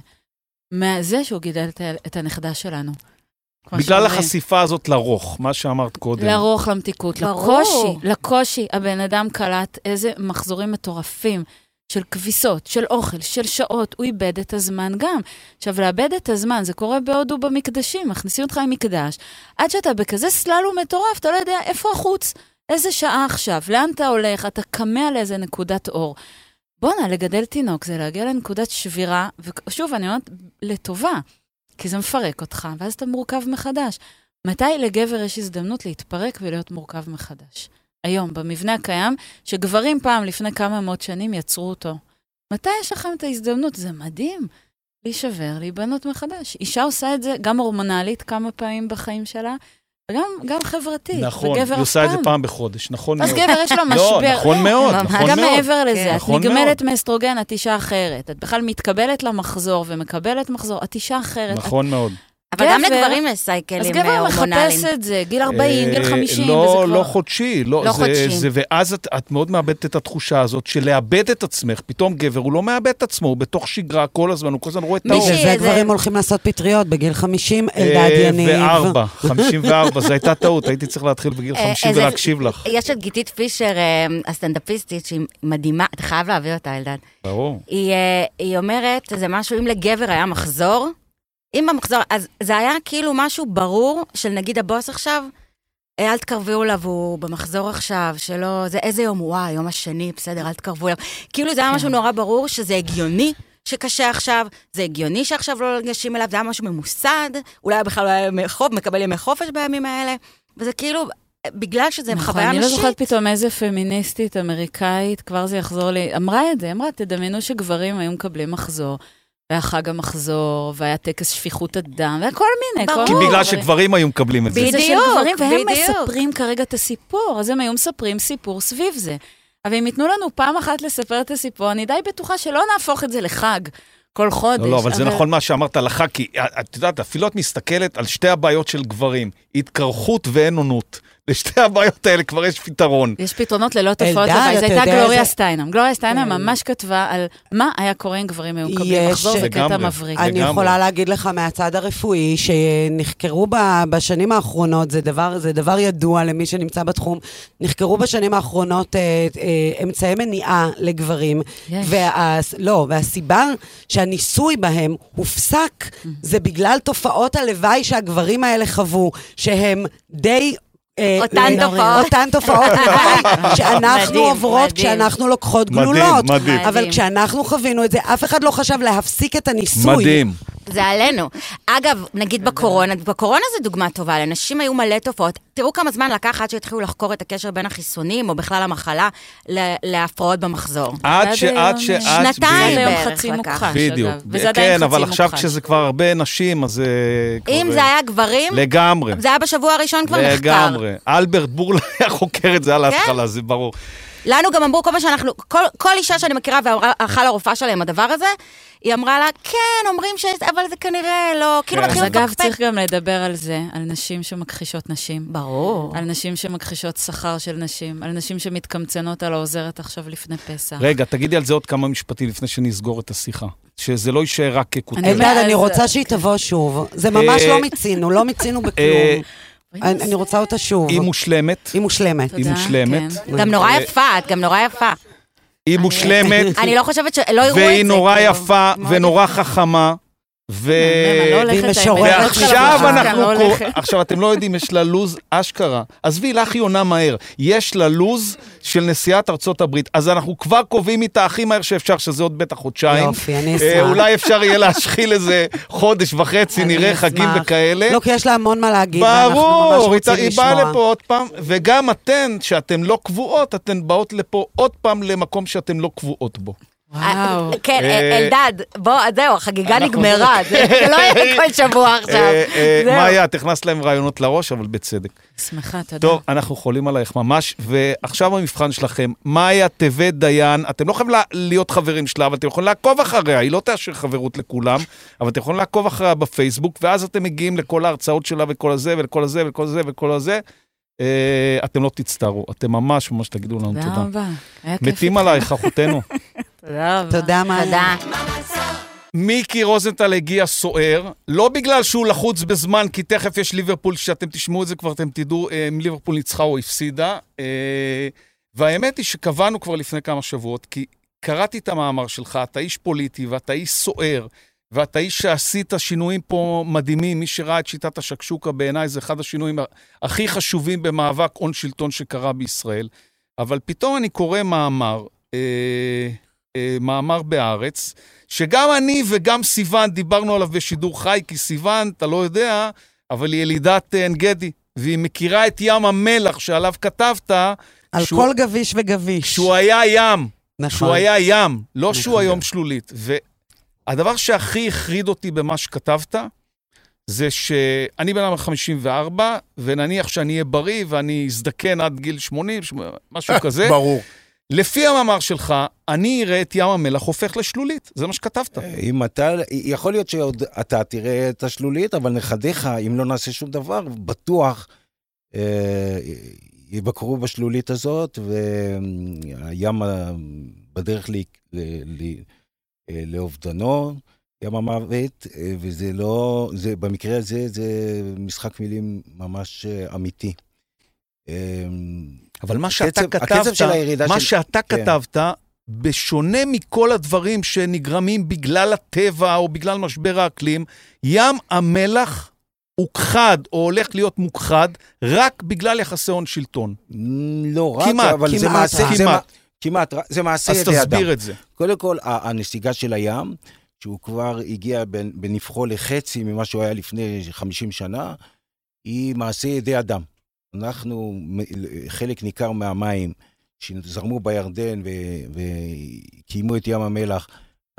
מזה שהוא גידל את, הנכדה שלנו. בגלל. החשיפה הזאת לרוך, מה שאמרת קודם. לארוך למתיקות. לקושי, לקושי. הבן אדם קלט איזה מחזורים מטורפים של כביסות, של אוכל, של שעות, הוא איבד את הזמן גם. עכשיו, לאבד את הזמן, זה קורה בהודו במקדשים, מכניסים אותך למקדש, עד שאתה בכזה סללום מטורף, אתה לא יודע איפה החוץ, איזה שעה עכשיו, לאן אתה הולך, אתה קמע לאיזה נקודת אור. בואנה, לגדל תינוק זה להגיע לנקודת שבירה, ושוב, אני אומרת, לטובה, כי זה מפרק אותך, ואז אתה מורכב מחדש. מתי לגבר יש הזדמנות להתפרק ולהיות מורכב מחדש? היום, במבנה הקיים, שגברים פעם, לפני כמה מאות שנים, יצרו אותו. מתי יש לכם את ההזדמנות? זה מדהים. להישבר, להיבנות מחדש. אישה עושה את זה גם הורמונלית כמה פעמים בחיים שלה, וגם גם חברתית. נכון, היא עושה את זה פעם. בחודש, נכון מאוד. אז גבר יש לו לא, משבר. נכון מאוד, ממש. נכון גם מאוד. מעבר לזה, את נכון נגמלת מאוד. מאסטרוגן, את אישה אחרת. את בכלל מתקבלת למחזור ומקבלת מחזור, את אישה אחרת. נכון מאוד. אבל גם גבר- לגברים יש אז סייקלים גבר אה, הורמונליים. מחפש את זה, גיל 40, גיל אה, 50, לא, וזה כבר... לא חודשי, לא, לא זה, חודשי. זה, ואז את, את מאוד מאבדת את התחושה הזאת של לאבד את עצמך. פתאום גבר, הוא לא מאבד את עצמו, הוא בתוך שגרה כל הזמן, הוא כל הזמן רואה את האור. בגלל זה איזה- גברים הולכים לעשות פטריות בגיל 50, אלדד אה, יניב. וארבע, 54, זו הייתה טעות, הייתי צריך להתחיל בגיל אה, 50 איזה- ולהקשיב לך. יש את גיתית פישר, אה, הסטנדאפיסטית, שהיא מדהימה, אתה חייב להביא אותה, אלדד. ברור. היא, אה, היא אומרת, זה משהו, אם לגבר היה מחזור, אם במחזור, אז זה היה כאילו משהו ברור של נגיד הבוס עכשיו, "אה, אל תקרבו אליו, הוא במחזור עכשיו, שלא, זה איזה יום, וואי, יום השני, בסדר, אל תקרבו אליו. כאילו זה היה משהו נורא ברור שזה הגיוני שקשה עכשיו, זה הגיוני שעכשיו לא ניגשים אליו, זה היה משהו ממוסד, אולי בכלל לא היה ימי מקבל ימי חופש בימים האלה, וזה כאילו, בגלל שזה נכון, חוויה אני לא נשית. זוכרת פתאום איזה פמיניסטית אמריקאית, כבר זה יחזור לי, אמרה את זה, אמרה, תדמיינו שגברים היו מקבלים מחזור, והיה חג המחזור, והיה טקס שפיכות הדם, וכל מיני, ברור. כל כי בגלל דברים. שגברים היו מקבלים את זה. בדיוק, זה של גברים, והם בדיוק. מספרים כרגע את הסיפור, אז הם היו מספרים סיפור סביב זה. אבל אם ייתנו לנו פעם אחת לספר את הסיפור, אני די בטוחה שלא נהפוך את זה לחג כל חודש. לא, לא, אבל זה נכון מה שאמרת לך, כי את יודעת, אפילו את מסתכלת על שתי הבעיות של גברים, התקרחות ואין עונות. לשתי הבעיות האלה כבר יש פתרון. יש פתרונות ללא תופעות לוואי. זו הייתה גלוריה סטיינם. גלוריה סטיינם כן. ממש כתבה על מה היה קורה אם גברים היו מקבלים מחזור, זה קטע. מבריק. אני. יכולה להגיד לך מהצד הרפואי, שנחקרו בשנים האחרונות, זה דבר, זה דבר ידוע למי שנמצא בתחום, נחקרו בשנים האחרונות אה, אה, אמצעי מניעה לגברים. יש. וה, לא, והסיבה שהניסוי בהם הופסק, זה בגלל תופעות הלוואי שהגברים האלה חוו, שהם די... אה, אותן ל- תופעות. אותן תופעות לוואי שאנחנו עוברות. כשאנחנו לוקחות גלולות. מדהים. אבל מדהים. כשאנחנו חווינו את זה, אף אחד לא חשב להפסיק את הניסוי. מדהים. זה עלינו. אגב, נגיד בקורונה, בקורונה זו דוגמה טובה, לאנשים היו מלא תופעות. תראו כמה זמן לקח עד שהתחילו לחקור את הקשר בין החיסונים, או בכלל המחלה, להפרעות במחזור. עד עד ש... עד ש... עד שנתיים בערך לקח. בדיוק. וזה עדיין כן, חצי אבל עכשיו. כשזה כבר הרבה נשים, אז זה... אם זה היה גברים, לגמרי. זה היה בשבוע הראשון כבר נחקר. לגמרי. אלברט בורלה היה חוקר את זה על ההתחלה, זה ברור. לנו גם אמרו כל מה שאנחנו, כל, כל אישה שאני מכירה והלכה לרופאה שלה עם הדבר הזה, היא אמרה לה, כן, אומרים ש... אבל זה כנראה לא... כאילו כן. אז מתחילים אגב, לפקפק. צריך גם לדבר על זה, על נשים שמכחישות נשים. ברור. על נשים שמכחישות שכר של נשים, על נשים שמתקמצנות על העוזרת עכשיו לפני פסח. רגע, תגידי על זה עוד כמה משפטים לפני שנסגור את השיחה. שזה לא יישאר רק ככותרת. אני- אלדד, אני אז- רוצה שהיא תבוא שוב. זה ממש אה, לא מיצינו, לא מיצינו אה, בכלום. אני אני רוצה אותה שוב. היא מושלמת, היא מושלמת. תודה, מושלמת. כן. גם נורא אה, יפה, את גם נורא יפה. היא מושלמת, אני לא חושבת שלא יראו את זה. והיא נורא כאילו. יפה ונורא חכמה. ו... לא לא ועכשיו אנחנו... לא. עכשיו, אתם לא יודעים, יש לה לוז אשכרה. עזבי, לך היא עונה מהר. יש לה לוז של נשיאת ארצות הברית. אז אנחנו כבר קובעים איתה הכי מהר שאפשר, שזה עוד בטח חודשיים. יופי, אני אה, אשמח. אולי אפשר יהיה להשחיל איזה חודש וחצי, נראה חגים. וכאלה. לא, כי יש לה המון מה להגיד, ברור, היא. באה לפה עוד פעם, וגם אתן, שאתן לא קבועות, אתן באות לפה עוד פעם למקום שאתן לא קבועות בו. וואו. כן, אה, אלדד, בוא, זהו, החגיגה נגמרה, זה זה לא יהיה כל שבוע עכשיו. אה, אה, זהו. מאיה, את הכנסת להם רעיונות לראש, אבל בצדק. שמחה, תודה. טוב, אנחנו חולים עלייך ממש, ועכשיו המבחן שלכם. מאיה טבת דיין, אתם לא לה- להיות חברים שלה, אבל אתם יכולים לעקוב אחריה, היא לא תאשר חברות לכולם, אבל אתם יכולים לעקוב אחריה בפייסבוק, ואז אתם מגיעים לכל ההרצאות שלה וכל הזה, ולכל הזה, ולכל זה, ולכל הזה. אה, אתם לא תצטערו, אתם ממש ממש תגידו לנו תודה תודה. רבה. היה כיף מתים. עלייך, אחותנו. תודה רבה. תודה, מאיה. תודה. מיקי רוזנטל הגיע סוער, לא בגלל שהוא לחוץ בזמן, כי תכף יש ליברפול, כשאתם תשמעו את זה כבר אתם תדעו אה, אם ליברפול ניצחה או הפסידה. אה, והאמת היא שקבענו כבר לפני כמה שבועות, כי קראתי את המאמר שלך, אתה איש פוליטי ואתה איש סוער, ואתה איש שעשית שינויים פה מדהימים. מי שראה את שיטת השקשוקה בעיניי זה אחד השינויים הכי חשובים במאבק הון שלטון שקרה בישראל. אבל פתאום אני קורא מאמר, אה, מאמר בהארץ, שגם אני וגם סיוון דיברנו עליו בשידור חי, כי סיוון, אתה לא יודע, אבל היא ילידת אה, עין גדי, והיא מכירה את ים המלח שעליו כתבת, על שהוא- כל גביש וגביש. שהוא היה ים, נכון. שהוא היה ים, לא שהוא נכון. היום שלולית. והדבר שהכי החריד אותי במה שכתבת, זה שאני בן אדם 54, ונניח שאני אהיה בריא ואני אזדקן עד גיל 80, משהו כזה. ברור. לפי המאמר שלך, אני אראה את ים המלח הופך לשלולית, זה מה שכתבת. אם אתה, יכול להיות שעוד אתה תראה את השלולית, אבל נכדיך, אם לא נעשה שום דבר, בטוח אה, יבקרו בשלולית הזאת, והים ה- בדרך לי, ל, ל, אה, לאובדנו, ים המוות, אה, וזה לא, זה, במקרה הזה זה משחק מילים ממש אה, אמיתי. אה, אבל מה שאתה הקצב- כתבת, של הירידה מה של- שאתה כן. כתבת, בשונה מכל הדברים שנגרמים בגלל הטבע או בגלל משבר האקלים, ים המלח הוכחד או הולך להיות מוכחד רק בגלל יחסי הון שלטון. לא רק, כמעט, אבל זה כמעט, מעשה, זה, כמעט. מע- כמעט, זה מעשה אז ידי אדם. תסביר את זה. קודם כל, הנסיגה של הים, שהוא כבר הגיע בנפחו לחצי ממה שהוא היה לפני 50 שנה, היא מעשה ידי אדם. אנחנו, חלק ניכר מהמים שזרמו בירדן ו- וקיימו את ים המלח,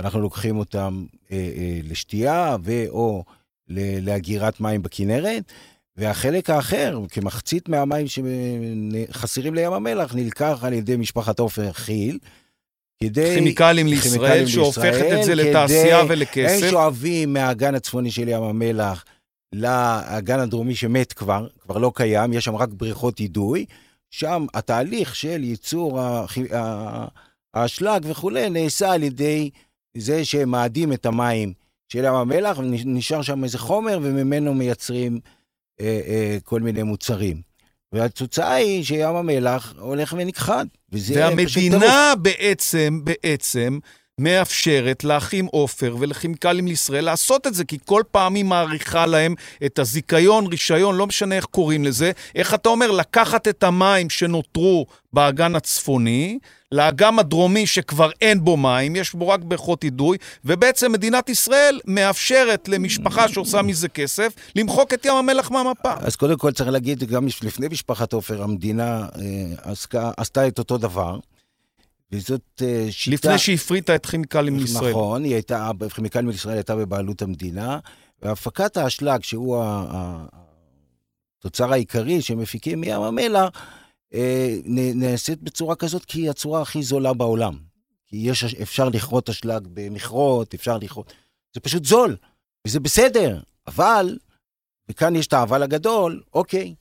אנחנו לוקחים אותם אה, אה, לשתייה ו/או לאגירת מים בכנרת, והחלק האחר, כמחצית מהמים שחסרים לים המלח, נלקח על ידי משפחת עופר כי"ל, כדי... כימיקלים לישראל, כימיקלים שהופכת את זה לישראל, לתעשייה ולכסף. הם שואבים מהאגן הצפוני של ים המלח לאגן הדרומי שמת כבר, כבר לא קיים, יש שם רק בריכות אידוי. שם התהליך של ייצור האשלג וכולי נעשה על ידי זה שהם מאדים את המים של ים המלח, ונשאר שם איזה חומר, וממנו מייצרים אה, אה, כל מיני מוצרים. והתוצאה היא שים המלח הולך ונכחד. וזה. והמדינה בעצם, בעצם, מאפשרת לאחים עופר ולכימיקלים לישראל לעשות את זה, כי כל פעם היא מאריכה להם את הזיכיון, רישיון, לא משנה איך קוראים לזה. איך אתה אומר? לקחת את המים שנותרו באגן הצפוני, לאגם הדרומי שכבר אין בו מים, יש בו רק בריכות אידוי, ובעצם מדינת ישראל מאפשרת למשפחה שעושה מזה כסף, למחוק את ים המלח מהמפה. אז קודם כל צריך להגיד, גם לפני משפחת עופר, המדינה אה, עסקה, עשתה את אותו דבר. וזאת אה, שיטה... לפני שהפריטה את כימיקלים לישראל. נכון, היא הייתה, כימיקלים לישראל הייתה בבעלות המדינה, והפקת האשלג, שהוא התוצר העיקרי שמפיקים מים המלח, אה, נעשית בצורה כזאת כי היא הצורה הכי זולה בעולם. כי יש, אפשר לכרות אשלג במכרות, אפשר לכרות... זה פשוט זול, וזה בסדר, אבל, וכאן יש את האבל הגדול, אוקיי,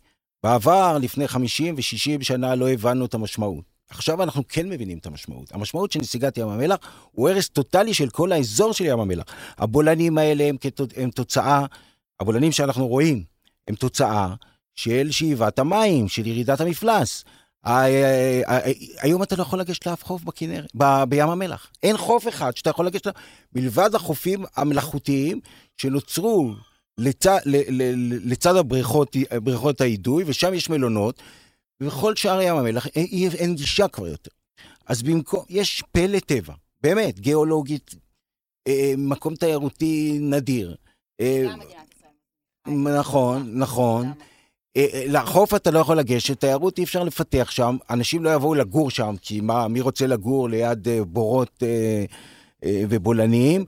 בעבר, לפני 50 ו-60 שנה, לא הבנו את המשמעות. עכשיו אנחנו כן מבינים את המשמעות. המשמעות של נסיגת ים המלח הוא הרס טוטאלי של כל האזור של ים המלח. הבולענים האלה הם, כתוצ... הם תוצאה, הבולענים שאנחנו רואים, הם תוצאה של שאיבת המים, של ירידת המפלס. היום אתה לא יכול לגשת לאף חוף בכנרת, ב- בים המלח. אין חוף אחד שאתה יכול לגשת, מלבד החופים המלאכותיים שנוצרו לצד, לצד הבריכות, בריכות האידוי, ושם יש מלונות, ובכל שאר ים המלח אין, אין- אין גישה כבר יותר. אז במקום, יש פלא טבע, באמת, גיאולוגית, אה, מקום תיירותי נדיר. אה, נכון, נכון. אה, אה, לחוף אתה לא יכול לגשת, תיירות אי אפשר לפתח שם, אנשים לא יבואו לגור שם, כי מה, מי רוצה לגור ליד אה, בורות אה, אה, ובולעניים,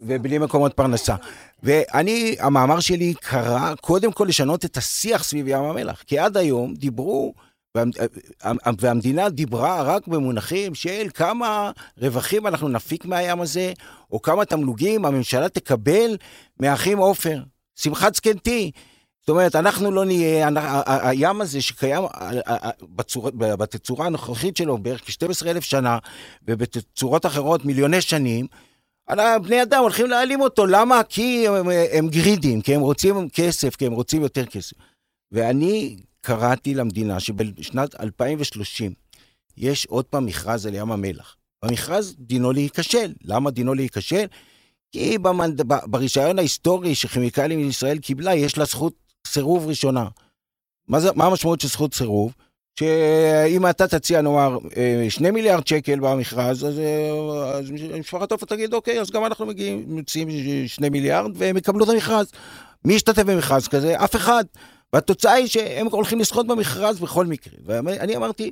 ובלי מקומות פרנסה. ואני, המאמר שלי קרא קודם כל לשנות את השיח סביב ים המלח, כי עד היום דיברו, והמ- והמדינה דיברה רק במונחים של כמה רווחים אנחנו נפיק מהים הזה, או כמה תמלוגים הממשלה תקבל מהאחים עופר. שמחת זקנתי. זאת אומרת, אנחנו לא נהיה, הים הזה שקיים בתצורה הנוכחית שלו בערך כ-12 אלף שנה, ובתצורות אחרות מיליוני שנים, בני אדם הולכים להעלים אותו. למה? כי הם, הם גרידים, כי הם רוצים כסף, כי הם רוצים יותר כסף. ואני קראתי למדינה שבשנת 2030 יש עוד פעם מכרז על ים המלח. במכרז דינו להיכשל. למה דינו להיכשל? כי במנד... ברישיון ההיסטורי שכימיקלים ישראל קיבלה, יש לה זכות סירוב ראשונה. מה, זה, מה המשמעות של זכות סירוב? שאם אתה תציע, נאמר, אה, שני מיליארד שקל במכרז, אז, אה, אז משפחת עופר תגיד, אוקיי, אז גם אנחנו מגיעים, מציעים שני מיליארד, והם יקבלו את המכרז. מי ישתתף במכרז כזה? אף אחד. והתוצאה היא שהם הולכים לזכות במכרז בכל מקרה. ואני אמרתי,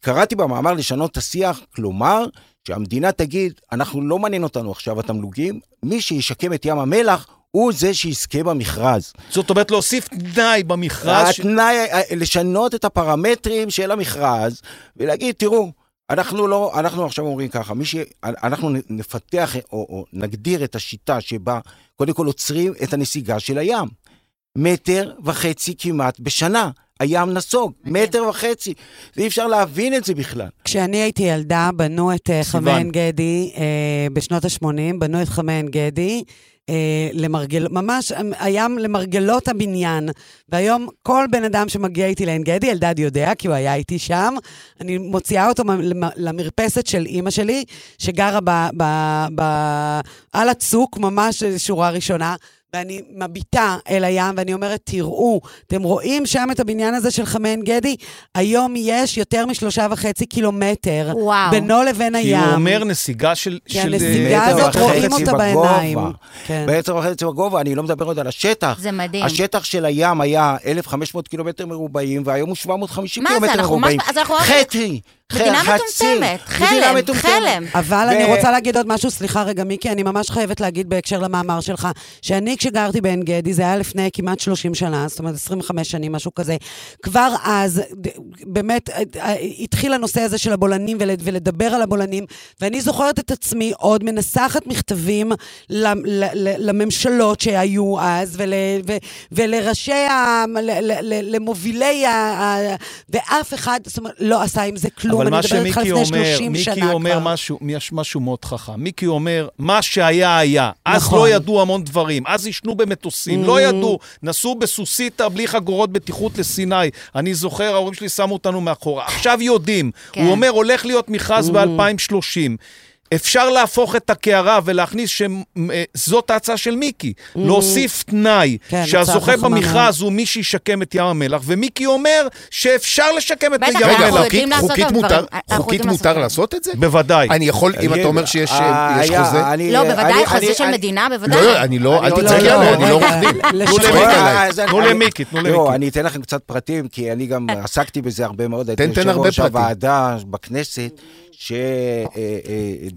קראתי במאמר לשנות את השיח, כלומר, שהמדינה תגיד, אנחנו לא מעניין אותנו עכשיו התמלוגים, מי שישקם את ים המלח הוא זה שיזכה במכרז. זאת אומרת, להוסיף תנאי במכרז. ש- התנאי, לשנות את הפרמטרים של המכרז, ולהגיד, תראו, אנחנו לא, אנחנו עכשיו אומרים ככה, מי ש... אנחנו נפתח או, או נגדיר את השיטה שבה קודם כל עוצרים את הנסיגה של הים. מטר וחצי כמעט בשנה. הים נסוג, מטר וחצי. אי אפשר להבין את זה בכלל. כשאני הייתי ילדה, בנו את אה. חמי עין גדי אה, בשנות ה-80, בנו את חמי עין גדי. אה, למרגל... ממש אה, הים למרגלות הבניין. והיום כל בן אדם שמגיע איתי לעין גדי, אלדד יודע, כי הוא היה איתי שם, אני מוציאה אותו למרפסת של אימא שלי, שגרה ב... ב... ב... על הצוק, ממש שורה ראשונה. ואני מביטה אל הים, ואני אומרת, תראו, אתם רואים שם את הבניין הזה של חמי עין גדי? היום יש יותר משלושה וחצי קילומטר וואו. בינו לבין כי הים. הוא אומר נסיגה של... כי של- הנסיגה הזאת, רואים אותה בגובה. בעיניים. כן. בעצם וחצי בגובה, אני לא מדבר עוד על השטח. זה מדהים. השטח של הים היה 1,500 קילומטר מרובעים, והיום הוא 750 מה זה, קילומטר מרובעים. ממש- אז אנחנו חצי. מדינה. מטומטמת, חלם, מטומטמת. חלם. אבל ו- אני רוצה להגיד עוד משהו, סליחה רגע, מיקי, אני ממש חייבת להגיד בהקשר למאמר שלך, שאני כשגרתי בעין גדי, זה היה לפני כמעט 30 שנה, זאת אומרת 25 שנים, משהו כזה. כבר אז, באמת, אה, אה, התחיל הנושא הזה של הבולענים ול- ולדבר על הבולענים, ואני זוכרת את עצמי עוד מנסחת מכתבים ל- ל- ל- לממשלות שהיו אז, ול- ו- ולראשי, ה- ל- ל- ל- למובילי, ה- ה- ואף אחד, זאת אומרת, לא עשה עם זה כלום. אבל אני מה מדברת איתך שמיקי לפני אומר, 30 מיקי שנה אומר כבר. משהו, יש משהו מאוד חכם. מיקי אומר, מה שהיה היה. אז נכון. לא ידעו המון דברים, אז עישנו במטוסים, לא ידעו, נסעו בסוסיתא בלי חגורות בטיחות לסיני. אני זוכר, ההורים שלי שמו אותנו מאחורה. עכשיו יודעים. כן. הוא אומר, הולך להיות מכרז ב-2030. אפשר להפוך את הקערה ולהכניס שזאת ההצעה של מיקי, להוסיף תנאי כן, שהזוכה במכרז הוא מי שישקם את ים המלח, ומיקי אומר שאפשר לשקם את ים רגע, המלח. יודעים חוקית- חוקית מותר- דברים. חוקית מותר לעשות את זה? בוודאי. אני יכול, אם אתה אומר שיש אה, יש היה- חוזה... אני- לא, בוודאי, אני- חוזה אני- של אני- מדינה, לא, בוודאי. לא, אני לא, אל אני לא- תצעקי לא, עליי, לא, אני לא רגע, עורך דין. תנו למיקי. אני- תנו אני- למיקי, לא. אני אתן לכם קצת פרטים, כי אני גם עסקתי בזה הרבה מאוד. הייתי תן, תן הרבה פרטים. הוועדה בכנסת, ש...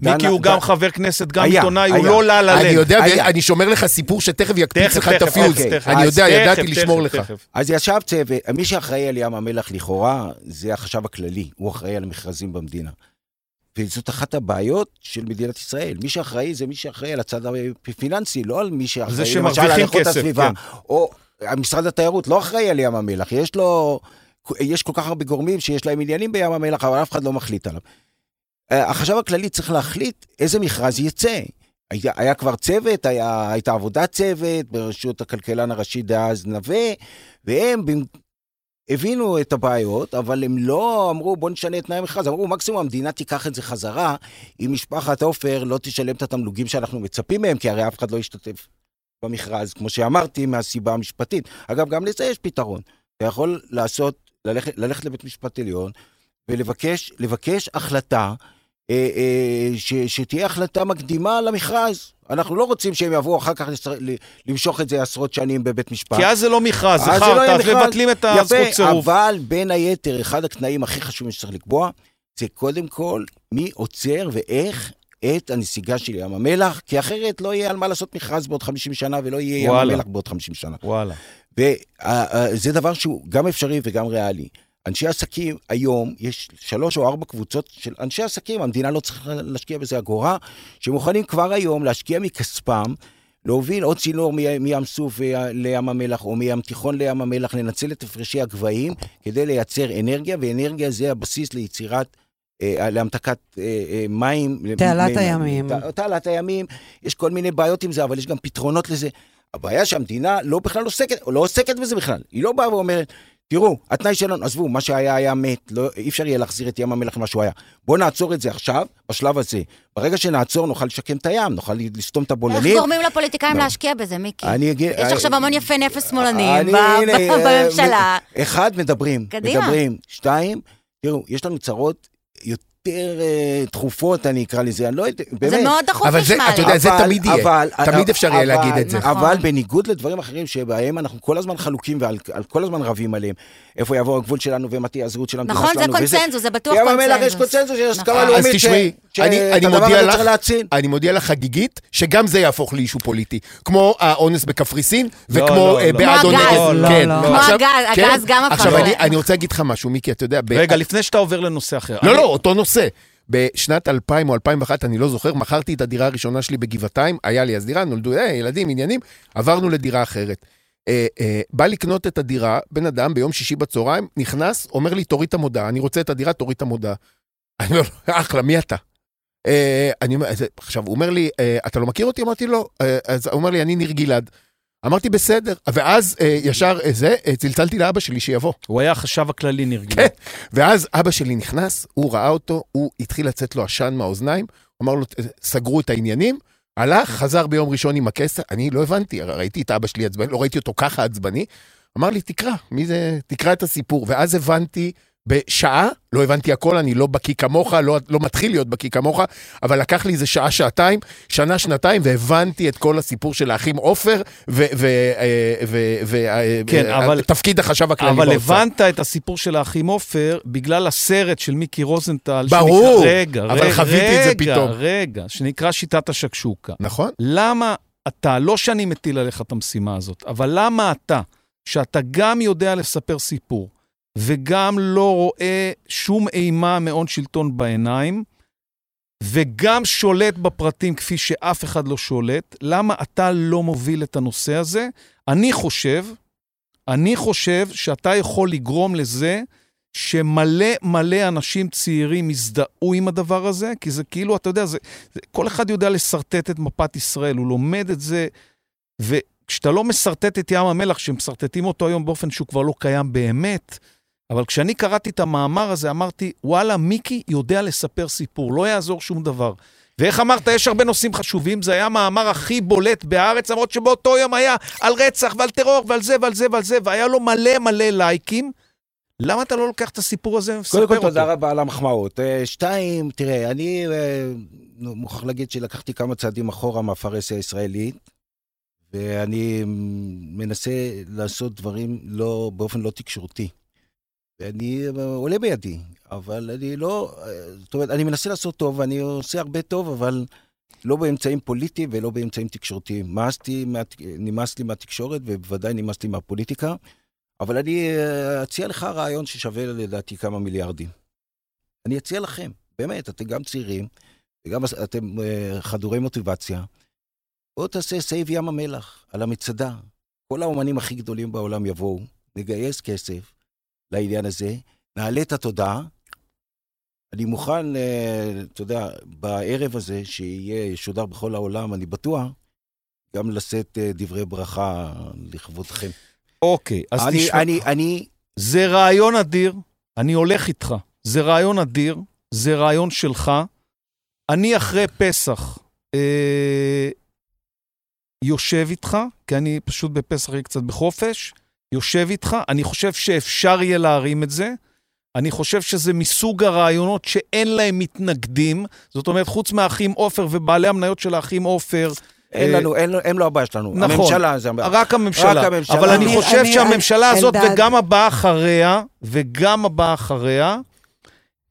מיקי הוא גם חבר כנסת, גם עיתונאי, הוא היה. לא לה לה אני יודע. ואני שומר לך סיפור שתכף יקפיץ לך את הפיוז. אוקיי. אני יודע, תכף, ידעתי תכף, לשמור לך. תכף. אז ישב צוות, מי שאחראי על ים המלח לכאורה, זה החשב הכללי, הוא אחראי על המכרזים במדינה. וזאת אחת הבעיות של מדינת ישראל. מי שאחראי זה מי שאחראי על הצד הפיננסי, לא על מי שאחראי, למשל, על איכות כסף, הסביבה. כן. או משרד התיירות לא אחראי על ים המלח, יש לו... יש כל כך הרבה גורמים שיש להם עניינים בים המלח, אבל אף אחד לא מחליט עליו. אה, החשב הכללי צריך להחליט איזה מכרז יצא. היה, היה כבר צוות, היה, הייתה עבודת צוות בראשות הכלכלן הראשי דאז נווה, והם במ- הבינו את הבעיות, אבל הם לא אמרו בוא נשנה את תנאי המכרז, אמרו מקסימום המדינה תיקח את זה חזרה, אם משפחת עופר לא תשלם את התמלוגים שאנחנו מצפים מהם, כי הרי אף אחד לא ישתתף במכרז, כמו שאמרתי, מהסיבה המשפטית. אגב, גם לזה יש פתרון. אתה יכול לעשות, ללכת, ללכת לבית משפט עליון ולבקש לבקש החלטה, אה, אה, ש, שתהיה החלטה מקדימה למכרז. אנחנו לא רוצים שהם יבואו אחר כך לשר- למשוך את זה עשרות שנים בבית משפט. כי אז זה לא מכרז, זה לא חרטא, מכרז. מבטלים את הזכות סירוב. אבל בין היתר, אחד התנאים הכי חשובים שצריך לקבוע, זה קודם כל מי עוצר ואיך את הנסיגה של ים המלח, כי אחרת לא יהיה על מה לעשות מכרז בעוד 50 שנה ולא יהיה ים וואלה. המלח בעוד 50 שנה. וואלה. וזה דבר שהוא גם אפשרי וגם ריאלי. אנשי עסקים, היום יש שלוש או ארבע קבוצות של אנשי עסקים, המדינה לא צריכה להשקיע בזה אגורה, שמוכנים כבר היום להשקיע מכספם, להוביל עוד צינור מ- מים סוף ו- לים המלח, או מים תיכון לים המלח, לנצל את הפרשי הגבהים כדי לייצר אנרגיה, ואנרגיה זה הבסיס ליצירת... אה, להמתקת אה, אה, מים. תעלת הימים. ת- תעלת הימים, יש כל מיני בעיות עם זה, אבל יש גם פתרונות לזה. הבעיה שהמדינה לא בכלל עוסקת, לא עוסקת בזה בכלל. היא לא באה ואומרת, תראו, התנאי שלנו, עזבו, מה שהיה היה מת, לא, אי אפשר יהיה להחזיר את ים המלח למה שהוא היה. בואו נעצור את זה עכשיו, בשלב הזה. ברגע שנעצור, נוכל לשקם את הים, נוכל לסתום את איך הבולענים. גורמים לפוליטיקאים לא. להשקיע בזה, מיקי? אני אגיד... יש עכשיו המון יפי נפש שמאלנים הנה, ב- אה, בממשלה. אחד, מדברים. קדימה. מדברים. שתיים, תראו, יש לנו צרות יותר אה, דחופות, אני אקרא לזה, אני לא יודע, באמת. זה מאוד דחוף אבל זה, נשמע אתה. יודע, זה תמיד יהיה. אבל- תמיד אפשר יהיה להגיד את זה. נכון. אבל בניגוד לדברים אחרים שבהם אנחנו כל הזמן חלוקים ועל על כל הזמן רבים עליהם, איפה יבוא הגבול שלנו ומה תהיה הזהות של המדינה נכון, שלנו. זה וזה. קונצנזוס, זה בטוח ים המלח יש קונצנזוס. קונצנזוס, יש הסכמה נכון. לאומית אז תשמעי, ש- אני, שאת אני הדבר מודיע הזה לך, צריך להציל. אני מודיע לך חגיגית, שגם זה יהפוך לאישו פוליטי. כמו האונס בקפריסין, לא, וכמו לא, אה, לא. בעד או נגד. לא, כן. לא. כמו הגז, כן? הגז גם הפך עכשיו, אני, אני רוצה להגיד לך משהו, מיקי, אתה יודע... ב- רגע, לפני שאתה עובר לנושא אחר. לא, אני- לא, אותו נושא. בשנת 2000 או 2001, אני לא זוכר, מכרתי את הדירה הראשונה שלי בגבעתיים, היה לי אז דירה, נולדו אה, ילדים, עניינים, עברנו לדירה אחרת. אה, אה, בא לקנות את הדירה, בן אדם ביום שישי בצהריים, נכנס, אומר לי, תוריד את המודעה, אני רוצה את הדירה, תוריד את המודעה. אני אומר אחלה, מי אתה? אה, אני עכשיו, הוא אומר לי, אה, אתה לא מכיר אותי? אמרתי לו, אה, אז הוא אומר לי, אני ניר גלעד. אמרתי, בסדר. ואז אה, ישר אה, זה, אה, צלצלתי לאבא שלי שיבוא. הוא היה החשב הכללי נרגל. כן. ואז אבא שלי נכנס, הוא ראה אותו, הוא התחיל לצאת לו עשן מהאוזניים, אמר לו, סגרו את העניינים, הלך, חזר ביום ראשון עם הכסף, אני לא הבנתי, ראיתי את אבא שלי עצבני, לא ראיתי אותו ככה עצבני. אמר לי, תקרא, מי זה, תקרא את הסיפור. ואז הבנתי בשעה, לא הבנתי הכל, אני לא בקיא כמוך, לא, לא מתחיל להיות בקיא כמוך, אבל לקח לי איזה שעה, שעתיים, שנה, שנתיים, והבנתי את כל הסיפור של האחים עופר, כן, אבל- ותפקיד החשב הכללי אבל באוצר. הבנת את הסיפור של האחים עופר בגלל הסרט של מיקי רוזנטל. ברור, שנקרא, רגע, אבל רגע, חוויתי את זה רגע, פתאום. רגע, שנקרא שיטת השקשוקה. נכון. למה אתה, לא שאני מטיל עליך את המשימה הזאת, אבל למה אתה, שאתה גם יודע לספר סיפור, וגם לא רואה שום אימה מהון שלטון בעיניים, וגם שולט בפרטים כפי שאף אחד לא שולט, למה אתה לא מוביל את הנושא הזה? אני חושב, אני חושב שאתה יכול לגרום לזה שמלא מלא אנשים צעירים יזדהו עם הדבר הזה, כי זה כאילו, אתה יודע, זה, זה, כל אחד יודע לשרטט את מפת ישראל, הוא לומד את זה, וכשאתה לא משרטט את ים המלח, שמשרטטים אותו היום באופן שהוא כבר לא קיים באמת, אבל כשאני קראתי את המאמר הזה, אמרתי, וואלה, מיקי יודע לספר סיפור, לא יעזור שום דבר. ואיך אמרת, יש הרבה נושאים חשובים, זה היה המאמר הכי בולט בהארץ, למרות שבאותו יום היה על רצח ועל טרור ועל זה ועל זה ועל זה, והיה לו מלא מלא לייקים. למה אתה לא לוקח את הסיפור הזה ומספר קודם אותו? כל, תודה רבה על המחמאות. אה, שתיים, תראה, אני אה, מוכרח להגיד שלקחתי כמה צעדים אחורה מהפרהסיה הישראלית, ואני מנסה לעשות דברים לא, באופן לא תקשורתי. ואני, אה, עולה בידי, אבל אני לא, אה, זאת אומרת, אני מנסה לעשות טוב, ואני עושה הרבה טוב, אבל לא באמצעים פוליטיים ולא באמצעים תקשורתיים. מאסתי, נמאס לי מהתקשורת, ובוודאי נמאס לי מהפוליטיקה. אבל אני אה, אציע לך רעיון ששווה לדעתי כמה מיליארדים. אני אציע לכם, באמת, אתם גם צעירים, וגם אתם חדורי מוטיבציה. בואו תעשה סייב ים המלח על המצדה. כל האומנים הכי גדולים בעולם יבואו, נגייס כסף לעניין הזה, נעלה את התודעה. אני מוכן, אה, אתה יודע, בערב הזה, שיהיה ישודר בכל העולם, אני בטוח, גם לשאת אה, דברי ברכה לכבודכם. אוקיי, אז אני, תשמע, אני, אני, זה רעיון אדיר, אני הולך איתך. זה רעיון אדיר, זה רעיון שלך. אני אחרי פסח אה, יושב איתך, כי אני פשוט בפסח אהיה קצת בחופש, יושב איתך, אני חושב שאפשר יהיה להרים את זה. אני חושב שזה מסוג הרעיונות שאין להם מתנגדים. זאת אומרת, חוץ מהאחים עופר ובעלי המניות של האחים עופר, אין אה, לנו, אין, הם לא הבעיה שלנו. נכון. הממשלה זה הבעיה. רק הממשלה. רק הממשלה. אבל אני אני- חושב אני- שהממשלה אני- הזאת אלדד. וגם הבאה אחריה, וגם הבאה אחריה,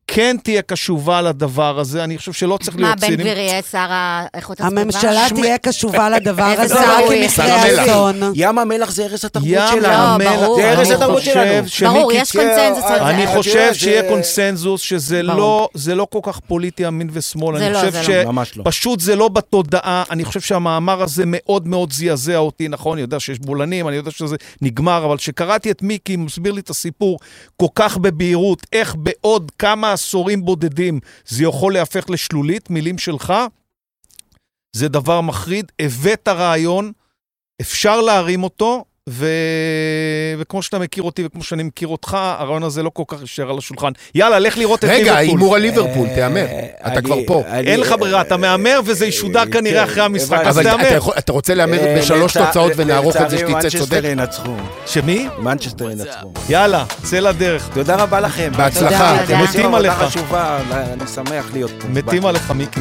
כן תהיה קשובה לדבר הזה. אני חושב שלא צריך מה, להיות בן צינים. גביר יהיה שר האיכות הסביבה? הממשלה תהיה קשובה לדבר הזה רק הוא אם? יקרה. אסון. ים המלח זה ערש התרבות ים שלנו. המלח, ברור. זה ערש אני התרבות חושב שלנו. ברור, יש קונצנזוס על זה. אני חושב שיהיה קונסנזוס שזה. לא, זה לא כל כך פוליטי ימין ושמאל. זה אני לא, חושב זה. לא. ממש לא. פשוט זה לא בתודעה, אני חושב שהמאמר הזה מאוד מאוד זעזע אותי, נכון, אני יודע שיש בולענים, אני יודע שזה נגמר, אבל כשקראתי את מיקי, מסביר לי את הסיפור כל כך בבהירות, איך בעוד כמה עשורים בודדים זה יכול להפך לשלולית, מילים שלך, זה דבר מחריד, הבאת רעיון, אפשר להרים אותו, ו... וכמו שאתה מכיר אותי וכמו שאני מכיר אותך, הרעיון הזה לא כל כך יישאר על השולחן. יאללה, לך לראות את רגע, ליברפול. הימור על ליברפול, אה, תהמר. אתה כבר פה. אני- אין לך ברירה, אתה מהמר וזה ישודר אה, כנראה כן, אחרי המשחק. אז אבל תהמר. אתה יכול- אתה רוצה להמר אה, בשלוש תוצאות ונערוך את זה שתצא צודק? מנצ'סטר ינצחו. שמי? מנצ'סטר ינצחו. יאללה, צא לדרך. תודה רבה לכם. בהצלחה. תודה. מתים עליך. אני שמח להיות פה. מתים. עליך, מיקי.